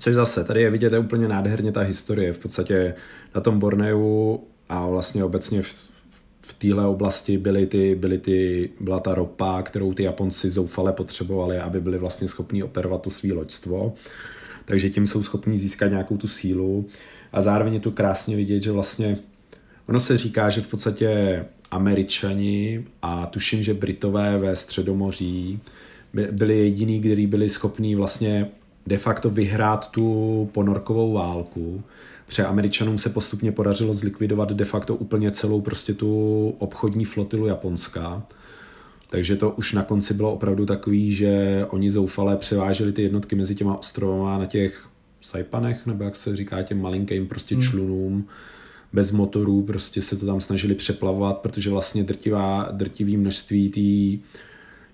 [SPEAKER 2] Což zase, tady je vidět je úplně nádherně ta historie. V podstatě na tom Borneu a vlastně obecně v, v téhle oblasti byly ty, byly ty, byla ta ropa, kterou ty Japonci zoufale potřebovali, aby byli vlastně schopni operovat to svý loďstvo. Takže tím jsou schopni získat nějakou tu sílu a zároveň je tu krásně vidět, že vlastně ono se říká, že v podstatě Američani a tuším, že Britové ve Středomoří byli jediní, kteří byli schopní vlastně de facto vyhrát tu ponorkovou válku, Protože Američanům se postupně podařilo zlikvidovat de facto úplně celou prostě tu obchodní flotilu japonská. Takže to už na konci bylo opravdu takový, že oni zoufale převáželi ty jednotky mezi těma ostrovama na těch Saipanech, nebo jak se říká těm malinkým prostě hmm. člunům, bez motorů, prostě se to tam snažili přeplavovat, protože vlastně drtivá, drtivý množství té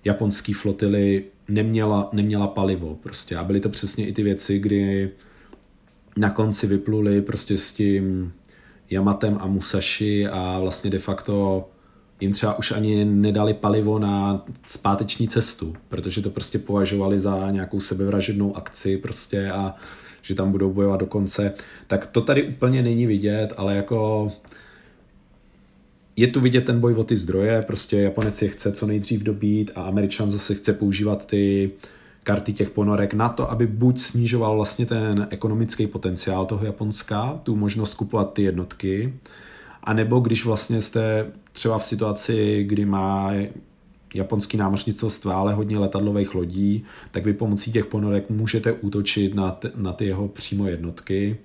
[SPEAKER 2] japonské flotily neměla, neměla palivo prostě a byly to přesně i ty věci, kdy na konci vypluli prostě s tím Yamatem a Musashi a vlastně de facto jim třeba už ani nedali palivo na zpáteční cestu, protože to prostě považovali za nějakou sebevražednou akci prostě a že tam budou bojovat do konce. Tak to tady úplně není vidět, ale jako je tu vidět ten boj o ty zdroje, prostě Japonec je chce co nejdřív dobít a Američan zase chce používat ty karty těch ponorek na to, aby buď snižoval vlastně ten ekonomický potenciál toho Japonska, tu možnost kupovat ty jednotky, a nebo když vlastně jste třeba v situaci, kdy má japonský námořnictvo stále hodně letadlových lodí, tak vy pomocí těch ponorek můžete útočit na, t- na ty jeho přímo jednotky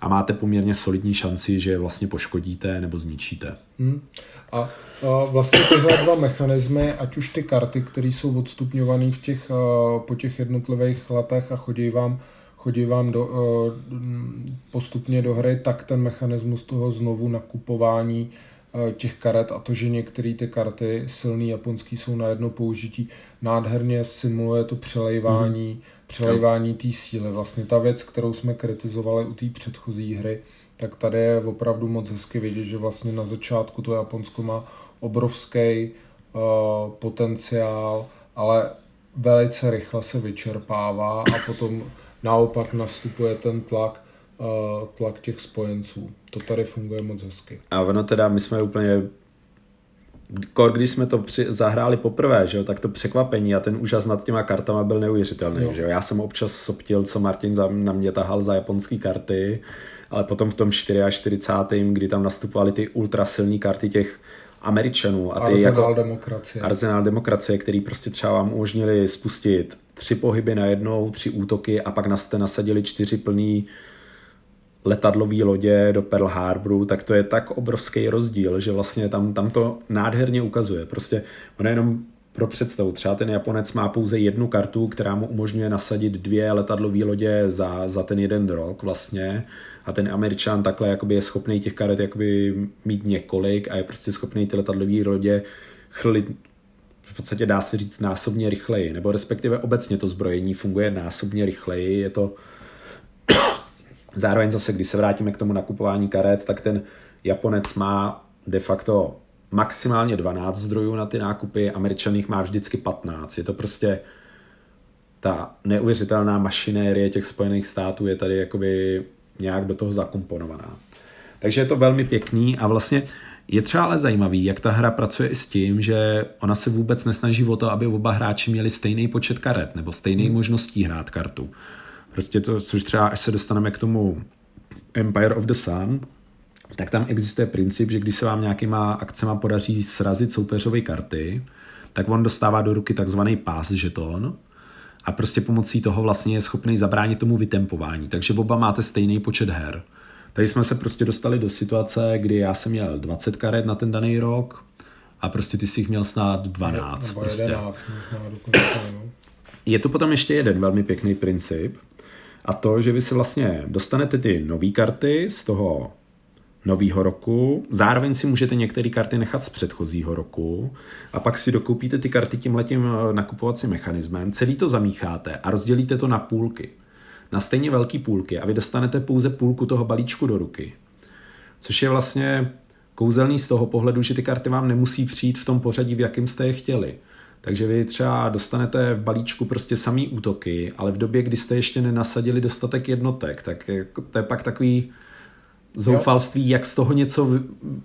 [SPEAKER 2] a máte poměrně solidní šanci, že je vlastně poškodíte nebo zničíte. Hmm.
[SPEAKER 3] A, a vlastně tyhle dva mechanismy, ať už ty karty, které jsou odstupňované v těch, po těch jednotlivých letech a chodí vám, chodí vám do, postupně do hry, tak ten mechanismus toho znovu nakupování těch karet a to, že některé ty karty silný japonský jsou na jedno použití, nádherně simuluje to přelejvání, mm. přelejvání té síly. Vlastně ta věc, kterou jsme kritizovali u té předchozí hry, tak tady je opravdu moc hezky vidět, že vlastně na začátku to Japonsko má obrovský uh, potenciál, ale velice rychle se vyčerpává a potom naopak nastupuje ten tlak, uh, tlak těch spojenců. To tady funguje moc hezky.
[SPEAKER 2] A ono teda, my jsme úplně Kor, když jsme to při, zahráli poprvé, že jo, tak to překvapení a ten úžas nad těma kartama byl neuvěřitelný. Jo. Že jo. Já jsem občas soptil, co Martin za, na mě tahal za japonské karty, ale potom v tom 44. kdy tam nastupovaly ty ultrasilní karty těch Američanů.
[SPEAKER 3] A ty Arzenál jako, demokracie.
[SPEAKER 2] Arzenál demokracie, který prostě třeba vám umožnili spustit tři pohyby na jednou, tři útoky a pak jste nasadili čtyři plný letadlové lodě do Pearl Harboru, tak to je tak obrovský rozdíl, že vlastně tam, tam to nádherně ukazuje. Prostě on jenom pro představu, třeba ten Japonec má pouze jednu kartu, která mu umožňuje nasadit dvě letadlové lodě za, za ten jeden rok vlastně a ten Američan takhle jakoby je schopný těch karet jakoby mít několik a je prostě schopný ty letadlové lodě chrlit v podstatě dá se říct násobně rychleji, nebo respektive obecně to zbrojení funguje násobně rychleji, je to <coughs> zároveň zase, když se vrátíme k tomu nakupování karet, tak ten Japonec má de facto maximálně 12 zdrojů na ty nákupy, Američaných má vždycky 15. Je to prostě ta neuvěřitelná mašinérie těch Spojených států je tady jakoby nějak do toho zakomponovaná. Takže je to velmi pěkný a vlastně je třeba ale zajímavý, jak ta hra pracuje i s tím, že ona se vůbec nesnaží o to, aby oba hráči měli stejný počet karet nebo stejný hmm. možností hrát kartu. Prostě to, což třeba až se dostaneme k tomu Empire of the Sun, tak tam existuje princip, že když se vám nějakýma akcema podaří srazit soupeřové karty, tak on dostává do ruky takzvaný pás žeton a prostě pomocí toho vlastně je schopný zabránit tomu vytempování. Takže oba máte stejný počet her. Tady jsme se prostě dostali do situace, kdy já jsem měl 20 karet na ten daný rok a prostě ty si jich měl snad 12.
[SPEAKER 3] Nebo
[SPEAKER 2] prostě.
[SPEAKER 3] 11, možná dokonce, no.
[SPEAKER 2] Je tu potom ještě jeden velmi pěkný princip a to, že vy si vlastně dostanete ty nové karty z toho nového roku, zároveň si můžete některé karty nechat z předchozího roku a pak si dokoupíte ty karty tím letím eh, nakupovacím mechanismem, celý to zamícháte a rozdělíte to na půlky. Na stejně velké půlky a vy dostanete pouze půlku toho balíčku do ruky. Což je vlastně kouzelný z toho pohledu, že ty karty vám nemusí přijít v tom pořadí, v jakém jste je chtěli. Takže vy třeba dostanete v balíčku prostě samý útoky, ale v době, kdy jste ještě nenasadili dostatek jednotek, tak jako to je pak takový zoufalství, jak z toho něco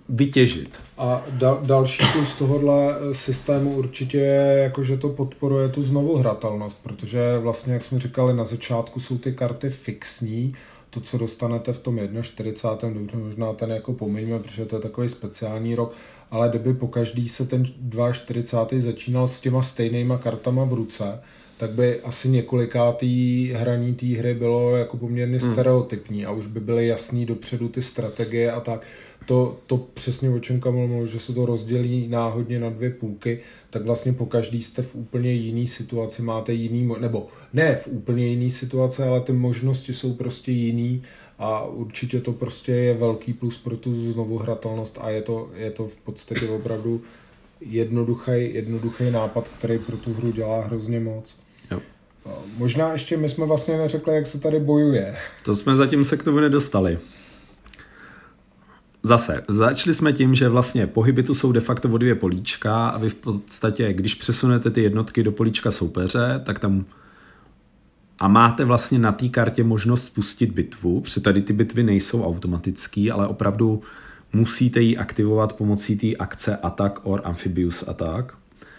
[SPEAKER 2] vytěžit.
[SPEAKER 3] A da, další plus tohohle systému určitě je, jako, že to podporuje tu znovu hratelnost, protože vlastně, jak jsme říkali, na začátku jsou ty karty fixní, to, co dostanete v tom 41. dobře, možná ten jako pomiňme, protože to je takový speciální rok, ale kdyby po každý se ten 42. začínal s těma stejnýma kartama v ruce, tak by asi několikátý hraní té hry bylo jako poměrně hmm. stereotypní a už by byly jasný dopředu ty strategie a tak. To, to přesně o čem Kamil mluvil, že se to rozdělí náhodně na dvě půlky, tak vlastně po každý jste v úplně jiný situaci, máte jiný, nebo ne v úplně jiný situaci, ale ty možnosti jsou prostě jiný a určitě to prostě je velký plus pro tu znovu hratelnost a je to, je to v podstatě opravdu jednoduchý, jednoduchý nápad, který pro tu hru dělá hrozně moc. Jo. Možná ještě my jsme vlastně neřekli, jak se tady bojuje.
[SPEAKER 2] To jsme zatím se k tomu nedostali. Zase, začali jsme tím, že vlastně pohyby tu jsou de facto o dvě políčka a vy v podstatě, když přesunete ty jednotky do políčka soupeře, tak tam a máte vlastně na té kartě možnost spustit bitvu, protože tady ty bitvy nejsou automatický, ale opravdu musíte ji aktivovat pomocí té akce Attack or Amphibious Attack,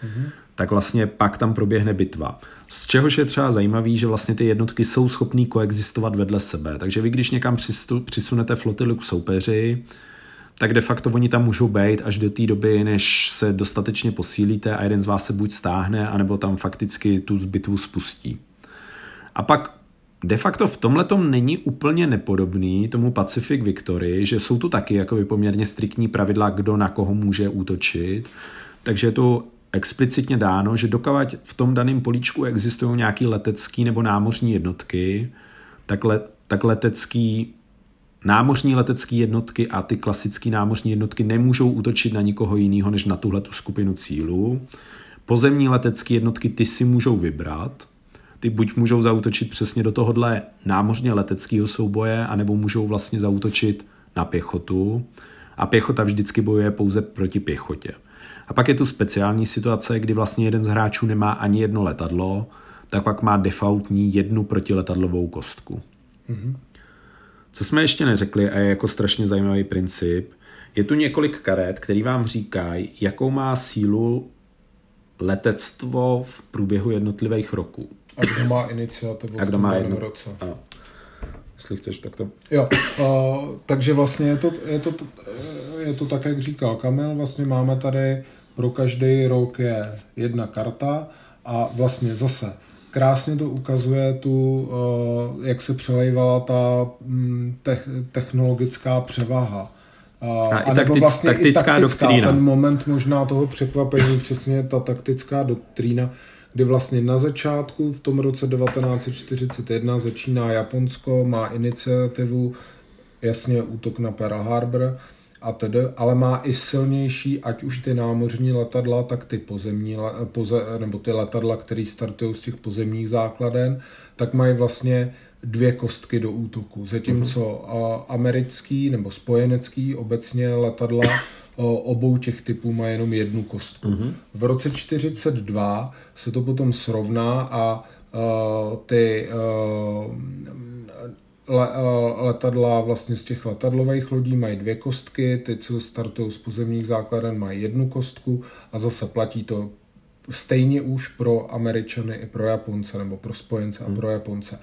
[SPEAKER 2] mm-hmm. Tak vlastně pak tam proběhne bitva. Z čehož je třeba zajímavý, že vlastně ty jednotky jsou schopné koexistovat vedle sebe. Takže vy, když někam přisunete flotilu k soupeři, tak de facto oni tam můžou být až do té doby, než se dostatečně posílíte a jeden z vás se buď stáhne, anebo tam fakticky tu bitvu spustí. A pak de facto v tomhle není úplně nepodobný tomu Pacific Victory, že jsou tu taky jako poměrně striktní pravidla, kdo na koho může útočit. Takže je tu explicitně dáno, že dokavať v tom daném políčku existují nějaké letecké nebo námořní jednotky, tak, le, tak letecký námořní letecké jednotky a ty klasické námořní jednotky nemůžou útočit na nikoho jiného než na tuhle skupinu cílů. Pozemní letecké jednotky ty si můžou vybrat, ty buď můžou zautočit přesně do tohohle námořně leteckého souboje, anebo můžou vlastně zautočit na pěchotu a pěchota vždycky bojuje pouze proti pěchotě. A pak je tu speciální situace, kdy vlastně jeden z hráčů nemá ani jedno letadlo, tak pak má defaultní jednu protiletadlovou kostku. Mm-hmm. Co jsme ještě neřekli a je jako strašně zajímavý princip, je tu několik karet, který vám říkají, jakou má sílu letectvo v průběhu jednotlivých roků.
[SPEAKER 3] A kdo má iniciativu
[SPEAKER 2] a kdo má jedno... roce. Ano. Jestli chceš, tak to.
[SPEAKER 3] Jo, uh, takže vlastně je to, je, to, je to tak, jak říkal Kamil, vlastně máme tady pro každý rok je jedna karta a vlastně zase krásně to ukazuje tu, uh, jak se přelejvala ta um, technologická převaha.
[SPEAKER 2] A, a i taktic, vlastně taktická, i taktická doktrína.
[SPEAKER 3] Ten moment možná toho překvapení, přesně ta taktická doktrína, kdy vlastně na začátku v tom roce 1941 začíná Japonsko, má iniciativu, jasně útok na Pearl Harbor a tedy, ale má i silnější, ať už ty námořní letadla, tak ty pozemní, poze, nebo ty letadla, které startují z těch pozemních základen, tak mají vlastně dvě kostky do útoku. Zatímco uh-huh. americký nebo spojenecký obecně letadla obou těch typů má jenom jednu kostku. Uh-huh. V roce 42 se to potom srovná a uh, ty uh, le, uh, letadla vlastně z těch letadlových lodí mají dvě kostky, ty, co startují z pozemních základen, mají jednu kostku a zase platí to stejně už pro Američany i pro Japonce, nebo pro spojence a pro Japonce.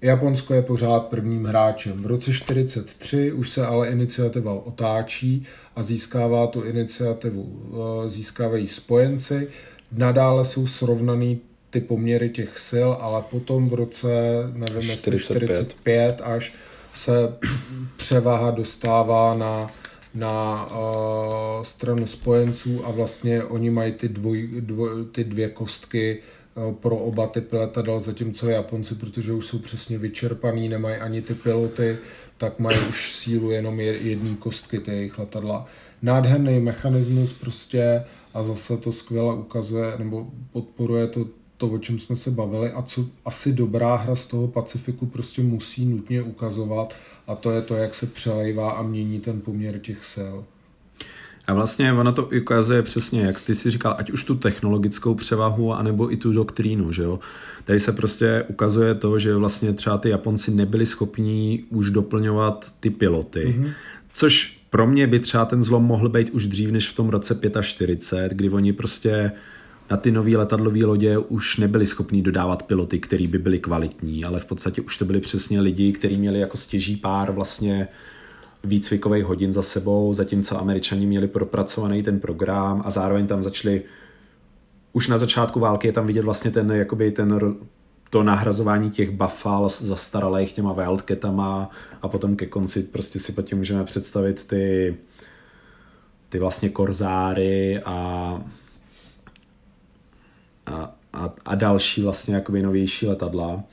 [SPEAKER 3] Japonsko je pořád prvním hráčem. V roce 43 už se ale iniciativa otáčí a získává tu iniciativu, eh, získávají spojenci. Nadále jsou srovnaný ty poměry těch sil, ale potom v roce, nevím, 45. 45 až se převaha dostává na, na uh, stranu spojenců a vlastně oni mají ty, dvoj, dvoj, ty dvě kostky Eh, pro oba typy letadel, zatímco Japonci, protože už jsou přesně vyčerpaný, nemají ani ty piloty, tak mají už sílu jenom jedné kostky ty jejich letadla. Nádherný mechanismus prostě a zase to skvěle ukazuje nebo podporuje to, to, o čem jsme se bavili a co asi dobrá hra z toho Pacifiku prostě musí nutně ukazovat a to je to, jak se přelejvá a mění ten poměr těch sil.
[SPEAKER 2] A vlastně ono to ukazuje přesně, jak ty si říkal, ať už tu technologickou převahu, anebo i tu doktrínu, že jo. Tady se prostě ukazuje to, že vlastně třeba ty Japonci nebyli schopní už doplňovat ty piloty, mm-hmm. což pro mě by třeba ten zlom mohl být už dřív než v tom roce 45, kdy oni prostě na ty nové letadlové lodě už nebyli schopní dodávat piloty, který by byli kvalitní, ale v podstatě už to byli přesně lidi, kteří měli jako stěží pár vlastně výcvikových hodin za sebou, zatímco američani měli propracovaný ten program a zároveň tam začali už na začátku války je tam vidět vlastně ten, jakoby ten to nahrazování těch buffal zastaralých těma wildcatama a potom ke konci prostě si pod tím můžeme představit ty ty vlastně korzáry a, a, a, a další vlastně jakoby novější letadla.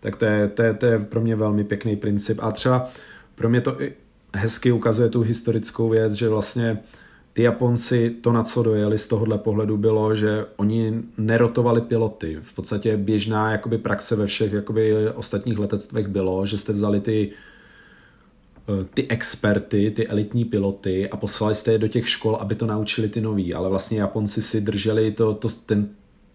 [SPEAKER 2] Tak to je, to, je, to je pro mě velmi pěkný princip. A třeba pro mě to i hezky ukazuje tu historickou věc, že vlastně ty Japonci to, na co dojeli z tohohle pohledu, bylo, že oni nerotovali piloty. V podstatě běžná jakoby praxe ve všech jakoby ostatních letectvech bylo, že jste vzali ty Eh, ty experty, ty elitní piloty a poslali jste je do těch škol, aby to naučili ty noví, ale vlastně Japonci si drželi to, to, ten,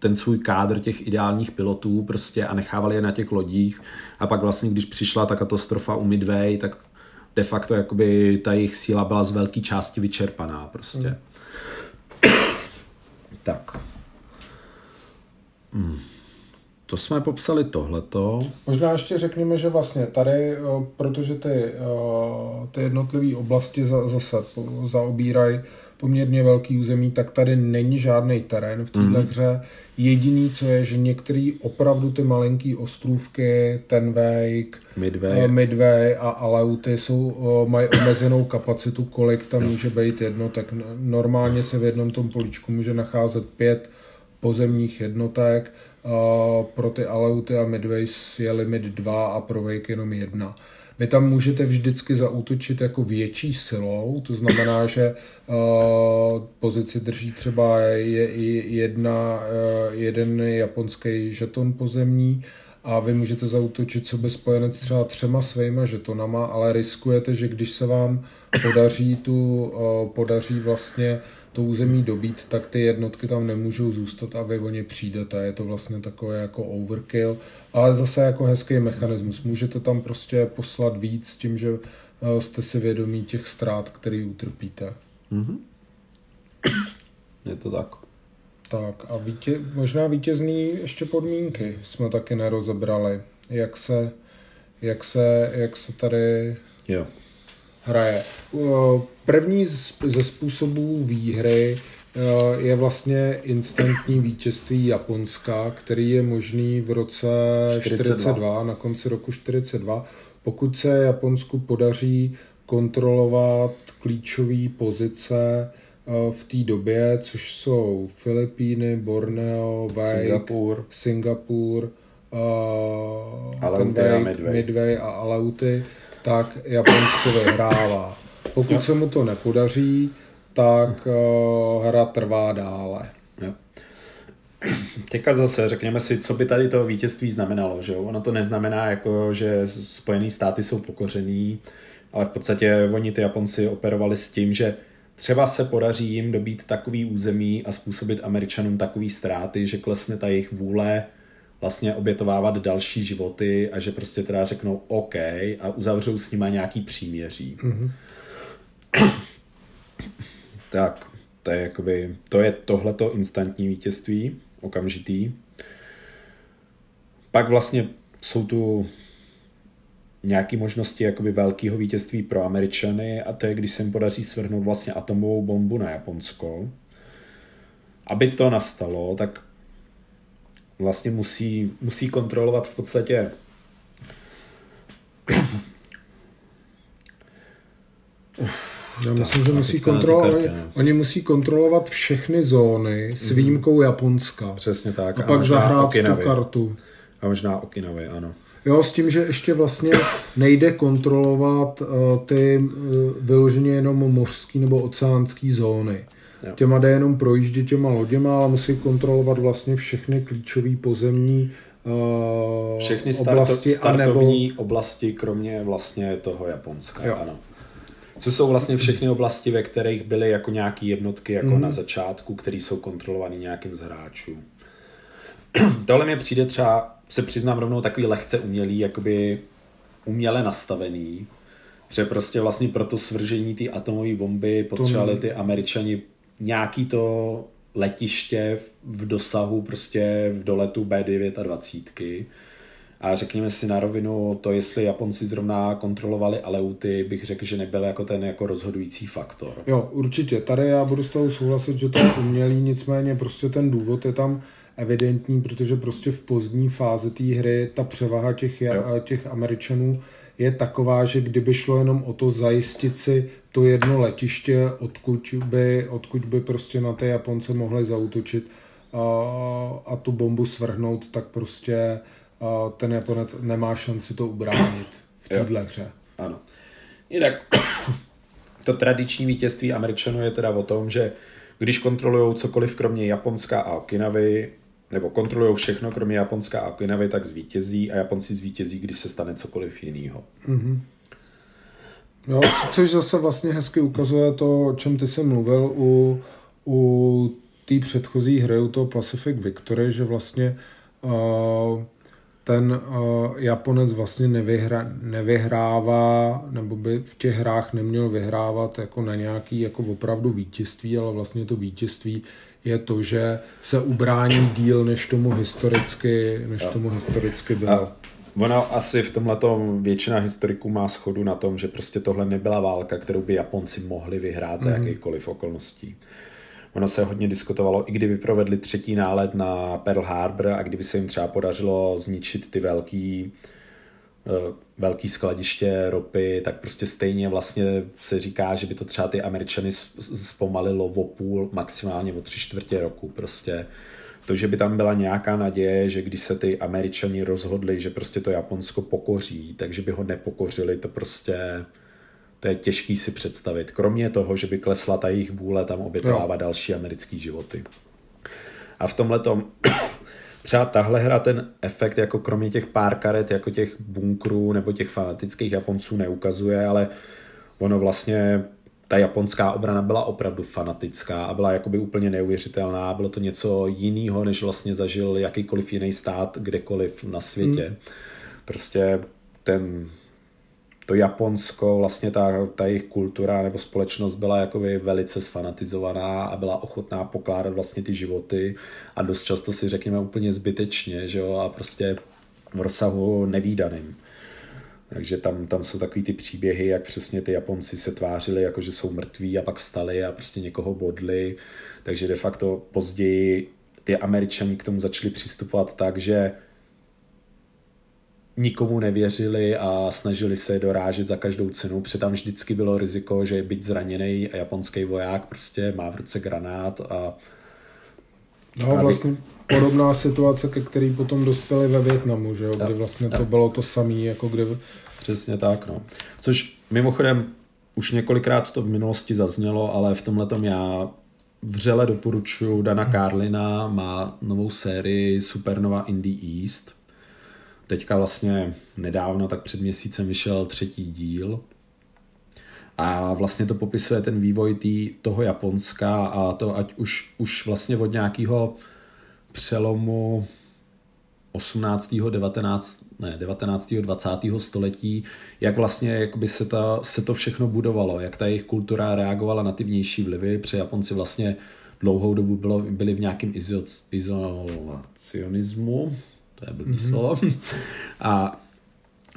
[SPEAKER 2] ten svůj kádr těch ideálních pilotů prostě a nechávali je na těch lodích a pak vlastně, když přišla ta katastrofa u Midway, tak de facto jakoby ta jejich síla byla z velké části vyčerpaná prostě. Hmm. <clears throat> tak. Hmm. To jsme popsali tohleto.
[SPEAKER 3] Možná ještě řekněme, že vlastně tady, protože ty, ty jednotlivé oblasti zase zaobírají poměrně velký území, tak tady není žádný terén v této mm. hře. Jediný, co je, že některé opravdu ty malinký ostrůvky, ten Wake,
[SPEAKER 2] Midway,
[SPEAKER 3] Midway a Aleuty jsou, mají omezenou kapacitu, kolik tam může být jedno, tak normálně se v jednom tom políčku může nacházet pět pozemních jednotek pro ty Aleuty a Midways je limit 2 a pro Wake jenom 1. Vy tam můžete vždycky zaútočit jako větší silou, to znamená, že uh, pozici drží třeba je, jedna, uh, jeden japonský žeton pozemní a vy můžete zautočit sobě spojenec třeba třema svýma žetonama, ale riskujete, že když se vám podaří tu, uh, podaří vlastně to území dobít, tak ty jednotky tam nemůžou zůstat a vy o ně přijdete. Je to vlastně takové jako overkill, ale zase jako hezký mechanismus. Můžete tam prostě poslat víc tím, že eh, jste si vědomí těch ztrát, který utrpíte. Mm-hmm.
[SPEAKER 2] Je to tak.
[SPEAKER 3] Tak a vítě, možná vítězný ještě podmínky jsme taky nerozebrali. Jak se, jak se, jak se tady
[SPEAKER 2] jo
[SPEAKER 3] hraje. První ze způsobů výhry je vlastně instantní vítězství Japonska, který je možný v roce 42, 42 na konci roku 42, pokud se Japonsku podaří kontrolovat klíčové pozice v té době, což jsou Filipíny, Borneo, Singapur, Singapur uh, ten Wake, Midway. Midway a Aleuty, tak Japonsko vyhrává. Pokud se mu to nepodaří, tak uh, hra trvá dále. Jo.
[SPEAKER 2] Teďka zase řekněme si, co by tady to vítězství znamenalo. Že? Ono to neznamená, jako, že Spojené státy jsou pokořený, ale v podstatě oni ty Japonci operovali s tím, že třeba se podaří jim dobít takový území a způsobit Američanům takový ztráty, že klesne ta jejich vůle vlastně obětovávat další životy a že prostě teda řeknou OK a uzavřou s nima nějaký příměří. Mm-hmm. <clears throat> tak, to je jakoby, to je tohleto instantní vítězství, okamžitý. Pak vlastně jsou tu nějaké možnosti jakoby velkého vítězství pro Američany a to je, když se jim podaří svrhnout vlastně atomovou bombu na Japonsko. Aby to nastalo, tak vlastně musí, musí kontrolovat v podstatě
[SPEAKER 3] já myslím, že musí kontrolovat, oni, oni musí kontrolovat všechny zóny s mhm. výjimkou Japonska.
[SPEAKER 2] Přesně tak.
[SPEAKER 3] A, a pak zahrát Okinavy. tu kartu.
[SPEAKER 2] A možná Okinavy, ano.
[SPEAKER 3] Jo, s tím, že ještě vlastně nejde kontrolovat uh, ty uh, vyloženě jenom mořský nebo oceánský zóny. Jo. Těma jde jenom projíždět těma loděma, ale musí kontrolovat vlastně všechny klíčové pozemní uh,
[SPEAKER 2] všechny starto, oblasti. Startovní anebo... oblasti, kromě vlastně toho Japonska. Jo. Ano. Co jsou vlastně všechny oblasti, ve kterých byly jako nějaké jednotky jako mm. na začátku, které jsou kontrolovány nějakým z hráčů. <clears throat> Tohle mi přijde třeba, se přiznám rovnou, takový lehce umělý, jakoby uměle nastavený, že prostě vlastně pro to svržení té atomové bomby potřebovali ty američani nějaký to letiště v dosahu prostě v doletu B29 A řekněme si na rovinu, to jestli Japonci zrovna kontrolovali Aleuty, bych řekl, že nebyl jako ten jako rozhodující faktor.
[SPEAKER 3] Jo, určitě. Tady já budu s toho souhlasit, že to je umělý, nicméně prostě ten důvod je tam evidentní, protože prostě v pozdní fázi té hry ta převaha těch, těch Američanů je taková, že kdyby šlo jenom o to zajistit si to jedno letiště, odkud by, odkud by prostě na ty Japonce mohli zautočit a, a tu bombu svrhnout, tak prostě a ten Japonec nemá šanci to ubránit v této hře.
[SPEAKER 2] Ano. Jinak to tradiční vítězství Američanů je teda o tom, že když kontrolují cokoliv kromě Japonska a Okinavy, nebo kontrolují všechno kromě Japonska a Okinavy, tak zvítězí a Japonci zvítězí, když se stane cokoliv jiného. Mm-hmm.
[SPEAKER 3] Jo, což zase vlastně hezky ukazuje to, o čem ty jsi mluvil u, u té předchozí hry, u toho Pacific Victory, že vlastně uh, ten uh, Japonec vlastně nevyhra, nevyhrává, nebo by v těch hrách neměl vyhrávat jako na nějaký jako opravdu vítězství, ale vlastně to vítězství je to, že se ubrání díl, než tomu historicky, než tomu historicky bylo. A
[SPEAKER 2] ono asi v tomhle většina historiků má schodu na tom, že prostě tohle nebyla válka, kterou by Japonci mohli vyhrát za mm-hmm. jakýchkoliv okolností. Ono se hodně diskutovalo, i kdyby provedli třetí nálet na Pearl Harbor a kdyby se jim třeba podařilo zničit ty velký, eh, velký skladiště ropy, tak prostě stejně vlastně se říká, že by to třeba ty Američany zpomalilo o půl, maximálně o tři čtvrtě roku. Prostě to, že by tam byla nějaká naděje, že když se ty Američani rozhodli, že prostě to Japonsko pokoří, takže by ho nepokořili, to prostě to je těžký si představit. Kromě toho, že by klesla ta jejich vůle tam obětovávat další americký životy. A v tomhle tom třeba tahle hra ten efekt jako kromě těch pár karet, jako těch bunkrů nebo těch fanatických Japonců neukazuje, ale ono vlastně ta japonská obrana byla opravdu fanatická a byla jakoby úplně neuvěřitelná. Bylo to něco jiného, než vlastně zažil jakýkoliv jiný stát kdekoliv na světě. Hmm. Prostě ten to Japonsko, vlastně ta, ta jejich kultura nebo společnost byla jakoby velice sfanatizovaná a byla ochotná pokládat vlastně ty životy a dost často si řekněme úplně zbytečně, že jo, a prostě v rozsahu nevýdaným. Takže tam, tam jsou takový ty příběhy, jak přesně ty Japonci se tvářili, jako že jsou mrtví a pak vstali a prostě někoho bodli. Takže de facto později ty Američani k tomu začali přistupovat tak, že nikomu nevěřili a snažili se dorážet za každou cenu, protože tam vždycky bylo riziko, že byť zraněný a japonský voják prostě má v ruce granát a
[SPEAKER 3] No vlastně podobná situace, ke který potom dospěli ve Větnamu, že jo, kdy vlastně to bylo to samé, jako kdy...
[SPEAKER 2] Přesně tak, no. Což mimochodem už několikrát to v minulosti zaznělo, ale v tomhle já vřele doporučuji Dana Carlina, má novou sérii Supernova in the East, Teďka vlastně nedávno, tak před měsícem vyšel třetí díl a vlastně to popisuje ten vývoj tý, toho Japonska a to ať už, už vlastně od nějakého přelomu 18. 19. Ne, 19. 20. století, jak vlastně jak by se, ta, se to všechno budovalo, jak ta jejich kultura reagovala na ty vnější vlivy, protože Japonci vlastně dlouhou dobu bylo, byli v nějakém izolacionismu, to je blbý mm-hmm. slovo. A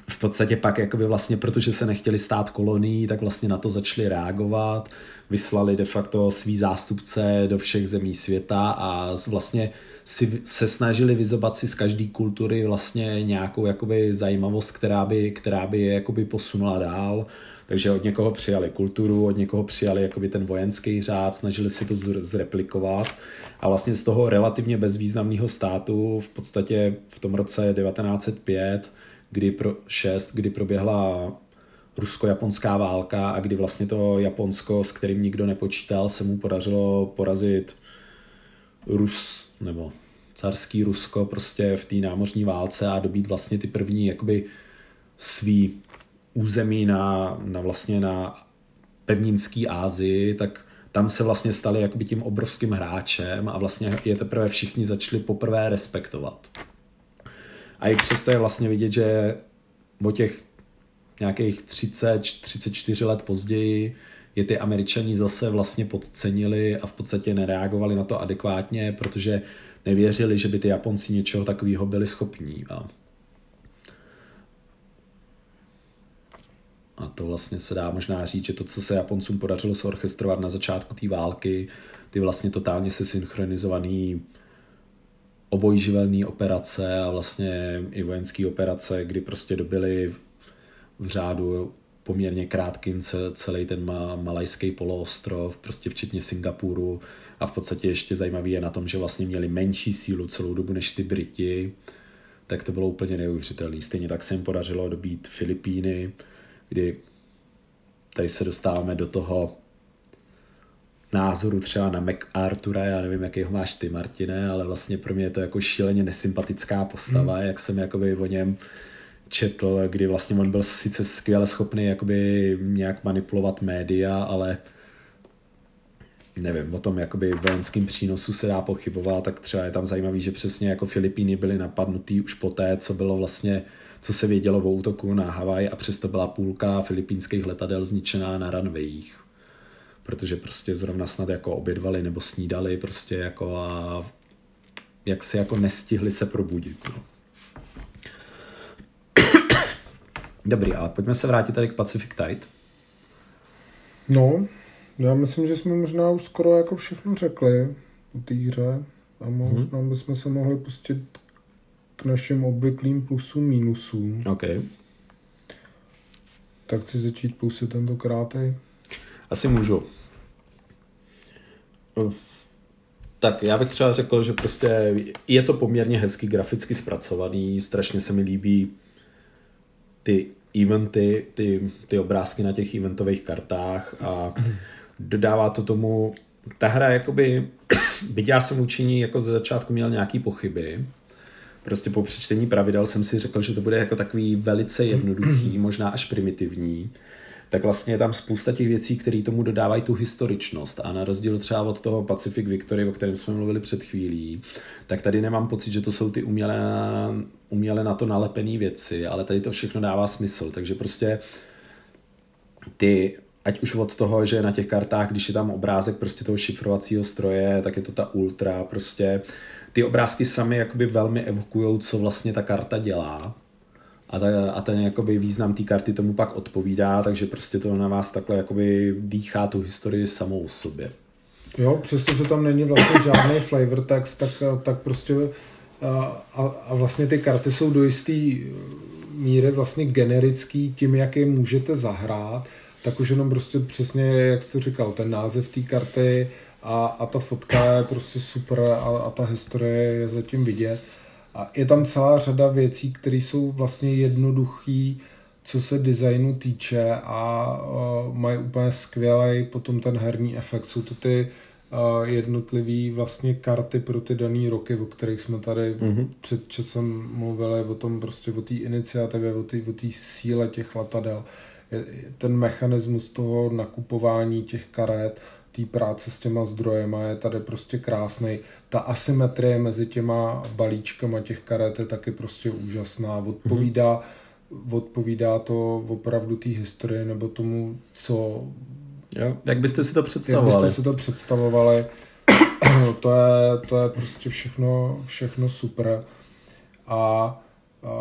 [SPEAKER 2] v podstatě pak jakoby vlastně, protože se nechtěli stát kolonií, tak vlastně na to začali reagovat, vyslali de facto svý zástupce do všech zemí světa a vlastně si, se snažili vyzobat si z každé kultury vlastně nějakou jakoby zajímavost, která by, která by je jakoby posunula dál. Takže od někoho přijali kulturu, od někoho přijali jakoby ten vojenský řád, snažili si to zreplikovat a vlastně z toho relativně bezvýznamného státu v podstatě v tom roce 1905, kdy pro 6, kdy proběhla rusko-japonská válka a kdy vlastně to Japonsko, s kterým nikdo nepočítal, se mu podařilo porazit Rus, nebo carský Rusko prostě v té námořní válce a dobít vlastně ty první jakoby svý území na, na vlastně na pevninský Ázii, tak tam se vlastně stali jakoby tím obrovským hráčem a vlastně je teprve všichni začali poprvé respektovat. A i přesto je vlastně vidět, že o těch nějakých 30, 34 let později je ty američani zase vlastně podcenili a v podstatě nereagovali na to adekvátně, protože nevěřili, že by ty Japonci něčeho takového byli schopní. A To vlastně se dá možná říct, že to, co se Japoncům podařilo orchestrovat na začátku té války, ty vlastně totálně se synchronizovaný obojživelné operace a vlastně i vojenské operace, kdy prostě dobili v řádu poměrně krátkým celý ten malajský poloostrov, prostě včetně Singapuru. A v podstatě ještě zajímavý je na tom, že vlastně měli menší sílu celou dobu než ty Briti, tak to bylo úplně neuvěřitelné. Stejně tak se jim podařilo dobít Filipíny, kdy tady se dostáváme do toho názoru třeba na MacArthura, já nevím, jaký ho máš ty, Martine, ale vlastně pro mě je to jako šíleně nesympatická postava, hmm. jak jsem jakoby o něm četl, kdy vlastně on byl sice skvěle schopný jakoby nějak manipulovat média, ale nevím, o tom jakoby vojenským přínosu se dá pochybovat, tak třeba je tam zajímavý, že přesně jako Filipíny byly napadnutý už poté, co bylo vlastně, co se vědělo o útoku na Havaj a přesto byla půlka filipínských letadel zničená na runwayích. Protože prostě zrovna snad jako obědvali nebo snídali prostě jako a jak se jako nestihli se probudit. No. <coughs> Dobrý, ale pojďme se vrátit tady k Pacific Tide.
[SPEAKER 3] No, já myslím, že jsme možná už skoro jako všechno řekli o té hře a možná hmm. bychom se mohli pustit k našim obvyklým plusům, minusům.
[SPEAKER 2] OK.
[SPEAKER 3] Tak chci začít plusy tentokrát.
[SPEAKER 2] Asi můžu. Tak já bych třeba řekl, že prostě je to poměrně hezky graficky zpracovaný, strašně se mi líbí ty eventy, ty, ty obrázky na těch eventových kartách a dodává to tomu, ta hra jakoby, <coughs> byť já jsem učení jako ze začátku měl nějaký pochyby, prostě po přečtení pravidel jsem si řekl, že to bude jako takový velice jednoduchý, <clears throat> možná až primitivní, tak vlastně je tam spousta těch věcí, které tomu dodávají tu historičnost. A na rozdíl třeba od toho Pacific Victory, o kterém jsme mluvili před chvílí, tak tady nemám pocit, že to jsou ty umělé, uměle na to nalepené věci, ale tady to všechno dává smysl. Takže prostě ty ať už od toho, že na těch kartách, když je tam obrázek prostě toho šifrovacího stroje, tak je to ta ultra, prostě ty obrázky sami jakoby velmi evokují, co vlastně ta karta dělá a, ta, a ten jakoby význam té karty tomu pak odpovídá, takže prostě to na vás takhle jakoby dýchá tu historii samou o sobě.
[SPEAKER 3] Jo, přestože tam není vlastně <coughs> žádný flavor text, tak, tak prostě a, a vlastně ty karty jsou do jistý míry vlastně generický tím, jak je můžete zahrát, tak už jenom prostě přesně, jak jsi říkal, ten název té karty a, a ta fotka je prostě super a, a ta historie je zatím vidět. A je tam celá řada věcí, které jsou vlastně jednoduché, co se designu týče a uh, mají úplně skvělý potom ten herní efekt. Jsou to ty uh, jednotlivé vlastně karty pro ty dané roky, o kterých jsme tady mm-hmm. před časem mluvili, o tom prostě o té iniciativě, o té o síle těch letadel. Ten mechanismus toho nakupování těch karet, té práce s těma zdrojema je tady prostě krásný. Ta asymetrie mezi těma balíčkama těch karet je taky prostě úžasná. Odpovídá, mm-hmm. odpovídá to opravdu té historii nebo tomu, co...
[SPEAKER 2] Jo, jak byste si to představovali?
[SPEAKER 3] Jak byste si to představovali. <clears throat> to, je, to je prostě všechno, všechno super. A, a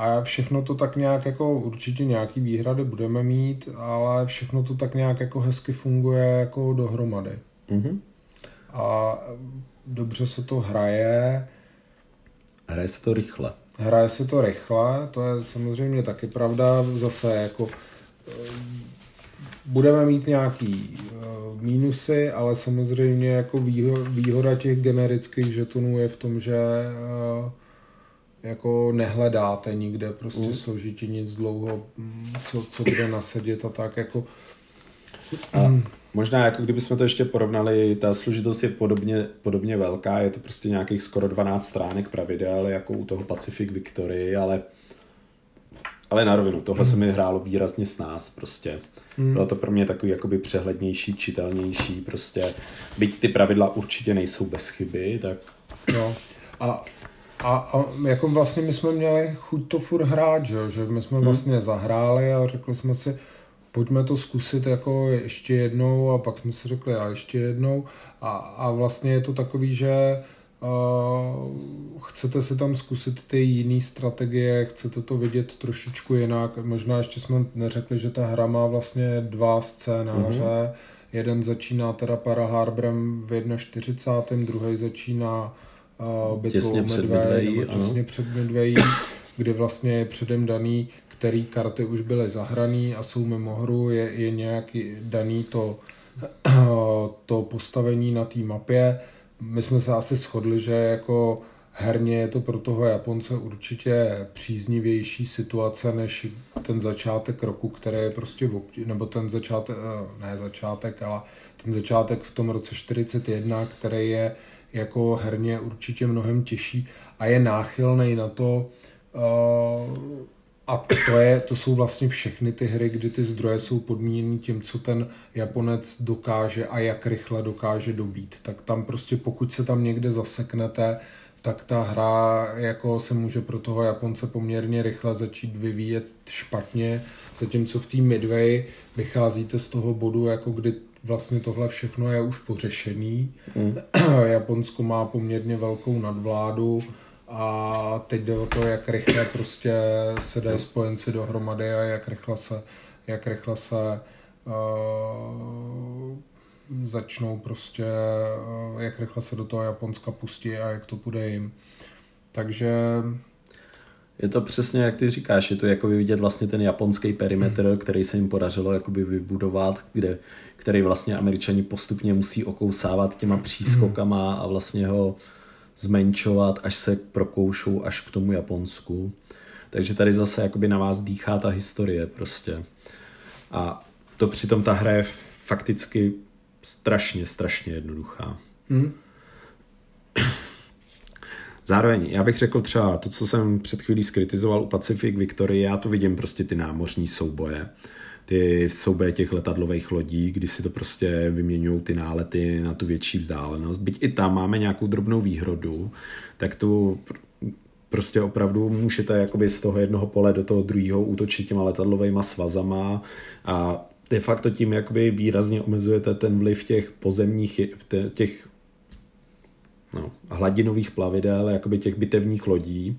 [SPEAKER 3] a všechno to tak nějak jako určitě nějaký výhrady budeme mít, ale všechno to tak nějak jako hezky funguje jako dohromady. Mm-hmm. A dobře se to hraje.
[SPEAKER 2] Hraje se to rychle.
[SPEAKER 3] Hraje se to rychle, to je samozřejmě taky pravda. Zase jako eh, budeme mít nějaký uh, mínusy, ale samozřejmě jako výhoda těch generických žetonů je v tom, že uh, jako nehledáte nikde prostě mm. složitě nic dlouho, mm, co, co bude nasadit a tak jako
[SPEAKER 2] a možná jako kdybychom to ještě porovnali, ta složitost je podobně, podobně velká, je to prostě nějakých skoro 12 stránek pravidel, jako u toho Pacific Victory, ale ale na rovinu, tohle mm. se mi hrálo výrazně s nás prostě. Mm. Bylo to pro mě takový jakoby přehlednější, čitelnější, prostě byť ty pravidla určitě nejsou bez chyby, tak...
[SPEAKER 3] No. A a, a jako vlastně my jsme měli chuť to furt hrát, že, že my jsme hmm. vlastně zahráli a řekli jsme si, pojďme to zkusit jako ještě jednou a pak jsme si řekli a ještě jednou a, a vlastně je to takový, že chcete si tam zkusit ty jiné strategie, chcete to vidět trošičku jinak. Možná ještě jsme neřekli, že ta hra má vlastně dva scénáře. Mm-hmm. Jeden začíná teda Pearl Harborem v 41. druhý začíná uh, bitvou Midway, nebo těsně před Midway, kdy vlastně je předem daný, který karty už byly zahraný a jsou mimo hru, je, je nějak daný to, <clears throat> to postavení na té mapě. My jsme se asi shodli, že jako herně je to pro toho Japonce určitě příznivější situace než ten začátek roku, který je prostě, v obtě, nebo ten začátek, eh, ne začátek, ale ten začátek v tom roce 41, který je jako herně určitě mnohem těžší a je náchylný na to uh, a to, je, to jsou vlastně všechny ty hry, kdy ty zdroje jsou podmíněny tím, co ten Japonec dokáže a jak rychle dokáže dobít. Tak tam prostě pokud se tam někde zaseknete, tak ta hra jako se může pro toho Japonce poměrně rychle začít vyvíjet špatně, zatímco v té Midway vycházíte z toho bodu, jako kdy vlastně tohle všechno je už pořešený. Mm. <clears throat> Japonsko má poměrně velkou nadvládu, a teď jde o to, jak rychle prostě se dají spojenci dohromady a jak rychle se, jak rychle se uh, začnou prostě, uh, jak rychle se do toho Japonska pustí a jak to půjde jim. Takže
[SPEAKER 2] je to přesně, jak ty říkáš, je to jako vidět vlastně ten japonský perimetr, který se jim podařilo jakoby vybudovat, kde, který vlastně američani postupně musí okousávat těma přískokama a vlastně ho zmenšovat, až se prokoušou až k tomu Japonsku. Takže tady zase jakoby na vás dýchá ta historie prostě. A to přitom ta hra je fakticky strašně, strašně jednoduchá. Hmm. Zároveň, já bych řekl třeba to, co jsem před chvílí skritizoval u Pacific Victory, já tu vidím prostě ty námořní souboje ty souboje těch letadlových lodí, kdy si to prostě vyměňují ty nálety na tu větší vzdálenost. Byť i tam máme nějakou drobnou výhodu, tak tu prostě opravdu můžete jakoby z toho jednoho pole do toho druhého útočit těma letadlovými svazama a de facto tím jakoby výrazně omezujete ten vliv těch pozemních, těch no, hladinových plavidel, jakoby těch bitevních lodí,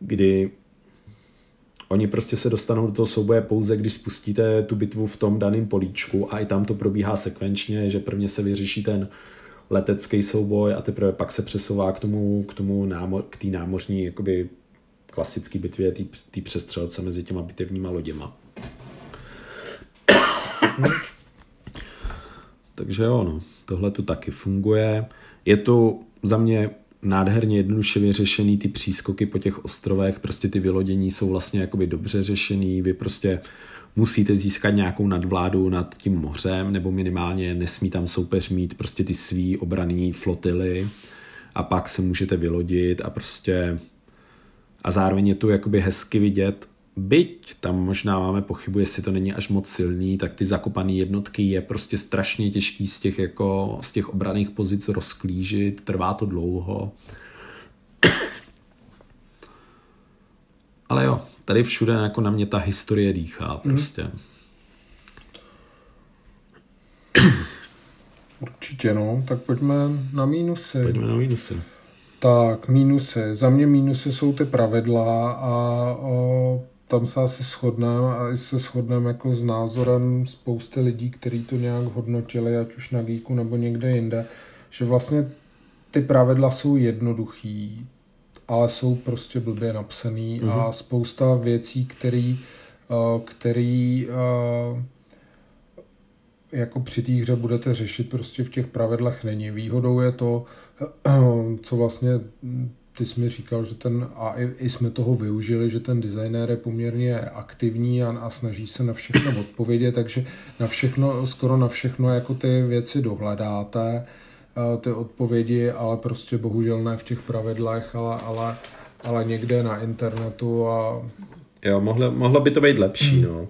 [SPEAKER 2] kdy Oni prostě se dostanou do toho souboje pouze, když spustíte tu bitvu v tom daném políčku a i tam to probíhá sekvenčně, že prvně se vyřeší ten letecký souboj a teprve pak se přesouvá k tomu, k tomu námo, k té námořní jakoby klasické bitvě, té přestřelce mezi těma bitevníma loděma. Takže jo, no, tohle tu taky funguje. Je to za mě nádherně jednoduše vyřešený ty přískoky po těch ostrovech, prostě ty vylodění jsou vlastně jakoby dobře řešený, vy prostě musíte získat nějakou nadvládu nad tím mořem, nebo minimálně nesmí tam soupeř mít prostě ty svý obraný flotily a pak se můžete vylodit a prostě a zároveň je tu jakoby hezky vidět, byť tam možná máme pochybu, jestli to není až moc silný, tak ty zakopané jednotky je prostě strašně těžký z těch, jako, z těch obraných pozic rozklížit, trvá to dlouho. <coughs> Ale jo, tady všude jako na mě ta historie dýchá mhm. prostě. Mm. <coughs>
[SPEAKER 3] Určitě no, tak pojďme na mínusy.
[SPEAKER 2] Pojďme na mínusy.
[SPEAKER 3] Tak, mínusy. Za mě mínusy jsou ty pravidla a o, tam se asi shodneme a i se shodneme jako s názorem spousty lidí, kteří to nějak hodnotili, ať už na Geeku nebo někde jinde, že vlastně ty pravidla jsou jednoduchý, ale jsou prostě blbě napsaný mm-hmm. a mhm. spousta věcí, který, eh, který eh, jako při té hře budete řešit, prostě v těch pravidlech není. Výhodou je to, <clears throat> co vlastně ty jsi mi říkal, že ten, a i, i jsme toho využili, že ten designér je poměrně aktivní a, a snaží se na všechno odpovědět, takže na všechno, skoro na všechno jako ty věci dohledáte, eh, ty odpovědi, ale prostě bohužel ne v těch pravidlech, ale, ale, ale někde na internetu a...
[SPEAKER 2] Jo, mohlo, mohlo by to být lepší, hmm. no.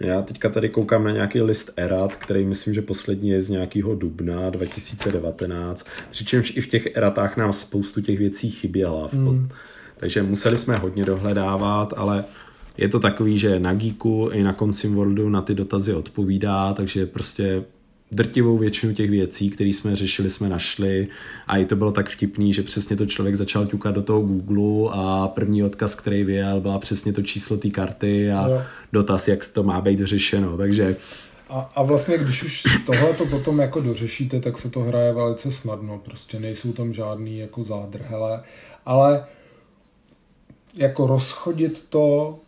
[SPEAKER 2] Já teďka tady koukám na nějaký list erat, který myslím, že poslední je z nějakého dubna 2019, přičemž i v těch eratách nám spoustu těch věcí chyběla. Mm. Takže museli jsme hodně dohledávat, ale je to takový, že na Geeku i na Concim Worldu na ty dotazy odpovídá, takže prostě drtivou většinu těch věcí, které jsme řešili, jsme našli. A i to bylo tak vtipný, že přesně to člověk začal ťukat do toho Google a první odkaz, který vyjel, byla přesně to číslo té karty a jo. dotaz, jak to má být řešeno, takže
[SPEAKER 3] a, a vlastně, když už tohle to potom jako dořešíte, tak se to hraje velice snadno, prostě nejsou tam žádný jako zádrhele, ale jako rozchodit to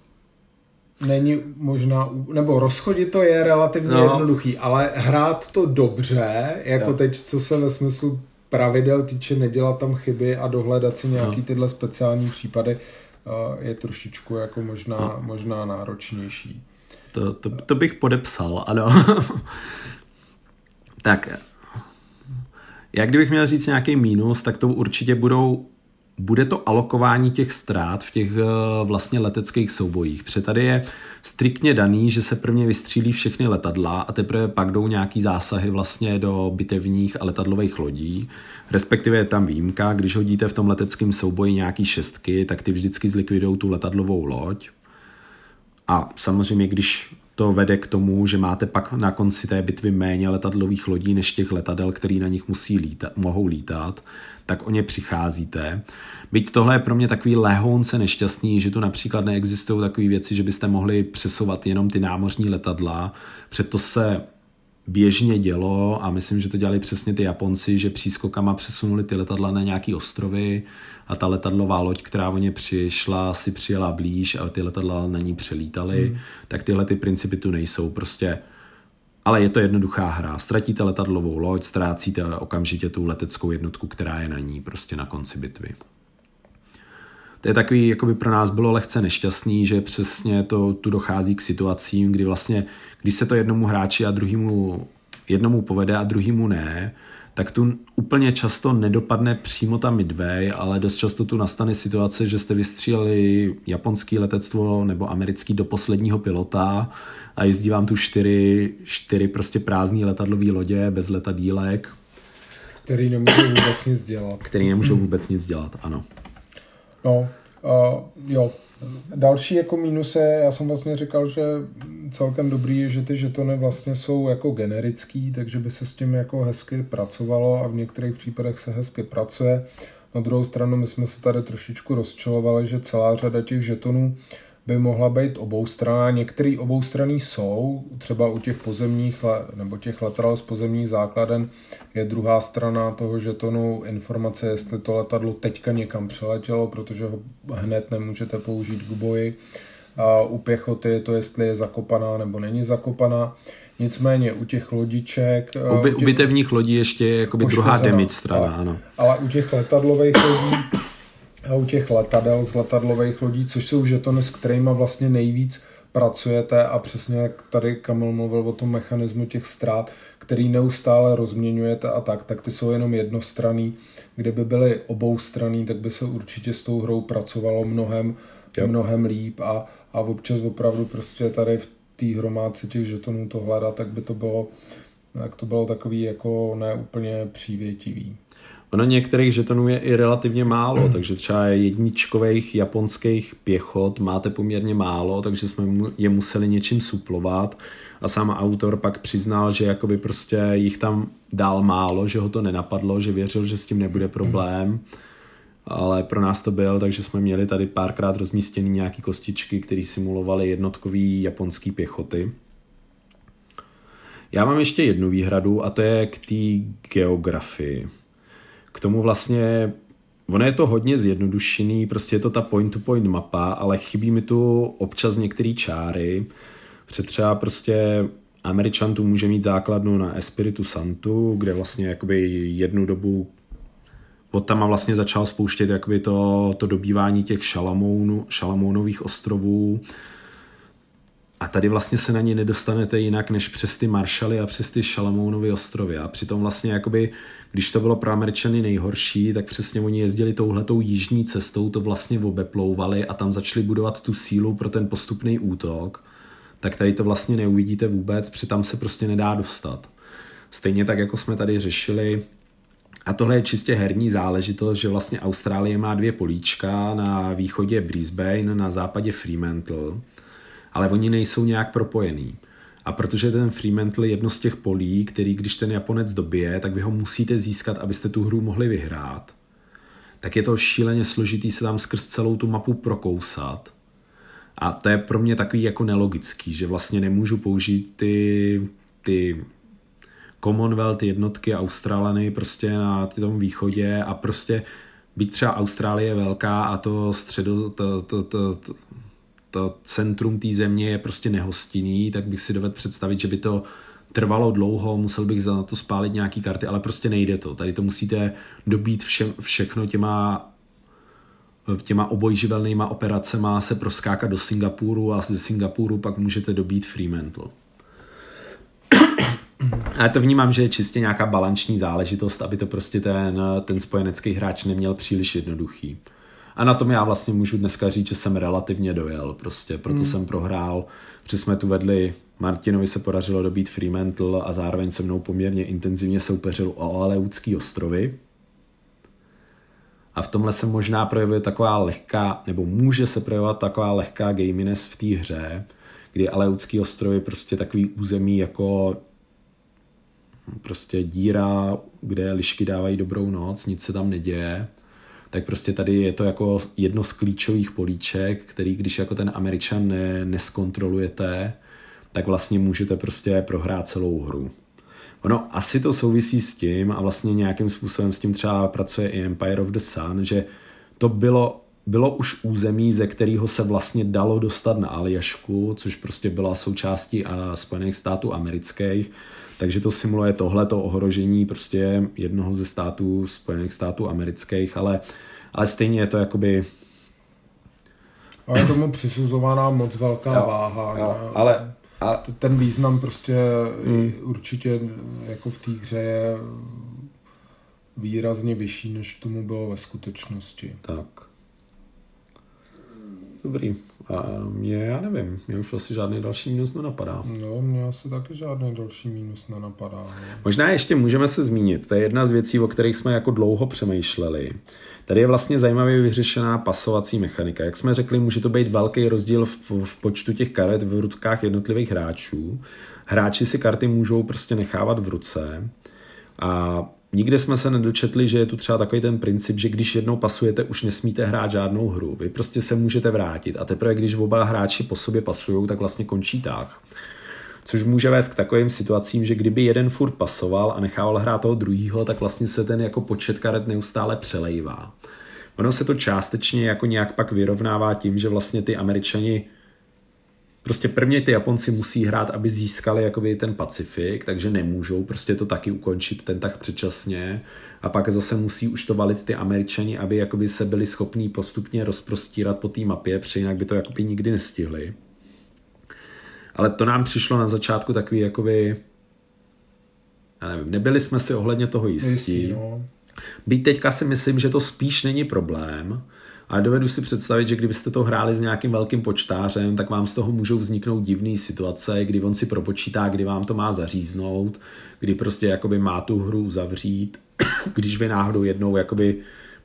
[SPEAKER 3] není možná, nebo rozchodit to je relativně no. jednoduchý, ale hrát to dobře, jako jo. teď, co se ve smyslu pravidel týče, nedělat tam chyby a dohledat si nějaký no. tyhle speciální případy, eh, je trošičku jako možná, no. možná náročnější.
[SPEAKER 2] To, to, to bych podepsal, ano. <laughs> tak, jak kdybych měl říct nějaký mínus, tak to určitě budou bude to alokování těch ztrát v těch eh, vlastně leteckých soubojích. Protože tady je striktně daný, že se prvně vystřílí všechny letadla a teprve pak jdou nějaký zásahy vlastně do bitevních a letadlových lodí. Respektive je tam výjimka, když hodíte v tom leteckém souboji nějaký šestky, tak ty vždycky zlikvidují tu letadlovou loď. A samozřejmě, když to vede k tomu, že máte pak na konci té bitvy méně letadlových lodí než těch letadel, které na nich musí lítat, mohou lítat, tak o ně přicházíte. Byť tohle je pro mě takový lehounce nešťastný, že tu například neexistují takové věci, že byste mohli přesovat jenom ty námořní letadla. Před se běžně dělo a myslím, že to dělali přesně ty Japonci, že přískokama přesunuli ty letadla na nějaký ostrovy a ta letadlová loď, která o ně přišla, si přijela blíž a ty letadla na ní přelítaly, hmm. tak tyhle ty principy tu nejsou. Prostě ale je to jednoduchá hra. Ztratíte letadlovou loď, ztrácíte okamžitě tu leteckou jednotku, která je na ní prostě na konci bitvy. To je takový, jako by pro nás bylo lehce nešťastný, že přesně to tu dochází k situacím, kdy vlastně, když se to jednomu hráči a druhému jednomu povede a druhému ne, tak tu úplně často nedopadne přímo ta midway, ale dost často tu nastane situace, že jste vystříleli japonský letectvo nebo americký do posledního pilota a jezdí vám tu čtyři, čtyři prostě prázdné letadlové lodě bez letadílek.
[SPEAKER 3] Který nemůžou vůbec nic dělat.
[SPEAKER 2] Který nemůžou vůbec nic dělat, ano.
[SPEAKER 3] No, uh, jo. Další jako mínus je, já jsem vlastně říkal, že celkem dobrý je, že ty žetony vlastně jsou jako generický, takže by se s tím jako hezky pracovalo a v některých případech se hezky pracuje. Na druhou stranu my jsme se tady trošičku rozčilovali, že celá řada těch žetonů by mohla být oboustranná. Některé oboustranný jsou, třeba u těch pozemních nebo těch lateral z pozemních základen je druhá strana toho žetonu informace, jestli to letadlo teďka někam přeletělo, protože ho hned nemůžete použít k boji. A u pěchoty je to, jestli je zakopaná nebo není zakopaná. Nicméně u těch lodiček...
[SPEAKER 2] U, by, u, těch, u bitevních lodí ještě je jakoby druhá damage strana, ano.
[SPEAKER 3] Ale u těch letadlových lodí a u těch letadel z letadlových lodí, což jsou žetony, s kterými vlastně nejvíc pracujete a přesně jak tady Kamil mluvil o tom mechanismu těch ztrát, který neustále rozměňujete a tak, tak ty jsou jenom jednostranný. Kdyby byly oboustranný, tak by se určitě s tou hrou pracovalo mnohem, jo. mnohem líp a, a občas opravdu prostě tady v té hromádce těch žetonů to hledat, tak by to bylo, tak to bylo takový jako neúplně přívětivý.
[SPEAKER 2] Ono některých žetonů je i relativně málo, <clears throat> takže třeba jedničkových japonských pěchot máte poměrně málo, takže jsme je museli něčím suplovat. A sám autor pak přiznal, že jakoby prostě jich tam dál málo, že ho to nenapadlo, že věřil, že s tím nebude problém, ale pro nás to byl, takže jsme měli tady párkrát rozmístěný nějaký kostičky, které simulovaly jednotkový japonský pěchoty. Já mám ještě jednu výhradu a to je k té geografii tomu vlastně Ono je to hodně zjednodušený, prostě je to ta point-to-point mapa, ale chybí mi tu občas některé čáry. Před třeba prostě Američan tu může mít základnu na Espiritu Santu, kde vlastně jakoby jednu dobu od tam vlastně začal spouštět jakoby to, to dobývání těch šalamounu, šalamounových ostrovů, a tady vlastně se na ně nedostanete jinak než přes ty Marshally a přes ty Šalamounovy ostrovy. A přitom vlastně jakoby, když to bylo pro Američany nejhorší, tak přesně oni jezdili touhletou jižní cestou, to vlastně obeplouvali a tam začali budovat tu sílu pro ten postupný útok. Tak tady to vlastně neuvidíte vůbec, protože tam se prostě nedá dostat. Stejně tak, jako jsme tady řešili, a tohle je čistě herní záležitost, že vlastně Austrálie má dvě políčka, na východě Brisbane, na západě Fremantle ale oni nejsou nějak propojený. A protože ten Fremantle je jedno z těch polí, který když ten Japonec dobije, tak vy ho musíte získat, abyste tu hru mohli vyhrát, tak je to šíleně složitý se tam skrz celou tu mapu prokousat. A to je pro mě takový jako nelogický, že vlastně nemůžu použít ty, ty Commonwealth jednotky Australany prostě na tom východě a prostě být třeba Austrálie velká a to středo, to, to, to, to, to centrum té země je prostě nehostinný, tak bych si dovedl představit, že by to trvalo dlouho, musel bych za to spálit nějaký karty, ale prostě nejde to. Tady to musíte dobít vše, všechno těma těma obojživelnýma operacema se proskákat do Singapuru a ze Singapuru pak můžete dobít Fremantle. <clears throat> A to vnímám, že je čistě nějaká balanční záležitost, aby to prostě ten, ten spojenecký hráč neměl příliš jednoduchý. A na tom já vlastně můžu dneska říct, že jsem relativně dojel, prostě, proto hmm. jsem prohrál, protože jsme tu vedli, Martinovi se podařilo dobít Fremantle a zároveň se mnou poměrně intenzivně soupeřil o Aleutský ostrovy. A v tomhle se možná projevuje taková lehká, nebo může se projevovat taková lehká gaminess v té hře, kdy Aleutský ostrovy prostě takový území jako prostě díra, kde lišky dávají dobrou noc, nic se tam neděje, tak prostě tady je to jako jedno z klíčových políček, který když jako ten Američan ne, neskontrolujete, tak vlastně můžete prostě prohrát celou hru. Ono asi to souvisí s tím a vlastně nějakým způsobem s tím třeba pracuje i Empire of the Sun, že to bylo, bylo už území, ze kterého se vlastně dalo dostat na Aljašku, což prostě byla součástí a Spojených států amerických, takže to simuluje tohleto ohrožení prostě jednoho ze států Spojených států amerických, ale, ale stejně je to jakoby
[SPEAKER 3] a je tomu přisuzovaná moc velká jo, váha.
[SPEAKER 2] Jo, ale,
[SPEAKER 3] a... Ten význam prostě hmm. určitě jako v té hře je výrazně vyšší, než tomu bylo ve skutečnosti.
[SPEAKER 2] Tak. Dobrý. A mě, já nevím, mě už asi žádný další mínus nenapadá.
[SPEAKER 3] No, mě asi taky žádný další mínus nenapadá. Ne? No.
[SPEAKER 2] Možná ještě můžeme se zmínit, to je jedna z věcí, o kterých jsme jako dlouho přemýšleli. Tady je vlastně zajímavě vyřešená pasovací mechanika. Jak jsme řekli, může to být velký rozdíl v, v počtu těch karet v rutkách jednotlivých hráčů. Hráči si karty můžou prostě nechávat v ruce a Nikde jsme se nedočetli, že je tu třeba takový ten princip, že když jednou pasujete, už nesmíte hrát žádnou hru. Vy prostě se můžete vrátit a teprve když oba hráči po sobě pasují, tak vlastně končí tah. Což může vést k takovým situacím, že kdyby jeden furt pasoval a nechával hrát toho druhého, tak vlastně se ten jako počet karet neustále přelejvá. Ono se to částečně jako nějak pak vyrovnává tím, že vlastně ty američani prostě prvně ty Japonci musí hrát, aby získali jakoby ten Pacifik, takže nemůžou prostě to taky ukončit ten tak předčasně a pak zase musí už to valit ty Američani, aby jakoby se byli schopní postupně rozprostírat po té mapě, protože jinak by to jakoby nikdy nestihli. Ale to nám přišlo na začátku takový jakoby já nevím, nebyli jsme si ohledně toho jistí. jistí no. Být teďka si myslím, že to spíš není problém, ale dovedu si představit, že kdybyste to hráli s nějakým velkým počtářem, tak vám z toho můžou vzniknout divné situace, kdy on si propočítá, kdy vám to má zaříznout, kdy prostě jakoby má tu hru zavřít, <coughs> když vy náhodou jednou jakoby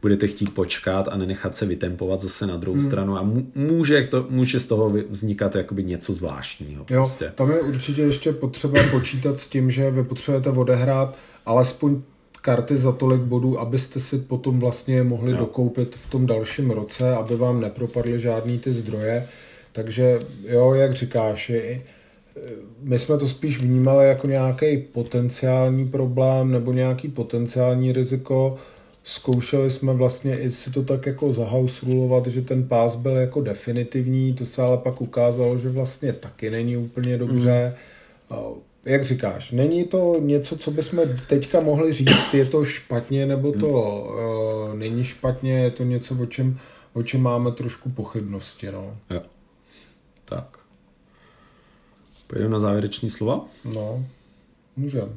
[SPEAKER 2] budete chtít počkat a nenechat se vytempovat zase na druhou hmm. stranu a může, to, může z toho vznikat jakoby něco zvláštního. Prostě.
[SPEAKER 3] Jo, tam je určitě ještě potřeba počítat s tím, že vy potřebujete odehrát alespoň karty za tolik bodů, abyste si potom vlastně mohli jo. dokoupit v tom dalším roce, aby vám nepropadly žádný ty zdroje. Takže jo, jak říkáš, je, my jsme to spíš vnímali jako nějaký potenciální problém nebo nějaký potenciální riziko. Zkoušeli jsme vlastně i si to tak jako zahausulovat, že ten pás byl jako definitivní, to se ale pak ukázalo, že vlastně taky není úplně dobře. Mm jak říkáš, není to něco, co bychom teďka mohli říct, je to špatně, nebo to uh, není špatně, je to něco, o čem, o čem máme trošku pochybnosti. No.
[SPEAKER 2] Jo. Tak. Pojedeme na závěrečný slova?
[SPEAKER 3] No, můžeme.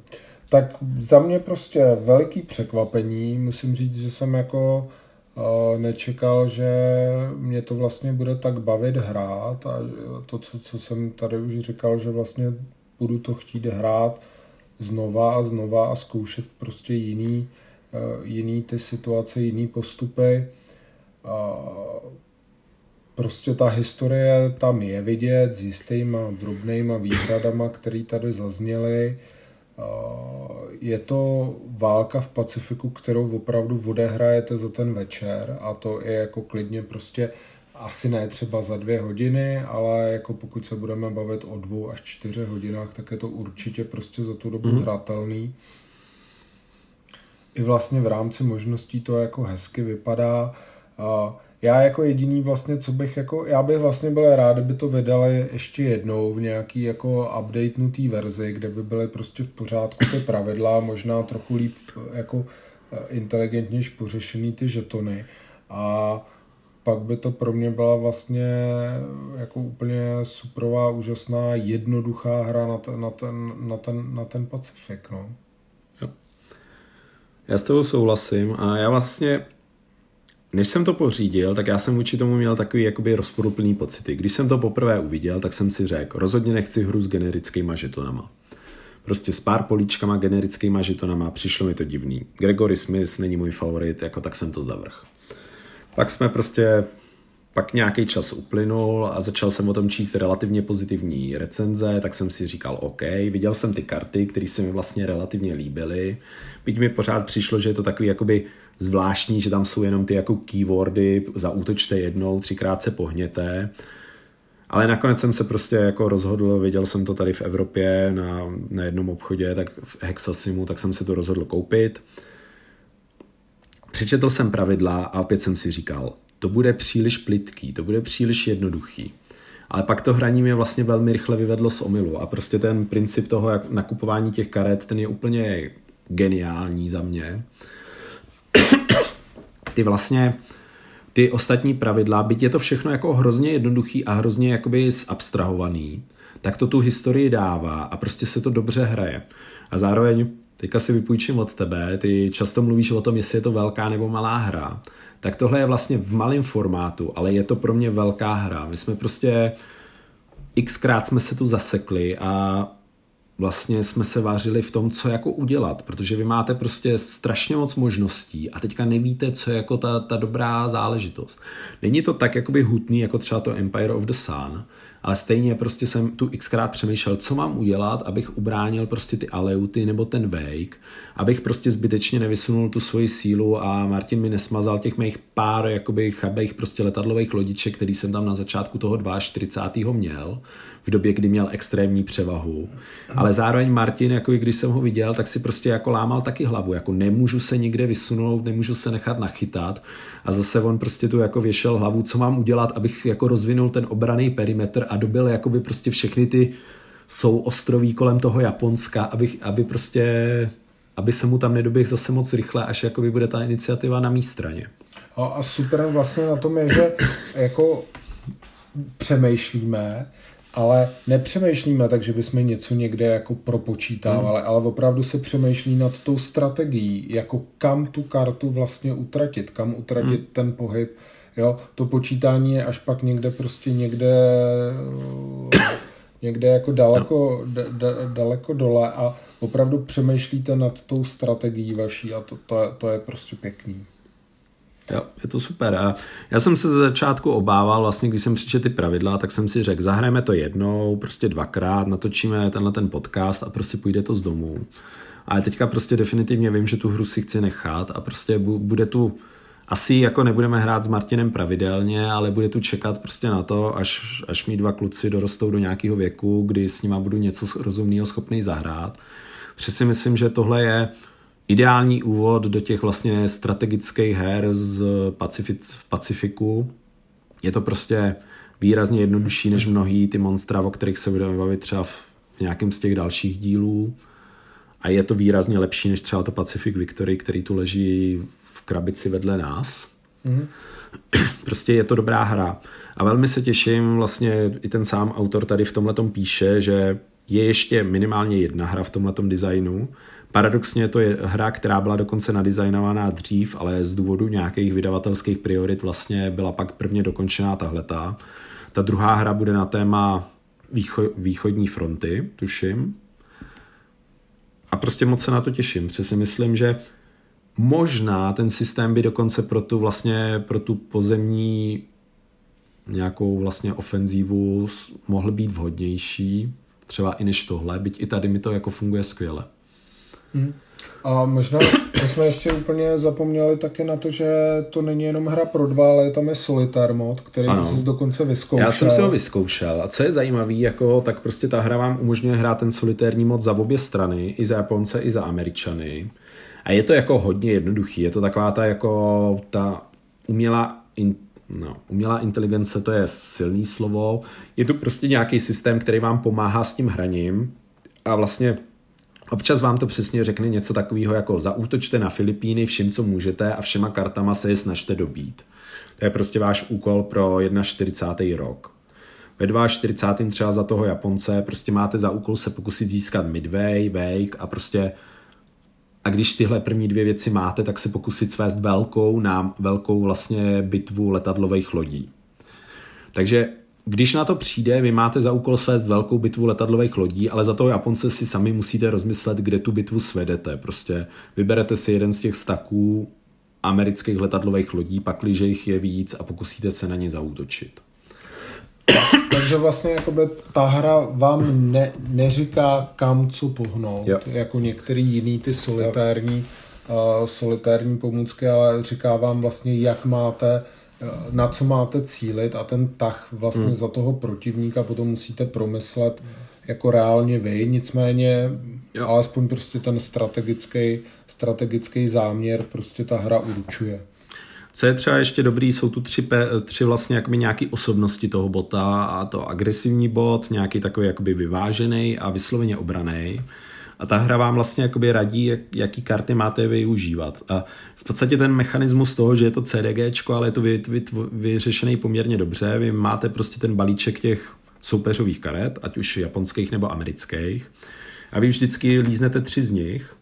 [SPEAKER 3] Tak za mě prostě veliký překvapení. Musím říct, že jsem jako uh, nečekal, že mě to vlastně bude tak bavit hrát a to, co, co jsem tady už říkal, že vlastně budu to chtít hrát znova a znova a zkoušet prostě jiný, uh, jiný ty situace, jiný postupy. Prostě ta historie tam je vidět s jistýma drobnýma výhradama, které tady zazněly. Je to válka v Pacifiku, kterou opravdu odehrajete za ten večer a to je jako klidně prostě asi ne třeba za dvě hodiny, ale jako pokud se budeme bavit o dvou až čtyři hodinách, tak je to určitě prostě za tu dobu mm. hratelný. I vlastně v rámci možností to jako hezky vypadá. Já jako jediný vlastně, co bych jako, já bych vlastně byl rád, kdyby to vydali ještě jednou v nějaký jako updatenutý verzi, kde by byly prostě v pořádku ty pravidla, možná trochu líp jako eh, inteligentnější pořešený ty žetony. A pak by to pro mě byla vlastně jako úplně superová, úžasná, jednoduchá hra na ten, na ten, na ten, na ten Pacifik, no. Jo.
[SPEAKER 2] Já s tebou souhlasím a já vlastně než jsem to pořídil, tak já jsem vůči tomu měl takový jakoby rozporuplný pocity. Když jsem to poprvé uviděl, tak jsem si řekl, rozhodně nechci hru s generickýma žetonama. Prostě s pár políčkama generickýma žetonama, přišlo mi to divný. Gregory Smith není můj favorit, jako tak jsem to zavrh. Pak jsme prostě, pak nějaký čas uplynul a začal jsem o tom číst relativně pozitivní recenze, tak jsem si říkal, OK, viděl jsem ty karty, které se mi vlastně relativně líbily. Byť mi pořád přišlo, že je to takový jakoby zvláštní, že tam jsou jenom ty jako keywordy, zautočte jednou, třikrát se pohněte. Ale nakonec jsem se prostě jako rozhodl, viděl jsem to tady v Evropě na, na jednom obchodě, tak v Hexasimu, tak jsem se to rozhodl koupit. Přečetl jsem pravidla a opět jsem si říkal, to bude příliš plitký, to bude příliš jednoduchý. Ale pak to hraní mě vlastně velmi rychle vyvedlo z omylu a prostě ten princip toho jak nakupování těch karet, ten je úplně geniální za mě. <clears throat> Ty vlastně ty ostatní pravidla, byť je to všechno jako hrozně jednoduchý a hrozně jakoby zabstrahovaný, tak to tu historii dává a prostě se to dobře hraje. A zároveň teďka si vypůjčím od tebe, ty často mluvíš o tom, jestli je to velká nebo malá hra, tak tohle je vlastně v malém formátu, ale je to pro mě velká hra. My jsme prostě xkrát jsme se tu zasekli a vlastně jsme se vážili v tom, co jako udělat, protože vy máte prostě strašně moc možností a teďka nevíte, co je jako ta, ta dobrá záležitost. Není to tak jakoby hutný, jako třeba to Empire of the Sun, ale stejně prostě jsem tu xkrát přemýšlel, co mám udělat, abych ubránil prostě ty aleuty nebo ten wake, abych prostě zbytečně nevysunul tu svoji sílu a Martin mi nesmazal těch mých pár jakoby chabých prostě letadlových lodiček, který jsem tam na začátku toho 42. měl, v době, kdy měl extrémní převahu. Ale zároveň Martin, jako když jsem ho viděl, tak si prostě jako lámal taky hlavu, jako nemůžu se nikde vysunout, nemůžu se nechat nachytat a zase on prostě tu jako věšel hlavu, co mám udělat, abych jako rozvinul ten obraný perimetr a dobil jakoby prostě všechny ty souostroví kolem toho Japonska, abych, aby prostě aby se mu tam nedoběh zase moc rychle, až jakoby bude ta iniciativa na mý straně.
[SPEAKER 3] A, a super vlastně na tom je, že jako přemýšlíme, ale nepřemýšlíme tak, že bychom něco někde jako propočítávali, hmm. ale opravdu se přemýšlí nad tou strategií, jako kam tu kartu vlastně utratit, kam utratit hmm. ten pohyb. Jo, to počítání je až pak někde prostě někde někde jako daleko, da, da, daleko dole a opravdu přemýšlíte nad tou strategií vaší a to, to, to je prostě pěkný.
[SPEAKER 2] Jo, je to super. A já jsem se ze začátku obával, vlastně když jsem přičetl ty pravidla, tak jsem si řekl, zahrajeme to jednou, prostě dvakrát, natočíme tenhle ten podcast a prostě půjde to z domu. Ale teďka prostě definitivně vím, že tu hru si chci nechat a prostě bude tu asi jako nebudeme hrát s Martinem pravidelně, ale bude tu čekat prostě na to, až, až mý dva kluci dorostou do nějakého věku, kdy s nima budu něco rozumného schopný zahrát. Přesně myslím, že tohle je ideální úvod do těch vlastně strategických her z Pacifit, Pacifiku. Je to prostě výrazně jednodušší než mnohý ty monstra, o kterých se budeme bavit třeba v, v nějakém z těch dalších dílů. A je to výrazně lepší než třeba to Pacific Victory, který tu leží v krabici vedle nás. Mm. <clears throat> Prostě je to dobrá hra. A velmi se těším, vlastně i ten sám autor tady v tomhle píše, že je ještě minimálně jedna hra v tomhle designu Paradoxně to je hra, která byla dokonce nadizajnovaná dřív, ale z důvodu nějakých vydavatelských priorit vlastně byla pak prvně dokončená tahleta. Ta druhá hra bude na téma výcho- východní fronty, tuším. A prostě moc se na to těším, protože si myslím, že možná ten systém by dokonce pro tu vlastně, pro tu pozemní nějakou vlastně ofenzívu mohl být vhodnější, třeba i než tohle, byť i tady mi to jako funguje skvěle.
[SPEAKER 3] Hmm. A možná my jsme ještě úplně zapomněli taky na to, že to není jenom hra pro dva, ale tam je solitár mod, který ano. jsi dokonce vyzkoušel.
[SPEAKER 2] Já jsem si ho vyzkoušel a co je zajímavé, jako, tak prostě ta hra vám umožňuje hrát ten solitérní mod za obě strany, i za Japonce, i za Američany. A je to jako hodně jednoduchý, je to taková ta jako ta umělá in, no, umělá inteligence, to je silný slovo. Je to prostě nějaký systém, který vám pomáhá s tím hraním a vlastně Občas vám to přesně řekne něco takového jako zaútočte na Filipíny vším, co můžete a všema kartama se je snažte dobít. To je prostě váš úkol pro 41. rok. Ve 42. třeba za toho Japonce prostě máte za úkol se pokusit získat Midway, Wake a prostě a když tyhle první dvě věci máte, tak se pokusit svést velkou, nám, velkou vlastně bitvu letadlových lodí. Takže když na to přijde, vy máte za úkol svést velkou bitvu letadlových lodí, ale za to Japonce si sami musíte rozmyslet, kde tu bitvu svedete. Prostě vyberete si jeden z těch staků amerických letadlových lodí, pakliže jich je víc a pokusíte se na ně zaútočit.
[SPEAKER 3] Takže vlastně jakoby ta hra vám ne, neříká kam co pohnout, jo. jako některý jiný ty solitární, uh, solitární pomůcky, ale říká vám vlastně, jak máte na co máte cílit a ten tah vlastně hmm. za toho protivníka potom musíte promyslet jako reálně vy, nicméně jo. alespoň prostě ten strategický, strategický záměr prostě ta hra uručuje.
[SPEAKER 2] Co je třeba ještě dobrý, jsou tu tři, tři vlastně jakoby nějaký osobnosti toho bota a to agresivní bot, nějaký takový jakoby vyvážený a vysloveně obraný. A ta hra vám vlastně jakoby radí, jak, jaký karty máte využívat. A v podstatě ten mechanismus toho, že je to CDG, ale je to vy, vy, vyřešený poměrně dobře. Vy máte prostě ten balíček těch soupeřových karet, ať už japonských nebo amerických. A vy vždycky líznete tři z nich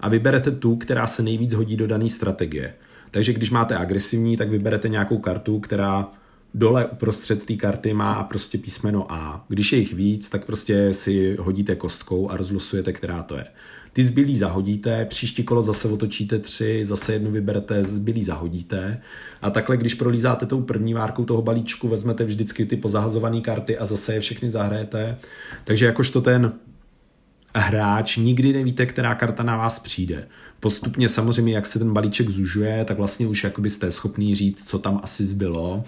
[SPEAKER 2] a vyberete tu, která se nejvíc hodí do dané strategie. Takže když máte agresivní, tak vyberete nějakou kartu, která dole uprostřed té karty má prostě písmeno A. Když je jich víc, tak prostě si hodíte kostkou a rozlosujete, která to je. Ty zbylý zahodíte, příští kolo zase otočíte tři, zase jednu vyberete, zbylý zahodíte. A takhle, když prolízáte tou první várkou toho balíčku, vezmete vždycky ty pozahazované karty a zase je všechny zahrajete. Takže jakožto ten hráč nikdy nevíte, která karta na vás přijde. Postupně samozřejmě, jak se ten balíček zužuje, tak vlastně už jakoby jste schopný říct, co tam asi zbylo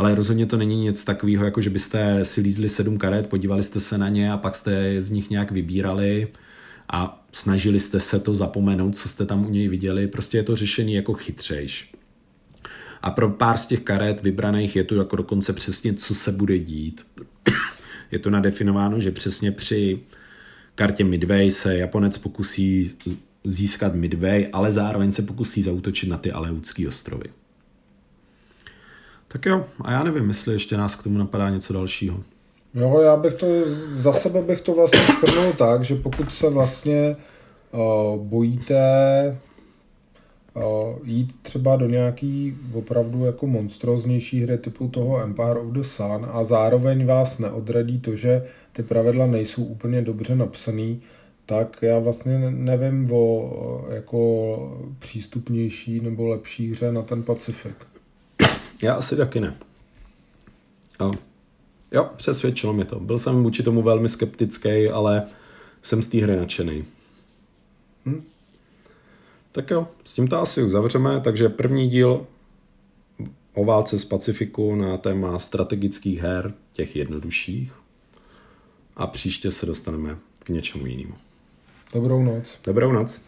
[SPEAKER 2] ale rozhodně to není nic takového, jako že byste si lízli sedm karet, podívali jste se na ně a pak jste z nich nějak vybírali a snažili jste se to zapomenout, co jste tam u něj viděli. Prostě je to řešený jako chytřejš. A pro pár z těch karet vybraných je to jako dokonce přesně, co se bude dít. <coughs> je to nadefinováno, že přesně při kartě Midway se Japonec pokusí získat Midway, ale zároveň se pokusí zautočit na ty Aleutské ostrovy. Tak jo, a já nevím, jestli ještě nás k tomu napadá něco dalšího.
[SPEAKER 3] Jo, já bych to, za sebe bych to vlastně shrnul tak, že pokud se vlastně uh, bojíte jít třeba do nějaký opravdu jako monstroznější hry typu toho Empire of the Sun a zároveň vás neodradí to, že ty pravidla nejsou úplně dobře napsaný, tak já vlastně nevím o jako přístupnější nebo lepší hře na ten Pacifik.
[SPEAKER 2] Já asi taky ne. Jo. jo, přesvědčilo mě to. Byl jsem vůči tomu velmi skeptický, ale jsem z té hry nadšený. Hm? Tak jo, s tím to asi uzavřeme, takže první díl o válce z Pacifiku na téma strategických her, těch jednodušších. A příště se dostaneme k něčemu jinému.
[SPEAKER 3] Dobrou noc.
[SPEAKER 2] Dobrou noc.